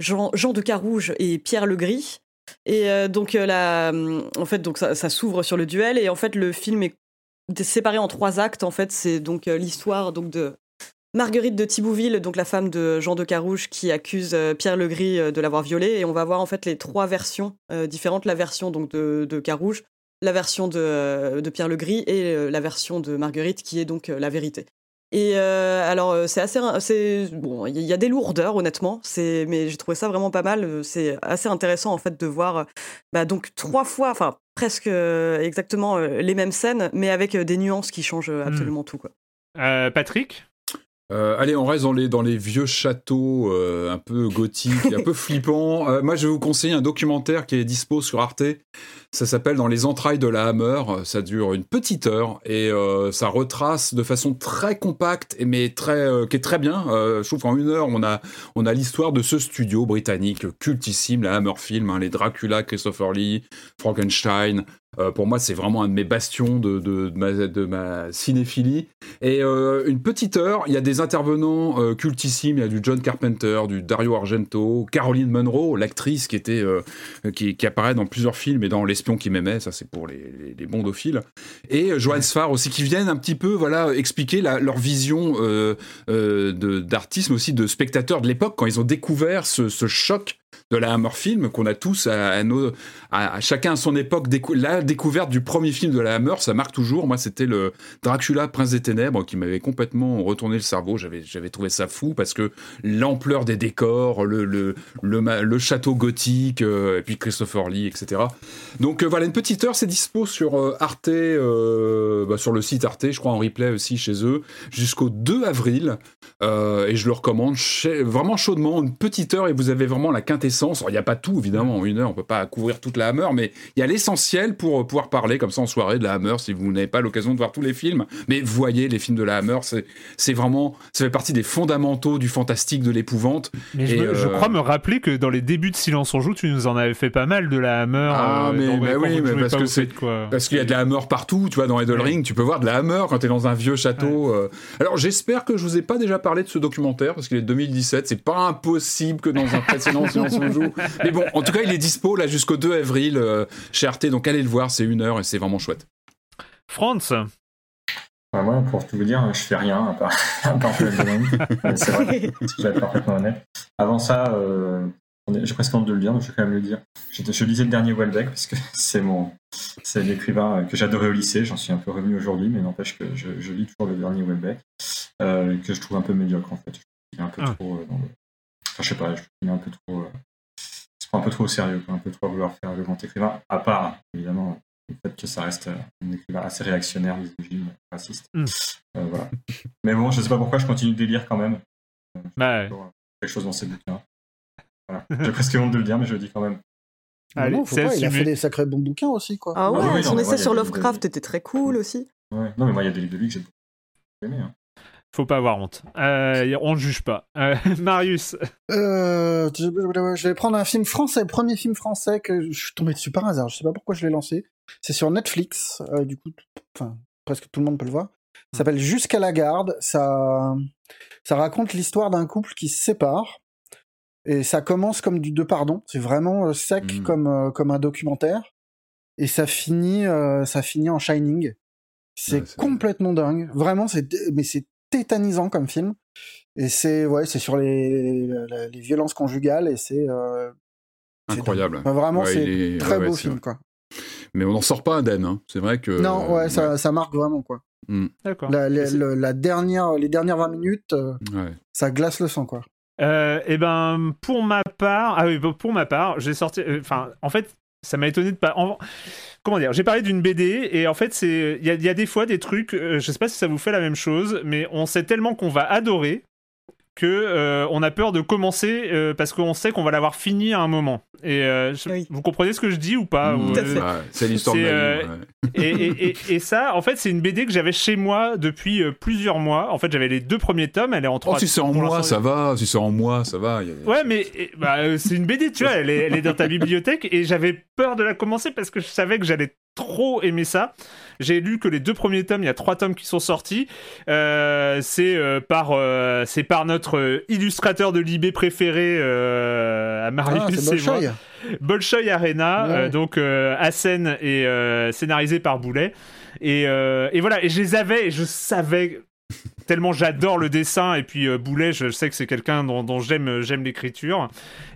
Jean, de Carouge et Pierre le Gris. Et euh, donc, euh, la, en fait, donc ça, s'ouvre sur le duel. Et en fait, le film est séparé en trois actes. En fait, c'est donc l'histoire donc de Marguerite de Thibouville, donc la femme de Jean de Carouge, qui accuse Pierre le Gris de l'avoir violée. Et on va voir en fait les trois versions différentes la version donc de, de Carouge, la version de, de Pierre le Gris et la version de Marguerite, qui est donc la vérité. Et euh, alors, euh, c'est assez. C'est, bon, il y a des lourdeurs, honnêtement, c'est, mais j'ai trouvé ça vraiment pas mal. C'est assez intéressant, en fait, de voir bah, donc trois fois, enfin, presque euh, exactement les mêmes scènes, mais avec des nuances qui changent hmm. absolument tout. Quoi. Patrick? Allez, on reste dans les, dans les vieux châteaux un peu gothiques, un peu [LAUGHS] flippants. moi, je vais vous conseiller un documentaire qui est dispo sur Arte ça s'appelle Dans les entrailles de la Hammer. Ça dure une petite heure et euh, ça retrace de façon très compacte mais très euh, qui est très bien. Euh, je trouve qu'en une heure on a on a l'histoire de ce studio britannique cultissime, la Hammer Film, hein, les Dracula, Christopher Lee, Frankenstein, euh, pour moi, c'est vraiment un de mes bastions de, ma, cinéphilie. Et euh, une petite heure, il y a des intervenants euh, cultissimes. Il y a du John Carpenter, du Dario Argento, Caroline Munro, l'actrice qui était qui, apparaît dans plusieurs films et dans L'espion qui m'aimait. Ça, c'est pour les, les, les, bondophiles. Et Joanne Sfar aussi, qui viennent un petit peu, voilà, expliquer leur vision d'artisme aussi de spectateurs de l'époque quand ils ont découvert ce choc de la Hammer Film qu'on a tous à, à, chacun à son époque. la découverte du premier film de la Hammer, ça marque toujours. Moi, c'était le Dracula, Prince des Ténèbres, qui m'avait complètement retourné le cerveau. J'avais, trouvé ça fou parce que l'ampleur des décors, le, le, le, château gothique, euh, et puis Christopher Lee, etc. Donc euh, voilà, une petite heure, c'est dispo sur euh, Arte, bah, sur le site Arte, je crois en replay aussi chez eux, jusqu'au 2 avril. et je le recommande vraiment chaudement, une petite heure, et vous avez vraiment la quintessence il n'y a pas tout, évidemment, en une heure, on peut pas couvrir toute la Hammer, mais il y a l'essentiel pour euh, pouvoir parler comme ça en soirée de la Hammer si vous n'avez pas l'occasion de voir tous les films. Mais voyez les films de la Hammer, c'est vraiment, ça fait partie des fondamentaux du fantastique, de l'épouvante. Mais je, euh, crois me rappeler que dans les débuts de Silence on joue, tu nous en avais fait pas mal de la Hammer. Ah, euh, mais, oui, mais parce que c'est parce qu'il y a de la Hammer partout, tu vois, dans Idle Ring, tu peux voir de la Hammer quand tu es dans un vieux château. Alors j'espère que je vous ai pas déjà parlé de ce documentaire parce qu'il est 2017, c'est pas impossible que dans un précédent [LAUGHS] Silence [LAUGHS] mais bon, en tout cas, il est dispo là jusqu'au 2 avril euh, chez Arte, donc allez le voir, c'est une heure et c'est vraiment chouette. Franz bah, moi, pour tout vous dire, je fais rien à part, [LAUGHS] à C'est vrai, je vais être parfaitement honnête. Avant ça, euh, j'ai presque honte de le dire, donc je vais quand même le dire. Je, je lisais le dernier Welbeck parce que [LAUGHS] c'est mon, c'est l'écrivain que j'adorais au lycée. J'en suis un peu revenu aujourd'hui, mais n'empêche que je, lis toujours le dernier Welbeck, euh, que je trouve un peu médiocre en fait. Il est un peu ah. trop dans le... Enfin, je sais pas, je est un peu trop un peu trop au sérieux, un peu trop vouloir faire le grand écrivain, à part, évidemment, le fait que ça reste un écrivain assez réactionnaire, misogyne, raciste. Mm. Euh, voilà. Mais bon, je sais pas pourquoi je continue de lire quand même. Bah, ouais. Quelque chose dans ces bouquins. Voilà. J'ai presque honte de le dire, mais je le dis quand même. Allez, non, faut pas, il a fait des sacrés bons bouquins aussi, quoi. Ah ouais, son non, mais essai ouais, sur Lovecraft était très cool aussi. Ouais. Non, mais moi, il y a des livres de lui que j'ai beaucoup aimé. hein. Faut pas avoir honte. Euh, on ne juge pas. Euh, [LAUGHS] Marius, Euh, je, vais prendre un film français, le premier film français que je suis tombé dessus par hasard. Je sais pas pourquoi je l'ai lancé. C'est sur Netflix. du coup, enfin, presque tout le monde peut le voir. Ça s'appelle Jusqu'à la garde. Ça, ça raconte l'histoire d'un couple qui se sépare. Et ça commence comme du deux pardon. C'est vraiment sec Mhm. comme, comme un documentaire. Et ça finit, ça finit en Shining. C'est Ouais, complètement dingue. Vraiment, c'est, mais c'est tétanisant comme film. Et c'est, ouais, c'est sur les, les, les violences conjugales et c'est, euh, Incroyable. Enfin, vraiment, Ouais, c'est est- très ouais, beau film, vrai. quoi. Mais on n'en sort pas indemne. Hein. C'est vrai que. non, ouais, euh, ça, ça marque vraiment, quoi. d'accord. La, dernière, les dernières 20 minutes, euh, ouais. ça glace le sang, quoi. Euh, eh ben, pour ma part, ah oui, pour ma part, j'ai sorti. euh, Enfin, en fait, ça m'a étonné de pas. en- Comment dire J'ai parlé d'une BD et en fait, c'est il y, a- des fois des trucs. euh, je sais pas si ça vous fait la même chose, mais on sait tellement qu'on va adorer que euh, on a peur de commencer euh, parce qu'on sait qu'on va l'avoir fini à un moment. Et euh, je- Oui. vous comprenez ce que je dis ou pas Mmh, euh, ouais, c'est l'histoire de euh, vie. ouais. et, et- et- et ça, en fait, c'est une BD que j'avais chez moi depuis plusieurs mois. En fait, j'avais les deux premiers tomes. Elle est en trois. Oh, si c'est en moi, ça va. Si c'est en moi, ça va. il y a- Ouais, mais et, bah, c'est une BD, tu vois, elle est, elle est dans ta bibliothèque et j'avais peur de la commencer parce que je savais que j'allais trop aimer ça. J'ai lu que les deux premiers tomes, il y a trois tomes qui sont sortis. Euh, c'est euh, par, euh, c'est par notre euh, illustrateur de Libé préféré euh, à Marius Ah, moi. Bolshoi. Arena, Ouais. donc euh, à scène et euh, scénarisé par Boulet. Et, euh, et voilà, et je les avais et je savais tellement j'adore le dessin et puis euh, Boulet, je sais que c'est quelqu'un dont, j'aime j'aime l'écriture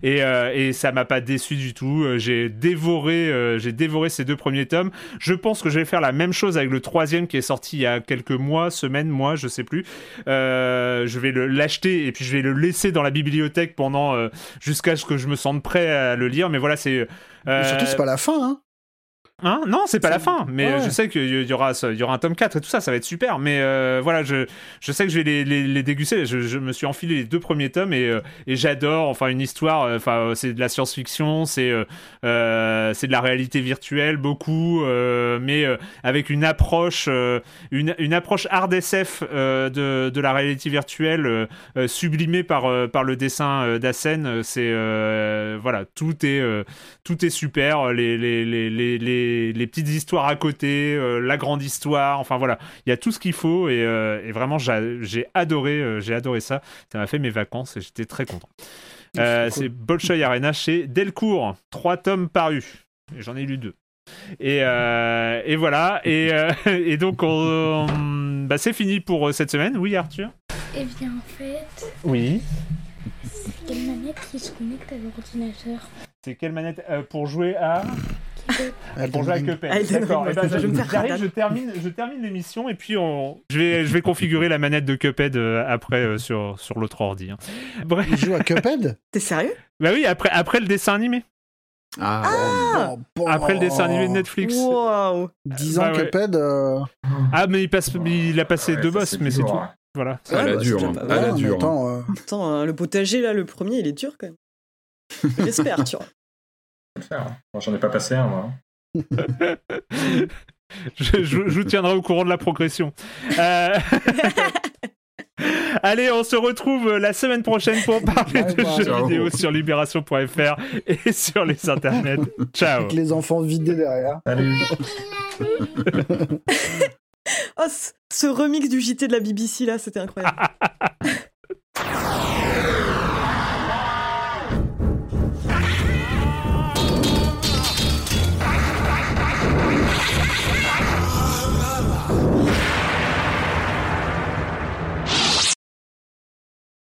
et, euh, et ça m'a pas déçu du tout. Euh, J'ai dévoré euh, j'ai dévoré ces deux premiers tomes. Je pense que je vais faire la même chose avec le troisième qui est sorti il y a quelques mois, semaines, mois, je sais plus. Euh, je vais l'acheter et puis je vais le laisser dans la bibliothèque pendant euh, jusqu'à ce que je me sente prêt à le lire. Mais voilà, c'est euh, Surtout, c'est pas la fin, hein. Hein? Non, c'est pas la fin, mais Ouais. euh, je sais qu'il y aura, il y aura un tome 4 et tout ça, ça va être super. Mais euh, voilà, je, je sais que je vais les, les, les déguster. Je, je me suis enfilé les deux premiers tomes et, euh, et j'adore. Enfin, une histoire, enfin, c'est de la science-fiction, c'est euh, c'est de la réalité virtuelle, beaucoup, mais avec une approche, une, une approche hard SF de, de la réalité virtuelle sublimée par, par le dessin d'Assen. C'est voilà, tout est tout est super, les, les, les, les, petites histoires à côté, euh, la grande histoire, enfin voilà, il y a tout ce qu'il faut et, euh, et vraiment j'a- j'ai adoré, euh, j'ai adoré ça. Ça m'a fait mes vacances et j'étais très content. Euh, C'est c'est Bolshoi Arena chez Delcourt, trois tomes parus. J'en ai lu deux. Et, euh, et voilà, et, euh, [LAUGHS] et donc on- on- bah, c'est fini pour cette semaine. Oui, Arthur? Eh bien, en fait, Oui. c'est quelle manette qui se connecte à l'ordinateur C'est quelle manette euh, pour jouer à Elden Pour jouer à. Cuphead. D'accord. Eh ben, je termine, je termine l'émission et puis on... je, vais, je vais configurer la manette de Cuphead euh, après euh, sur, sur l'autre ordi. hein. Bref. Il joue à Cuphead? T'es sérieux? Bah oui, après, après le dessin animé. Ah, Oh, bon. Après le dessin animé de Netflix. Waouh 10 ans Bah ouais. Cuphead. euh, Ah, mais il, passe, il a passé Ouais, deux boss, mais c'est tout. hein. Voilà. à la bah, dure. hein. la dure. hein. attends, euh, Attends, le potager là, le premier, il est dur quand même. [LAUGHS] J'espère, tu vois. Hein. Moi, j'en ai pas passé un, moi. [LAUGHS] je, je- je vous tiendrai au courant de la progression. Euh, [LAUGHS] Allez, on se retrouve la semaine prochaine pour parler de jeux Ciao. vidéo sur libération.fr et sur les internets. Ciao. avec les enfants vidés derrière. Salut Oh, ce remix du JT de la BBC là, c'était incroyable.